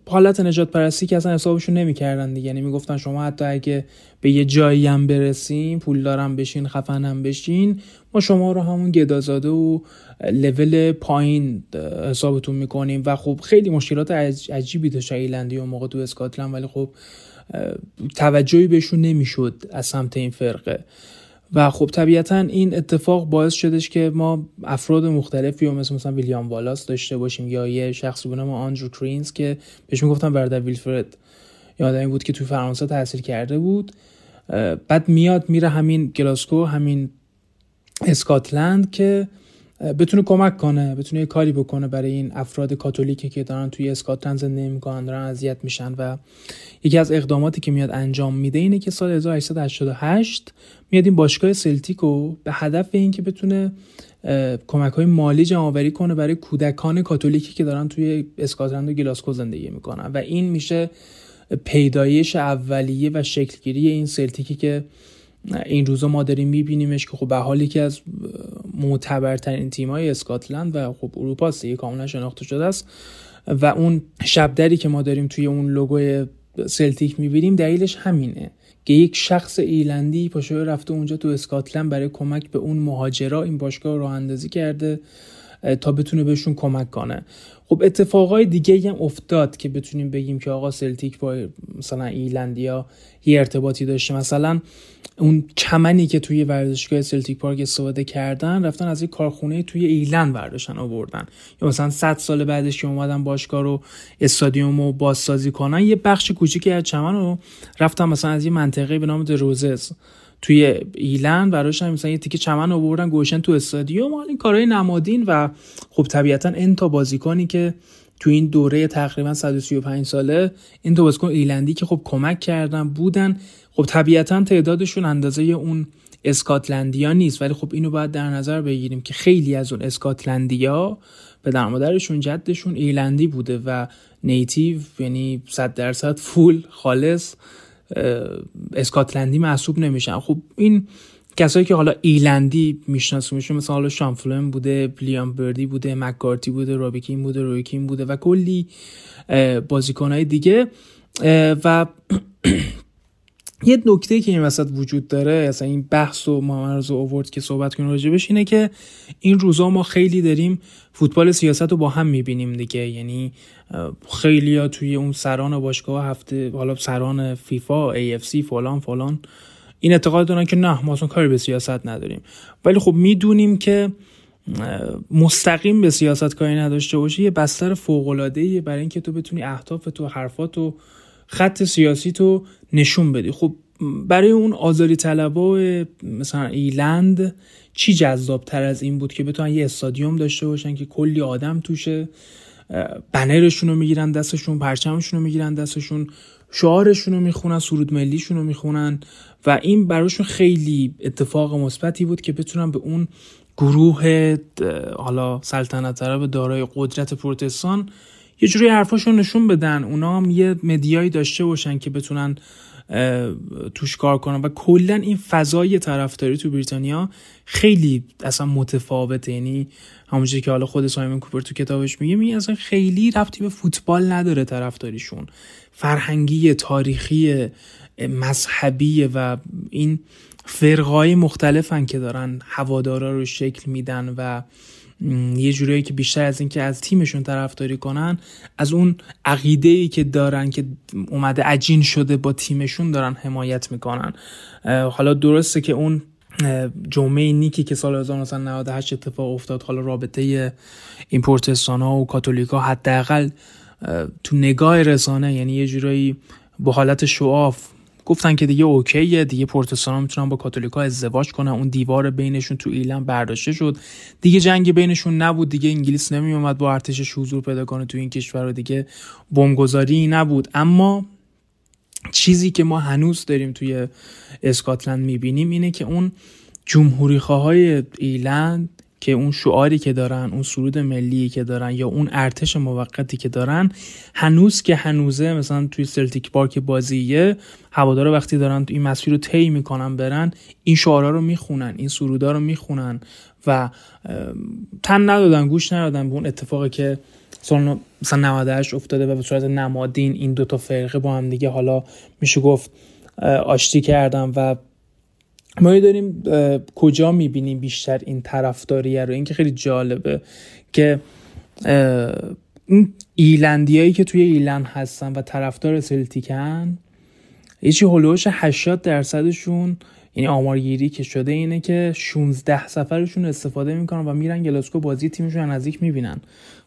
حالت نژاد پرستی که اصلا حسابشون نمی‌کردن دیگه. یعنی می‌گفتن شما حتی اگه به یه جایی هم برسیم پول دارم بشین خفنم بشین ما شما رو همون گدازاده و لول پایین حسابتون می‌کنیم. و خب خیلی مشکلات عجیبی داشت ایرلندی و موقع تو اسکاتلند. ولی خب توجهی بهشون نمی‌شد از سمت این فرقه. و خب طبیعتا این اتفاق باعث شدش که ما افراد مختلفی و مثل مثلا ویلیام والاس داشته باشیم یا یه شخصی به نام آندرو کرینز که بهش می‌گفتن برادر ویلفرد. یادمی بود که توی فرانسه تحصیل کرده بود. بعد میاد میره همین گلاسکو همین اسکاتلند که بتونه کمک کنه بتونه یه کاری بکنه برای این افراد کاتولیکی که دارن توی اسکاتلند زندگی می‌کنن دارن اذیت میشن و یکی از اقداماتی که میاد انجام میده اینه که سال 1888 میاد این باشگاه سلتیکو به هدف اینکه بتونه کمک های مالی جمع کنه برای کودکان کاتولیکی که دارن توی اسکاتلند و گلاسکو زندگی می‌کنن. و این میشه پیدایش اولیه و شکلگیری این سلتیکی که این روزا ما داریم میبینیمش که خب به حالی که از معتبرترین تیمای اسکاتلند و خب اروپا دیگه کاملا شناخته شده است. و اون شبدری که ما داریم توی اون لوگوی سلتیک می‌بینیم دلیلش همینه که یک شخص ایرلندی پاشو رفته اونجا تو اسکاتلند برای کمک به اون مهاجرا این باشگاه راه اندازی کرده تا بتونه بهشون کمک کنه. خب اتفاقای دیگه هم افتاد که بتونیم بگیم که آقا سلتیک با مثلا ایرلندیا یه ارتباطی داشته. مثلا اون چمنی که توی ورزشگاه سلتیک پارک استفاده کردن رفتن از یک کارخونه توی ایرلند برداشتن آوردن. یا مثلا 100 سال بعدش که اومدن باشگاه رو استادیوم رو بازسازی کنن یه بخش کوچیکی از چمن رو رفتن مثلا از یه منطقه به نام روزز توی ایلند براش مثلا یه تیکه چمن آوردن گوشن تو استادیوم. این کارهای نمادین و خب طبیعتا این تا بازیکنی که تو این دوره تقریبا 135 ساله این تا بازیکن ایلندی که خب کمک کردن بودن. خب طبیعتا تعدادشون اندازه اون اسکاتلندیا نیست ولی خب اینو باید در نظر بگیریم که خیلی از اون اسکاتلندیا به در مادرشون جدشون ایلندی بوده و نیتیو یعنی 100 درصد فول خالص اسکاتلندی محسوب نمیشن. خب این کسایی که حالا ایلندی می‌شناسیم میشه مثلا حالا شامفلن بوده لیام بردی بوده مکارتی بوده رابیکین بوده رویکین بوده و کلی بازیکنهای دیگه و *clears throat* *clears throat* *clears throat* یه نکته که این وسط وجود داره اصلا این بحث و محمد اوورد که صحبت کنیم راجبش اینه که این روزا ما خیلی داریم فوتبال سیاست رو با هم می‌بینیم دیگه. یعنی خیلی ها توی اون سران باشگاه هفته حالا سران فیفا سی فلان فلان این اعتقاد دارن که نه ما اصلا کاری به سیاست نداریم. ولی خب می‌دونیم که مستقیم به سیاست کاری نداشته باشه یه بستر فوق برای اینکه تو بتونی اهداف تو حرفات و خط سیاسی تو نشون بدی. خب برای اون آزاری طلبا مثلا ایلند چی جذاب تر از این بود که بتونن یه استادیوم داشته باشن که کلی آدم توشه بنرشون رو می‌گیرن دستشون پرچمشون رو می‌گیرن دستشون شعارشون رو می‌خونن سرود ملیشون رو می‌خونن و این براشون خیلی اتفاق مثبتی بود که بتونن به اون گروه حالا سلطنت طرف دارای قدرت پروتستان یه جوری حرفاشون نشون بدن. اونا هم یه مدیایی داشته باشن که بتونن توش کار کنن. و کلا این فضای طرفداری تو بریتانیا خیلی اصلا متفاوته. یعنی همونجوری که حالا خود سایمون کوپر تو کتابش میگه میگه اصلا خیلی رفتی به فوتبال نداره طرفداریشون. فرهنگی تاریخی مذهبی و این فرقای مختلفن که دارن هوادارا رو شکل میدن و یه جورایی که بیشتر از اینکه از تیمشون طرفداری کنن از اون عقیده ای که دارن که اومده عجین شده با تیمشون دارن حمایت می‌کنن. حالا درسته که اون جمعه نیکی که سال 1998 اتفاق افتاد حالا رابطه این پروتستان ها و کاتولیک ها حداقل تو نگاه رسانه یعنی یه جورایی با حالت شعاف گفتن که دیگه اوکیه دیگه پروتستان می‌تونن با کاتولیکا ازدواج کنن. اون دیوار بینشون تو ایلان برداشته شد. دیگه جنگ بینشون نبود دیگه انگلیس نمی اومد با ارتشش حضور پیدا کنه تو این کشور و دیگه بمبگذاری نبود. اما چیزی که ما هنوز داریم توی اسکاتلند می‌بینیم اینه که اون جمهوری های ایلند که اون شعاری که دارن اون سرود ملی که دارن یا اون ارتش موقتی که دارن هنوز که هنوزه مثلا توی سلتیک پارک بازیه هوادارا وقتی دارن این مسیر رو طی می‌کنن برن این شعارا رو می‌خونن این سرودا رو می‌خونن و تن ندادن گوش ندادن به اون اتفاقی که سال مثلا 98 افتاده و به صورت نمادین این دوتا فرقه با هم دیگه حالا میشه گفت آشتی کردن و ما داریم کجا می‌بینیم بیشتر این طرفداریه رو؟ اینکه خیلی جالبه که این ایلندیایی که توی ایلند هستن و طرفدار سلتیکن یه هلوش 80 درصدشون یعنی آمارگیری که شده اینه که 16 سفرشون استفاده می‌کنن و میرن گلاسکو بازی تیمشون نزدیک می‌بینن.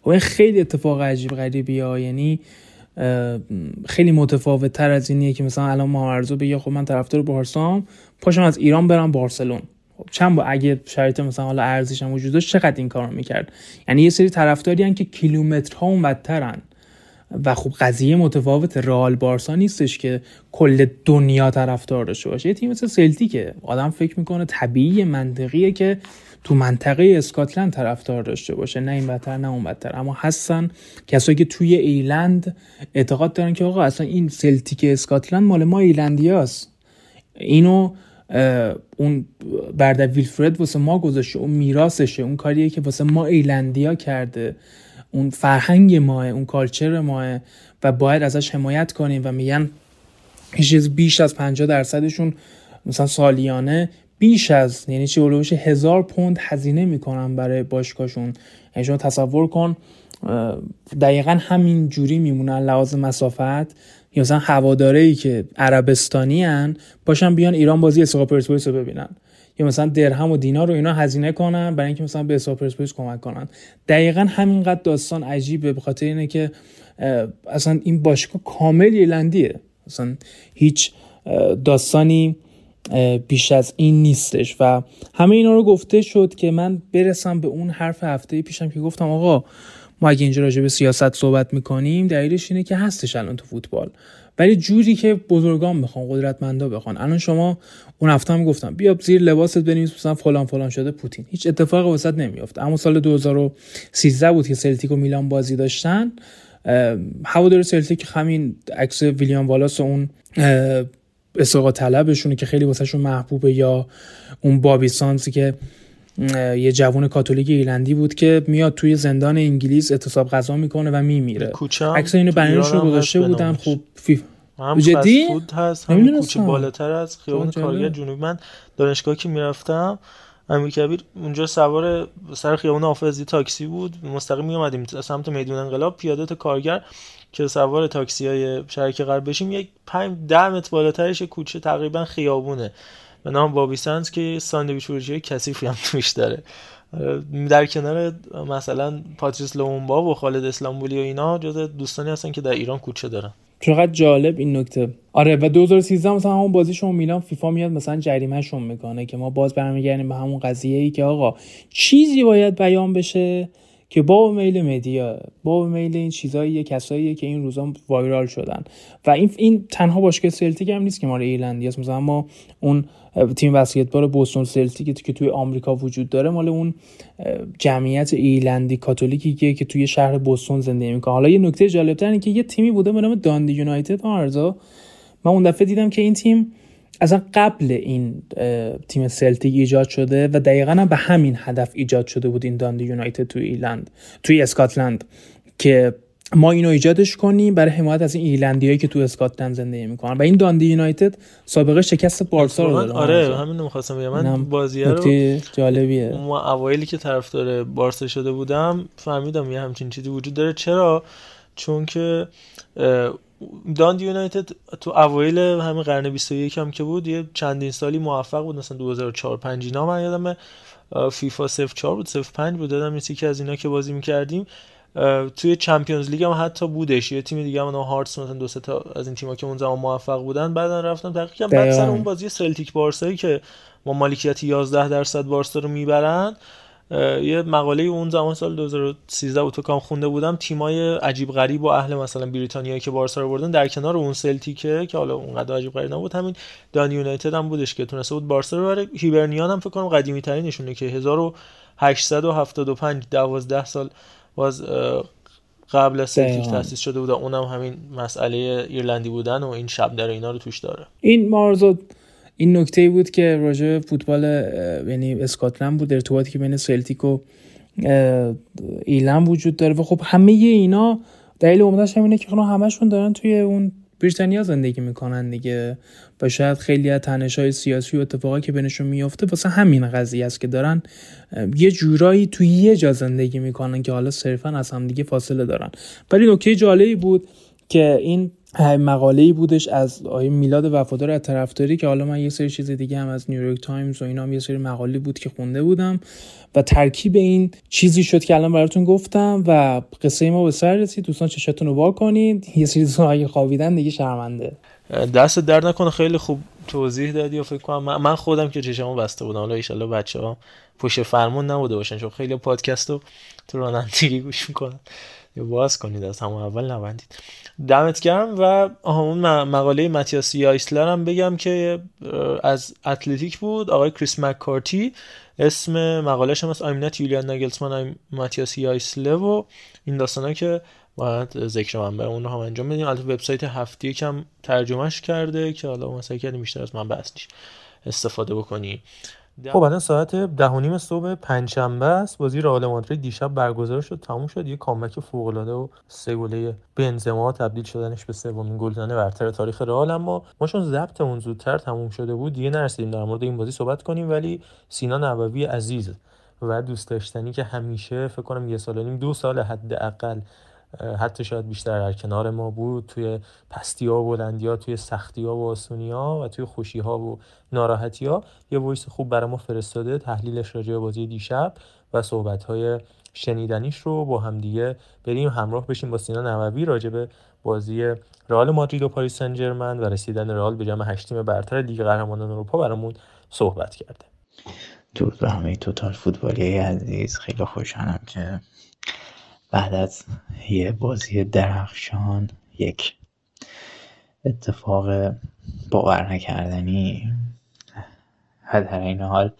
و این خیلی اتفاق عجیب غریبی ها. یعنی خیلی متفاوت تر از اینیه که مثلا الان ماورزو بگه خب من طرفدار بارسام پاشم از ایران برم بارسلون. خب چند با اگه شرایط مثلا حالا ارزش هم وجود داشت چقدر این کارو می‌کرد؟ یعنی یه سری طرفداری که کیلومترها اونورترن. و خب قضیه متفاوت رئال بارسا نیستش که کل دنیا طرفدار داشته باشه. یه تیم مثل سلتیکه. آدم فکر می‌کنه طبیعی منطقیه که تو منطقه اسکاتلند طرفدار داشته باشه نه این بدتر نه اون بدتر اما هستن کسایی که توی ایرلند اعتقاد دارن که آقا اصلا این سلتیک اسکاتلند مال ما ایرلندیاست اینو اون برد ویلفرد واسه ما گذاشته اون میراثشه اون کاریه که واسه ما ایرلندیا کرده. اون فرهنگ ماست اون کالچر ماه و باید ازش حمایت کنیم و میگن چیز بیش از 50 درصدشون مثلا سالیانه بیش از یعنی چی اولوش هزار پوند هزینه می‌کنن برای باشگاهشون. یعنی شما تصور کن دقیقا همین جوری میمونن لحاظ مسافت. یا مثلا هواداره ای که عربستانی هن باشن بیان ایران بازی اسقا پرسپولیس رو ببینن. یا مثلا درهم و دینار رو اینا هزینه کنن برای اینکه مثلا به اسقا پرسپولیس کمک کنن. دقیقا همینقدر داستان عجیبه به خاطر اینه که اصلا این باشگاه کامل ایلندیه اصلا هیچ داستانی بیش از این نیستش. و همه اینا رو گفته شد که من برسم به اون حرف هفته پیشم که گفتم آقا ما اگه اینجا راجع به سیاست صحبت می‌کنیم دلیلش اینه که هستش الان تو فوتبال. ولی جوری که بزرگان بخوان قدرتمندا بخوان. الان شما اون هفته هم گفتم بیا زیر لباست بنویس مثلا فلان فلان شده پوتین. هیچ اتفاقی وسط نمیافته اما سال 2013 بود که سلتیک و میلان بازی داشتن. هوادار سلتیک همین عکس ویلیام والاس اون استقلال طلبشونه که خیلی واسهشون محبوبه یا اون بابی سانسی که یه جوون کاتولیک ایرلندی بود که میاد توی زندان انگلیس اعتصاب غذا می‌کنه و میمیره. عکس اینو بنیانش رو گذاشته بودن. خب فیف هم جدی؟ فود هست هم کوچه بالاتر از خیابان کارگر جنوب من دانشگاه که می‌رفتم امیر کبیر اونجا سوار سر خیابان حافظی تاکسی بود. مستقیم می اومدیم سمت میدون انقلاب. پیاده تا کارگر که سوار تاکسی های شهرک غرب بشیم یک 5 10 متر بالاترش کوچه تقریبا خیابونه. به نام بابی سنز که ساندویچ فروشی کثیفی هم توش داره. در کنار مثلا پاتریس لومبا و خالد اسلامبولی و اینا جز دوستانی هستن که در ایران کوچه دارن. چقدر جالب این نکته. آره و 2013 مثلا همون بازی شما میلان فیفا میاد مثلا جریمهشون می‌کنه که ما باز برمیگردیم به همون قضیه ای که آقا چیزی باید بیان بشه که با میل media با میل این چیزایی کسایی که این روزا viral شدن. و این این تنها باشگاه سلتیک هم نیست که ما ایرلندی است مثلا ما اون تیم بسکتبال بوستون سلتیک که توی آمریکا وجود داره مال اون جمعیت ایرلندی کاتولیکی که توی شهر بوستون زندگی می‌کنه. حالا یه نکته جالب اینه که یه تیمی بوده به نام داندی یونایتد آرزا من اون دفعه دیدم که این تیم اصلا قبل این تیم سلتیک ایجاد شده و دقیقا هم به همین هدف ایجاد شده بود این داندی یونایتد توی ایلند توی اسکاتلند که ما اینو ایجادش کنیم برای حمایت از این ایلندیایی که تو اسکاتلند زندگی می‌کنن. و این داندی یونایتد سابقه شکست بارسا رو داره. آره همین رو می‌خواستم بگم. من بازی رو جالبیه. ما اوایلی که طرفدار بارسا شده بودم فهمیدم یه همچین چیزی وجود داره. چرا؟ چون که داند یونایتد تو اوایل همین قرن 21 هم که بود یه چندین سالی موفق بود. مثلا 2004 5 اینا من یادم فیفا 04 بود 05 بود. دادم یکی از اینا که بازی می‌کردیم. توی چمپیونز لیگ هم حتی بودش. یه تیم دیگه هم هارتس مثلا دو تا از این تیم‌ها که اون زمان موفق بودن بعدا رفتم تحقیق بعد سر اون بازی سلتیک بارسایی که با مالکیت 11 درصد بارسا رو می‌برن یه مقاله اون زمان سال 2013 اوتوکام خونده بودم. تیمای عجیب غریب و اهل مثلا بریتانیایی که بارسا رو بردن در کنار اون سلتیکه که حالا اونقدر عجیب غریب نبود همین داندی یونایتد هم بودش که تونسته بود بارسا رو بره هیبرنیان هم فکر کنم قدیمی ترینشونه که 1875 12 سال باز قبل از سلتیک تاسیس شده بود اونم همین مسئله ایرلندی بودن و این شبدر اینا رو توش داره. این مارزو این نکته ای بود که راجع فوتبال یعنی اسکاتلند بود ارتباطی که بین سلتیک و ایرلند وجود داره. و خب همه اینا دلیل عمدهش همینه که خب همشون دارن توی اون بریتانیا زندگی می‌کنن دیگه. و شاید خیلی از تنش های سیاسی و اتفاقی که بینشون میافته واسه همین قضیه است که دارن یه جورایی توی یه جا زندگی می‌کنن که حالا صرفا از هم دیگه فاصله دارن. ولی نکته جالبی بود که این مقاله ای بودش از آقای میلاد وفادار از طرفداری که حالا من یه سری چیز دیگه هم از نیویورک تایمز و اینا هم یه سری مقاله بود که خونده بودم و ترکیب این چیزی شد که الان براتون گفتم و قصه ما به سر رسید. دوستان چشتون رو وا کنید یه سری دوستان اگه خوابیدن دیگه شرمنده. دست درد نکنه. خیلی خوب توضیح دادی و فکر کنم من خودم که چشمو بسته بودم. حالا ان بچه ها پشت فرمون نبوده باشن. چون خیلی پادکست رو تو رانندگی گوش می‌کنن. یا باز کنید از همون اول نبندید. دمت گرم و اون مقاله متیاس یایسلر هم بگم که از اتلتیک بود. آقای کریس مکارتی اسم مقالهش هم از I'm not Julian Nagelsmann I'm Matthias Jaissle و این داستانا که باید ذکر منبع اون رو هم انجام بدیم. البته وبسایت هفته کم ترجمهش کرده که حالا مثلا کردیم بیشتر از من بس استفاده بکنی خب الان ساعت ده و نیم صبح پنجشنبه است. بازی رئال مادرید دیشب برگزار شد تموم شد. یه کامبک فوق العاده و سه گله بنزما تبدیل شدنش به سومین گلزنه برتر تاریخ رئال. اما ما چون ضبطمون زودتر تموم شده بود دیگه نرسیدیم در مورد این بازی صحبت کنیم. ولی سینا نبوی عزیز و دوست داشتنی که همیشه فکر کنم یه سال نیم دو سال حداقل حتی شاید بیشتر در کنار ما بود توی پستی ها و بلندی ها توی سختی ها و آسونی ها و توی خوشی ها و ناراحتی ها یه voice خوب برای ما فرستاده تحلیلش راجع بازی دیشب و صحبت های شنیدنیش رو با هم دیگه بریم همراه بشیم با سینا نووی راجع به بازی رئال مادرید و پاریس سن و رسیدن رئال به جمع هشت تیم برتر لیگ قهرمانان اروپا برامون صحبت کرده. درود به همه توتال فوتبالی عزیز. خیلی خوشحالم که بعد از یه بازی درخشان یک اتفاق باور نکردنی و در این حال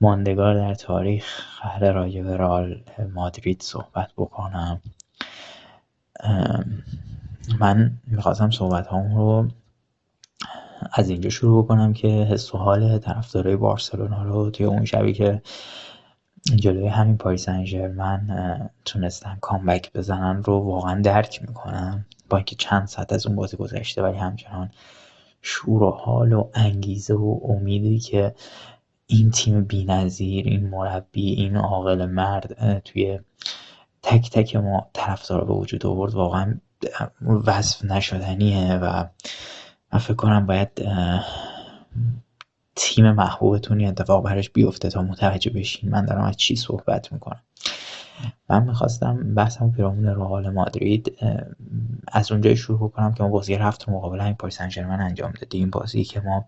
ماندگار در تاریخ قرار راجع به رئال مادرید صحبت بکنم. من می‌خواستم صحبت هم رو از اینجا شروع بکنم که حس و حال طرفدارای بارسلونا رو توی اون شبی که جلوی همین پاریس سن تونستن کامبک بزنن رو واقعا درک می‌کنم. با اینکه چند ساعت از اون بازی گذشته ولی همچنان شور و حال و انگیزه و امیدی که این تیم بینظیر این مربی این عاقل مرد توی تک تک ما طرفدارا به وجود آورد واقعا وصف نشدنیه و من فکر کنم باید تیم محبوبتون اتفاق براش بیفته تا متوجه بشین. من دارم از چی صحبت می‌کنم. من می‌خواستم بحثم پیرامون رئال مادرید از اونجای شروع کنم که ما بازی رفت مقابل همین پاریس سن انجام دادیم. بازی که ما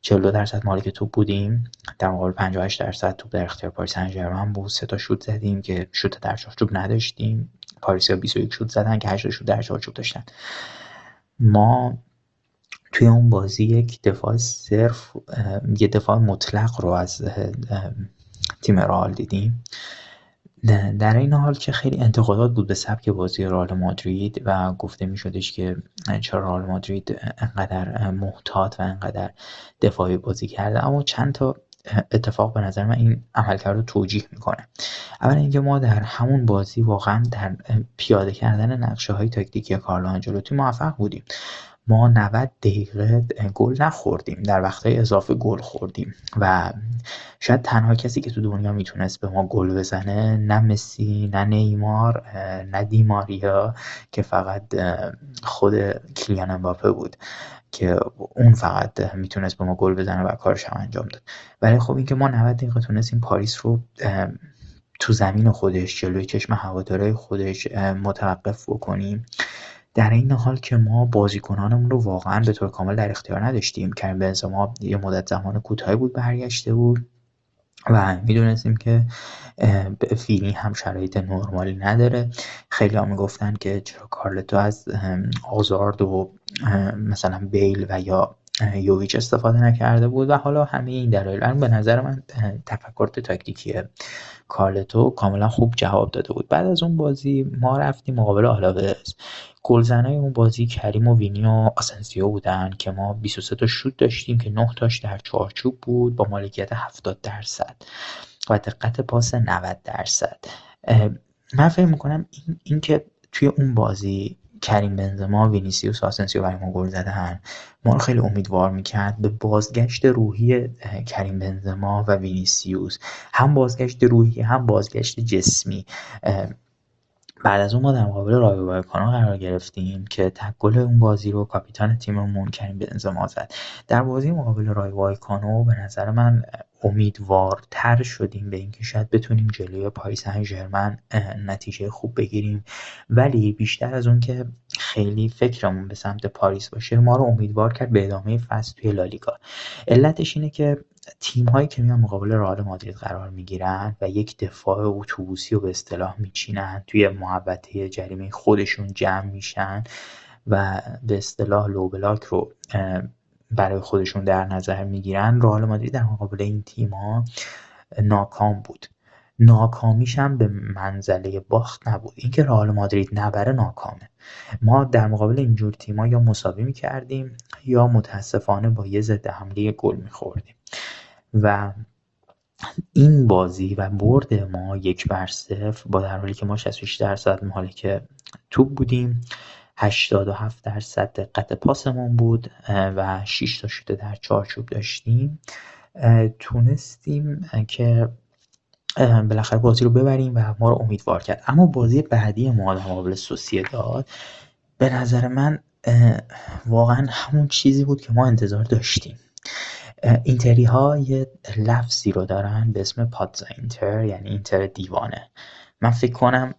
42 درصد مالک توپ بودیم. در مقابل 58 درصد توپ در اختیار پاریس سن بود. سه تا شوت زدیم که شوت در چارچوب نداشتیم. پاریسیا 21 شوت زدن که 8 شوت در چارچوب داشتن. ما توی اون بازی یک دفاع صرف یه دفاع مطلق رو از تیم رئال دیدیم. در این حال که خیلی انتقادات بود به سبک بازی رئال مادرید و گفته می شدش که چرا رئال مادرید انقدر محتاط و انقدر دفاعی بازی کرده. اما چند تا اتفاق به نظر من این عملکرد رو توجیه می‌کنه. اول اینکه ما در همون بازی واقعا در پیاده کردن نقشه های تاکتیکی کارلو آنجلوتی موفق بودیم. ما 90 دقیقه گل نخوردیم در وقتهای اضافه گل خوردیم و شاید تنها کسی که تو دنیا می‌تونست به ما گل بزنه نه مسی نه نیمار نه دیماریا که فقط خود کلیان امباپه بود که اون فقط می‌تونست به ما گل بزنه و کارش هم انجام داد. ولی خب اینکه ما 90 دقیقه تونستیم پاریس رو تو زمین خودش جلوی چشم هوادارهای خودش متوقف بکنیم در این حال که ما بازیکنانمون رو واقعا به طور کامل در اختیار نداشتیم. کریم بنزما یه مدت زمان کوتاهی بود برگشته بود و می‌دونستیم که فیلی هم شرایط نرمالی نداره. خیلی هم می‌گفتن که چرا کارلتو از آزارد و مثلا بیل و یا یوویچ استفاده نکرده بود و حالا همه این دلایل. به نظر من تفکر تاکتیکی کارلتو کاملا خوب جواب داده بود. بعد از اون بازی ما رفتیم مقابل آلاوز. گلزنای اون بازی کریم و وینی و آسنسیو بودن که ما 23 تا شوت داشتیم که 9 تاش در چارچوب بود با مالکیت 70 درصد و دقت پاس 90 درصد. من فکر می‌کنم این, این که توی اون بازی کریم بنزما وینیسیوس آسنسیو برای ما گل زدن ما رو خیلی امیدوار می‌کرد به بازگشت روحی کریم بنزما و وینیسیوس. هم بازگشت روحی هم بازگشت جسمی. بعد از اون ما در مقابل رایو وایکانو قرار گرفتیم که تک اون بازی رو کاپیتان تیممون کریم بنزما زد. در بازی مقابل رایو وایکانو به نظر من امیدوارتر شدیم به اینکه شاید بتونیم جلوی پاریس سن نتیجه خوب بگیریم. ولی بیشتر از اون که خیلی فکرمون به سمت پاریس باشه ما رو امیدوار کرد به ادامه فصل توی لالیگا. علتش اینه که تیم هایی که میان مقابل رئال مادرید قرار می‌گیرن و یک دفاع اتوبوسی رو به اصطلاح میچینن توی محوطه جریمه خودشون جمع میشن و به اصطلاح لوبلاک رو برای خودشون در نظر می‌گیرن. رئال مادرید در مقابل این تیم‌ها ناکام بود. ناکامیش هم به منزله باخت نبود. اینکه رئال مادرید نبره ناکامه. ما در مقابل اینجور تیم‌ها یا مساوی می‌کردیم یا متاسفانه با یه ضد حمله گل میخوردیم. و این بازی و برد ما یک بر صفر با در حالی که ما 66 درصد مالک توپ بودیم. 87 درصد دقت پاسمون بود و 6 تا شده در چارچوب داشتیم. تونستیم که بالاخره بازی رو ببریم و ما رو امیدوار کرد. اما بازی بعدی ما در مقابل داد به نظر من واقعا همون چیزی بود که ما انتظار داشتیم. اینتری ها یه لفظی رو دارن به اسم پادزا اینتر یعنی اینتر دیوانه. من فکر کنم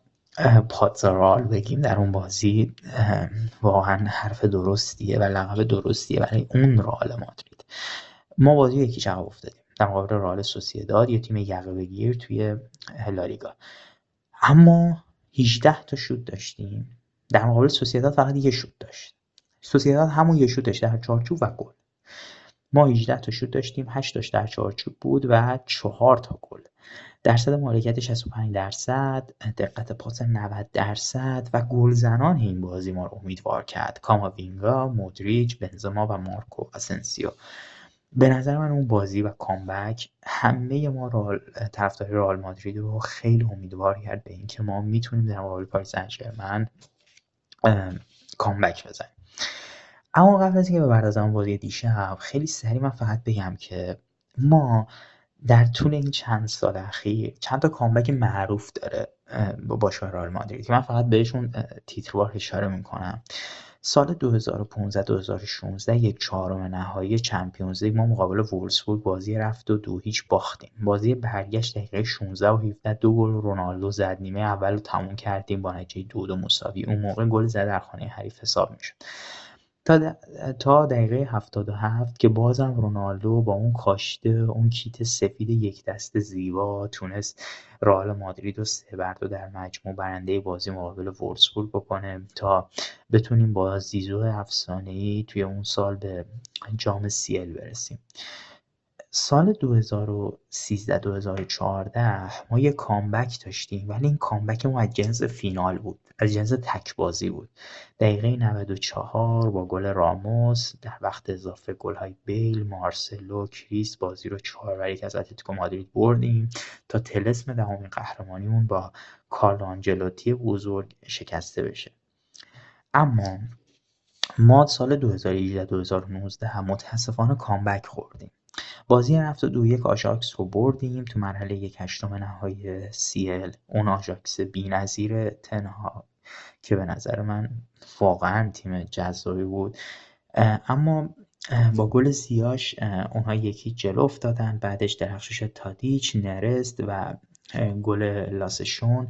پادزارال بگیم در اون بازی واقعا حرف درستیه و لقب درستیه برای اون رئال مادرید. ما بازی یکی عقب افتادیم در مقابل رئال سوسیداد یه تیم یقه بگیر توی لالیگا. اما 18 تا شوت داشتیم. در مقابل سوسیداد فقط یه شوت داشت. سوسیداد همون یه شوت داشت در چارچوب و گل. ما 18 تا شوت داشتیم. 8 تاش در چارچوب بود و 4 تا گل. درصد مالکیت 65 درصد دقت پاس 90 درصد و گلزنان این بازی ما رو امیدوار کرد. کاماوینگا مودریچ بنزما و مارکو اسنسیو. به نظر من اون بازی و کامبک همه ما رال طرفدار رئال مادرید رو خیلی امیدوار کرد به اینکه ما می‌تونیم در مقابل پاریس سن کامبک بزنیم. اما قبل از اینکه بپردازم بازی دیشب خیلی سریع من فقط بگم که ما در طول این چند سال اخیر چند تا کامبک معروف داره با باشگاه مادرید که من فقط بهشون تیتروار اشاره می‌کنم. سال 2015 2016 یک چهارم نهایی چمپیونز لیگ ما مقابل وولسبورگ بازی رفت و دو هیچ باختیم. بازی برگشت دقیقه 16 و 17 دو گل رونالدو زد نیمه اول رو تموم کردیم با نتیجه دو دو مساوی. اون موقع گل زد در خانه حریف حساب می‌شد. تا, دقیقه 77 که بازم رونالدو با اون کاشته اون کیت سفید یک دست زیبا تونست رئال مادرید و سه بر در مجموع برنده بازی مقابل وولسبورگ بکنه تا بتونیم با زیزو افسانه‌ای توی اون سال به جام سیل برسیم. سال 2013 2014 ما یه کامبک داشتیم ولی این کامبک ما از جنس فینال بود از جنس تک بازی بود. دقیقه 94 با گل راموس در وقت اضافه گل های بیل مارسلو کریس بازی رو چهار بر یک از اتلتیکو مادرید بردیم تا تلسم دهمین قهرمانیمون با کارلو آنجلوتی بزرگ شکسته بشه. اما ما سال 2018 2019 متاسفانه comeback خوردیم. بازی رفت دو یک آژاکس رو بردیم تو مرحله یک هشتم نهایی سیل اون آژاکس بی‌نظیر تنها که به نظر من واقعا تیم جذابی بود. اما با گل زیاش اونها یکی جلو افتادن. بعدش درخشش تادیچ نرس و گل لاسه شونه.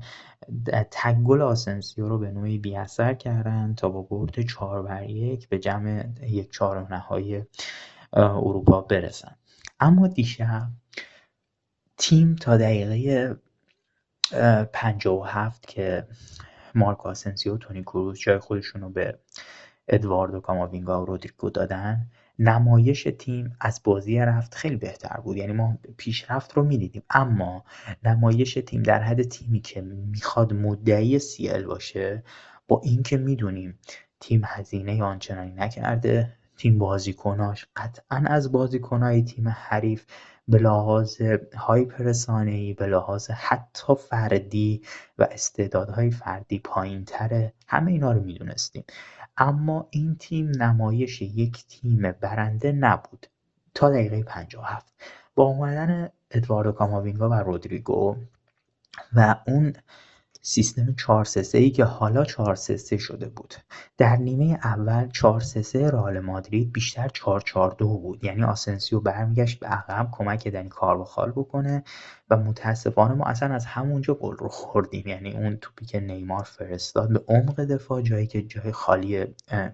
تک گل آسنسیو رو به نوعی بی اثر کردن تا با برد چهار بر یک به جمع یک چهارم نهایی اروپا برسن. اما دیشب تیم تا دقیقه 57 که مارکو آسنسیو و تونی کروز جای خودشون رو به ادواردو کاماوینگا و رودریگو دادن نمایش تیم از بازی رفت خیلی بهتر بود. یعنی ما پیشرفت رو می‌دیدیم. اما نمایش تیم در حد تیمی که می‌خواد مدعی سیل باشه با اینکه می‌دونیم تیم هزینه آنچنانی نکرده. تیم بازیکناش. قطعا از بازیکنهای تیم حریف به لحاظ هایپ ای به لحاظ حتی فردی و استعدادهای فردی تره همه اینا رو می‌دونستیم. اما این تیم نمایش یک تیم برنده نبود. تا دقیقه 57 با اومدن ادواردو کاماوینگا و رودریگو و اون سیستم 4 3 ای که حالا 4 3 شده بود. در نیمه اول 4 3 رئال مادرید بیشتر 4 4 2 بود. یعنی آسنسیو برمیگشت به عقب کمک دنی کارواخال بکنه و متاسفانه ما اصلا از همونجا گل رو خوردیم. یعنی اون توپی که نیمار فرستاد به عمق دفاع جایی که جای خالی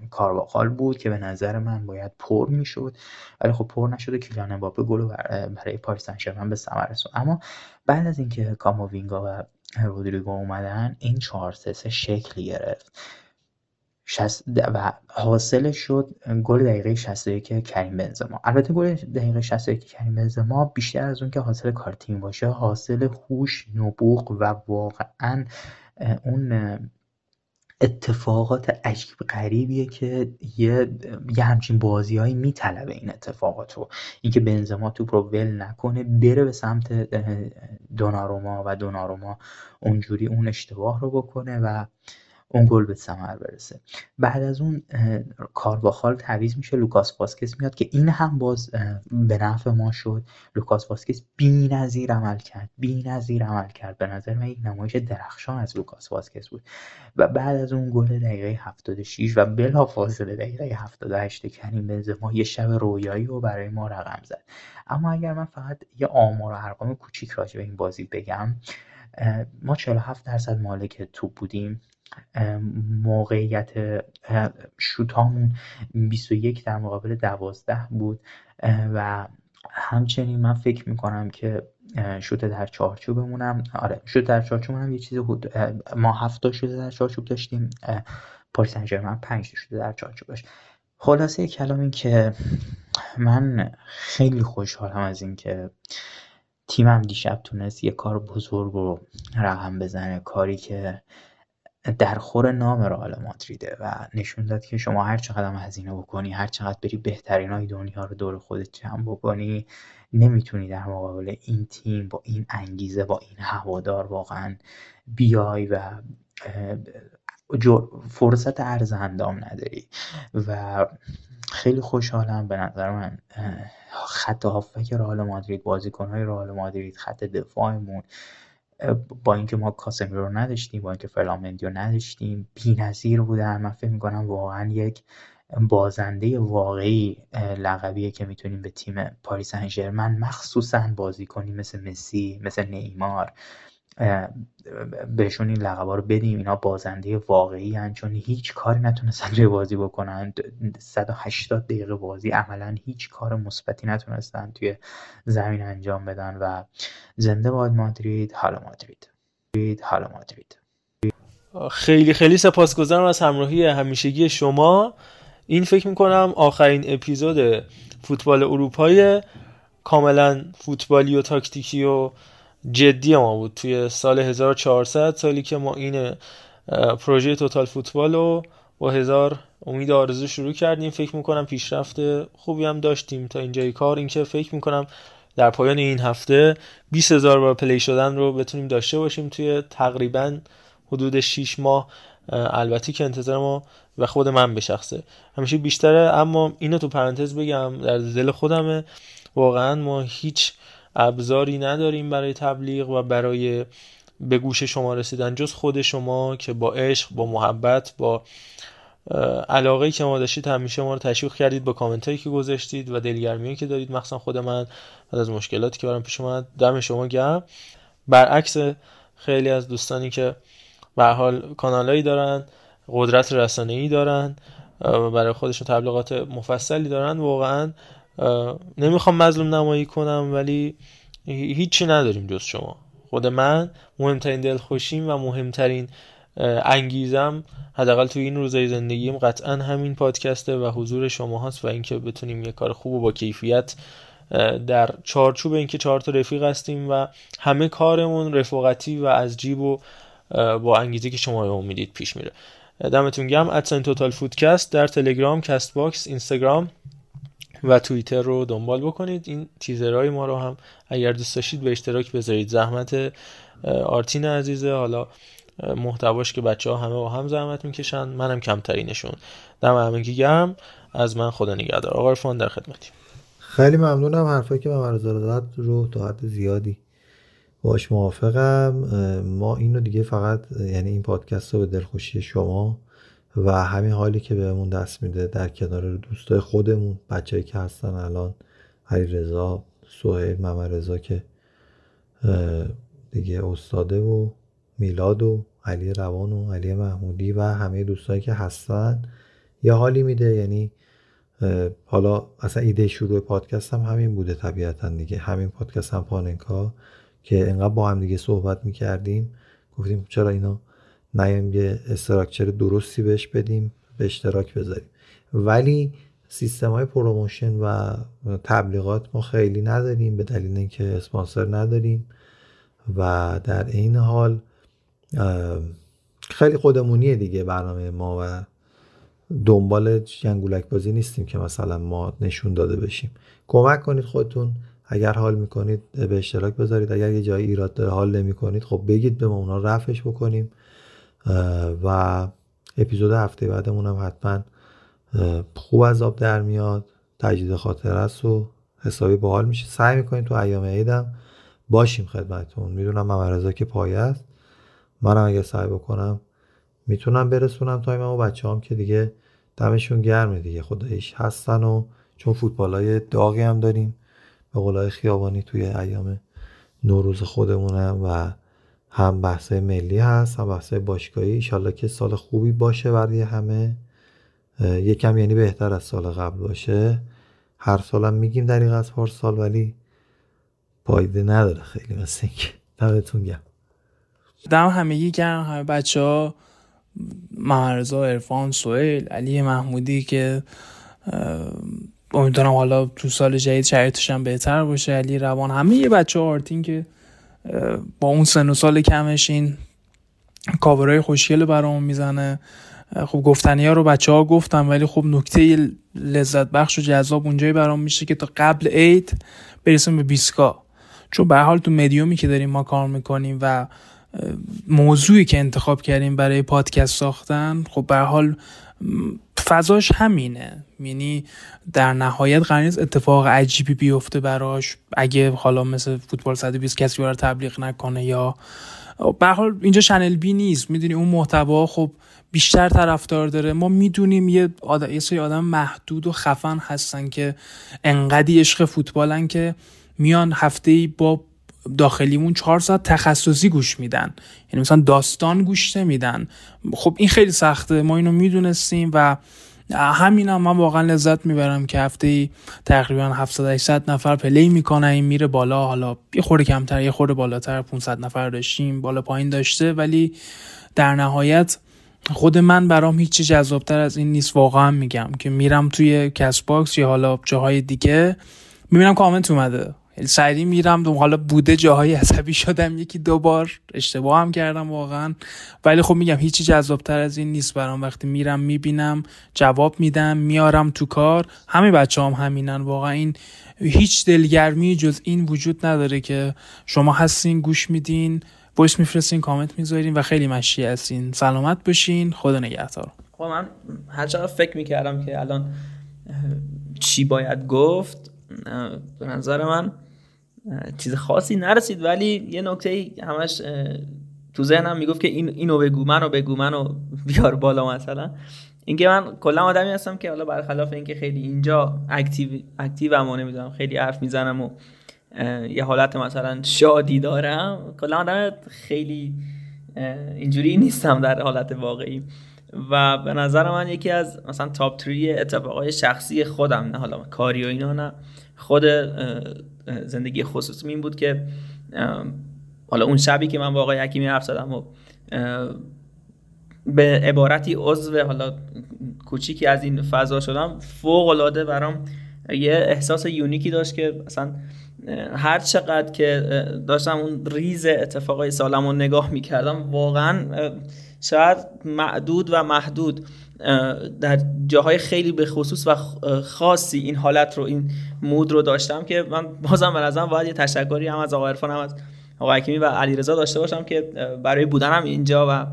کارواخال بود که به نظر من باید پر می‌شد. ولی خب پر نشده کیلیان امباپه گل برای پاریس سن به ثمر رسوند اما بعد از اینکه کاماوینگا و رودریگو اومدن این 4 3 شکل گرفت. و حاصلش شد گل دقیقه 61 کریم بنزما. البته گل دقیقه 61 کریم بنزما بیشتر از اون که حاصل کار تیم باشه حاصل هوش نبوغ و واقعا اون اتفاقات عجیب غریبیه که یه, یه همچین بازیهایی میطلبه این اتفاقات رو اینکه بنزما توپ رو ول نکنه بره به سمت دوناروما و دوناروما اونجوری اون اشتباه رو بکنه و اون گل به ثمر برسه. بعد از اون کارواخال تعویض میشه لوکاس واسکس میاد که این هم باز به نفع ما شد. لوکاس واسکس بی‌نظیر عمل کرد بی‌نظیر عمل کرد. به نظر من یک نمایش درخشان از لوکاس واسکس بود. و بعد از اون گل دقیقه 76 و بلافاصله دقیقه 78 کریم بنزما یه شب رویایی رو برای ما رقم زد. اما اگر من فقط یه آمار و ارقام کوچیک راجع به این بازی بگم ما 47 درصد مالک توپ بودیم. موقعیت شوتامون 21 در مقابل 12 بود. و همچنین من فکر می‌کنم که شوت در چارچوبمونم آره شوت در چارچوبمونم یه چیزی بود ما هفتا شوت در چارچوب داشتیم پاریس سن 5 شوت در چارچوب داشت خلاصه کلام این که من خیلی خوشحالم از اینکه تیمم دیشب تونست یه کار بزرگ رو رقم بزنه کاری که در خور نام رئال مادریده و نشون داد که شما هر چقدر هم هزینه بکنی هر چقدر بری بهترین های دنیا رو دور خودت جمع بکنی نمی‌تونی در مقابل این تیم با این انگیزه با این هوادار واقعا بیای و فرصت عرض اندام نداری. و خیلی خوشحالم به نظر من خط هافک رئال مادرید بازیکنهای رئال مادرید خط دفاعمون با اینکه ما کاسمیرو رو نداشتیم با اینکه فرلامندیو نداشتیم بی‌نظیر بودن. من فکر می‌کنم واقعا یک بازنده واقعی لقبیه که می‌تونیم به تیم پاریس سن مخصوصا بازی کنیم. مثل مسی مثل نیمار. بهشون این لقبا رو بدیم اینا بازنده واقعی هن چون هیچ کاری نتونستن توی بازی بکنن 180 دقیقه بازی عملا هیچ کار مثبتی نتونستن توی زمین انجام بدن و زنده باد مادرید حالا مادرید. حالا مادرید. خیلی خیلی سپاسگزارم از همراهی همیشگی شما. این فکر می‌کنم آخرین اپیزود فوتبال اروپای کاملا فوتبالی و تاکتیکی و جدی ما بود. توی سال 1400 سالی که ما این پروژه توتال فوتبال رو با هزار امید آرزو شروع کردیم. فکر می‌کنم پیشرفت خوبی هم داشتیم. تا اینجای کار اینکه فکر می‌کنم در پایان این هفته 20 هزار بار پلی شدن رو بتونیم داشته باشیم توی تقریبا حدود 6 ماه. البته که انتظار ما و خود من به شخصه. همیشه بیشتره اما اینو تو پرانتز بگم در دل خودمه. واقعا ما هیچ ابزاری نداریم برای تبلیغ و برای به گوش شما رسیدن. جز خود شما که با عشق با محبت با علاقه که ما داشتید همیشه ما رو تشویق کردید با کامنت هایی که گذاشتید و دلگرمی که دارید مخصوصا خود من از مشکلاتی که برام پیش اومد. دم شما گرم. برعکس خیلی از دوستانی که به حال کانالایی دارن قدرت رسانه ای دارن برای خودشون تبلیغات مفصلی دارن واقعا نمی‌خوام مظلوم نمایی کنم ولی هیچی نداریم جز شما. خود من مهمترین دلخوشیم و مهمترین انگیزم حداقل تو این روزای زندگیم قطعا همین پادکسته و حضور شما هست و اینکه بتونیم یه کار خوب و با کیفیت در چارچوب اینکه چهار تا رفیق هستیم و همه کارمون رفاقتی و از جیب و با انگیزه که شما امیدید پیش میره. دمتون گم at sign توتال فوتکست در تلگرام کست باکس اینستاگرام و توییتر رو دنبال بکنید. این تیزرهای ما رو هم اگر دوست داشتید به اشتراک بذارید. زحمت آرتین عزیزه. حالا محتواش که بچه ها همه با هم زحمت می‌کشن. منم کمترینشون. دم همه گرم. از من خدا نگهدار. آقا فان در خدمتی. خیلی ممنونم. حرفایی که من زد رو تا حد زیادی باش موافقم. ما اینو دیگه فقط یعنی این پادکست رو به دلخوشی شما و همین حالی که بهمون دست میده در کنار دوستای خودمون بچه‌ای که هستن الان علی رضا سهیل ممر رضا که دیگه استاده و میلاد و علی روان و علی محمودی و همه دوستایی که هستن یه حالی میده. یعنی حالا اصلا ایده شروع پادکست هم همین بوده طبیعتا دیگه. همین پادکست هم پاننکا که انقدر با هم دیگه صحبت می‌کردیم. گفتیم چرا اینا نیایم یه structure درستی بهش بدیم به اشتراک بذاریم. ولی سیستم های promotion و تبلیغات ما خیلی نداریم به دلیل اینکه اسپانسر نداریم. و در این حال خیلی خودمونیه دیگه برنامه ما و دنبال جنگولک بازی نیستیم که مثلا ما نشون داده بشیم. کمک کنید خودتون. اگر حال می‌کنید به اشتراک بذارید. اگر یه جایی ایراد داره حال نمی‌کنید خب بگید به ما اونا رفش بکنیم. و اپیزود هفته بعدمون هم حتما خوب از آب در میاد. تجدید خاطر است و حسابی باحال میشه. سعی می‌کنیم تو ایام عیدم باشیم خدمتتون. می‌دونم ممرزا که پایه است. منم اگه سعی بکنم می‌تونم برسونم تایم و بچه هم که دیگه دمشون گرمه دیگه. خدایش هستن و چون فوتبال های داغی هم داریم. به قولای خیابانی توی ایام نوروز خودمونه و هم بحث ملی هست هم بحث باشگاهی. ایشالله که سال خوبی باشه برای همه. یکم یعنی بهتر از سال قبل باشه. هر سالم میگیم دریغ از سال ولی پایده نداره خیلی مثل اینکه دمتون گرم. دم همگی گرم همه بچه ها محمرزا عرفان سویل علی محمودی که امیدوارم حالا تو سال جدید شرایطش هم بهتر باشه. علی روان همه یه بچه آرتین که با اون سن و سال کمش این کاورای خوشگل برامون می‌زنه. خب گفتنی ها رو بچه ها گفتم ولی خب نکته لذت بخش و جذاب اونجایی برام میشه که تا قبل عید برسیم به بیسکا. چون به حال تو مدیومی که داریم ما کار می‌کنیم و موضوعی که انتخاب کردیم برای پادکست ساختن خب به حال فضاش همینه. یعنی در نهایت قرار اتفاق عجیبی بیفته براش. اگه حالا مثل فوتبال 120 کسی رو تبلیغ نکنه یا به حال اینجا چنل بی نیست. می‌دونی اون محتوا خب بیشتر طرفدار داره. ما می‌دونیم یه, یه سری آدم محدود و خفن هستن که انقدی عشق فوتبالن که میان هفته با داخلیمون چهار ساعت تخصصی گوش میدن. یعنی مثلا داستان گوش میدن خب این خیلی سخته. ما اینو می‌دونستیم و همین هم من واقعا لذت می‌برم که هفته تقریبا 700 800 نفر play می‌کنه. این میره بالا. حالا یه خورده کمتر یه خورده بالاتر. 500 نفر داشتیم. بالا پایین داشته. ولی در نهایت خود من برام هیچی جذابتر از این نیست. واقعا میگم که میرم توی Castbox یا حالا جاهای دیگه. می‌بینم کامنت اومده. سریع میرم دو حالا بوده جاهای عصبی شدم یکی دو بار اشتباه هم کردم واقعا. ولی خب میگم هیچی جذابتر از این نیست برام. وقتی میرم می‌بینم جواب میدم میارم تو کار. همه بچه هم همینن. واقعا این هیچ دلگرمی جز این وجود نداره که شما هستین گوش میدین voice میفرستین کامنت می‌ذارین و خیلی مشتی هستین. سلامت باشین. خدا نگهدار. خب من هرچی فکر می‌کردم که الان چی باید گفت به نظر من چیز خاصی نرسید ولی یه نکته همش تو ذهنم می‌گفت که این اینو بگو منو بگو منو *laughs* بیار بالا مثلا. اینکه من کلا آدمی هستم که حالا برخلاف اینکه خیلی اینجا active active هم نمی‌دونم خیلی حرف می‌زنم و یه حالت مثلا شادی دارم کلا آدم خیلی اینجوری نیستم در حالت واقعی. و به نظر من یکی از مثلا تاپ تری اتفاقای شخصی خودم نه حالا کاری و اینا نه. خود زندگی خصوصی این بود که حالا اون شبی که من با آقای حکیمی حرف زدم و به عبارتی عضو حالا کوچیکی از این فضا شدم فوق العاده برام یه احساس یونیکی داشت که مثلا هر چقدر که داشتم اون ریز اتفاقای سالم رو نگاه می‌کردم واقعا شاید معدود و محدود. در جاهای خیلی به خصوص و خاصی این حالت رو این مود رو داشتم که من بازم به نظرم باید یه تشکری هم از آقای عرفان هم از آقای حکیمی و علیرضا داشته باشم که برای بودنم اینجا و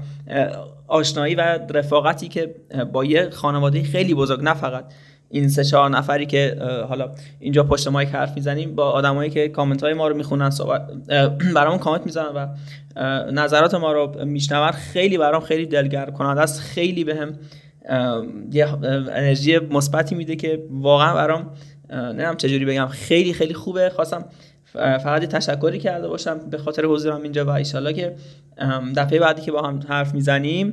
آشنایی و رفاقتی که با یه خانواده خیلی بزرگ نه فقط این سه چهار نفری که حالا اینجا پشت مایک حرف می‌زنیم با آدمایی که کامنت های ما رو می‌خونن برامون کامنت می‌زنن و نظرات ما رو میشنون. خیلی برام خیلی دلگرم کننده است. خیلی بهم یه انرژی مثبتی میده که واقعا برام نمی‌دونم چجوری بگم خیلی خیلی خوبه. خواستم فقط تشکری کرده باشم به خاطر حضورم اینجا و ایشالله که دفعه بعدی که با هم حرف می‌زنیم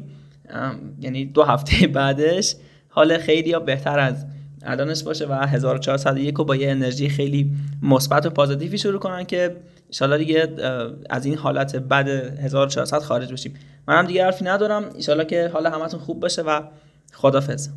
یعنی دو هفته *laughs* بعدش حال خیلی یا بهتر از الانش باشه و 1401 رو با یه انرژی خیلی مثبت و پازیتیوی شروع کنن که ان دیگه از این حالت بد 1400 خارج بشیم. منم دیگه حرفی ندارم. ان که حالا همتون خوب باشه و خدافظ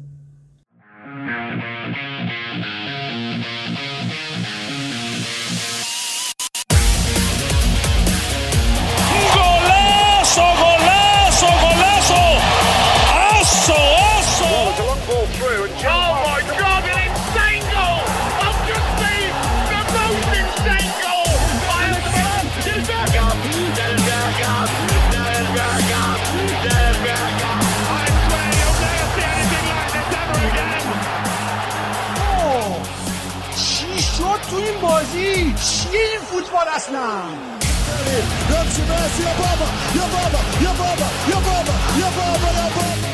این فوتبال اصلا یا بابا یا بابا یا بابا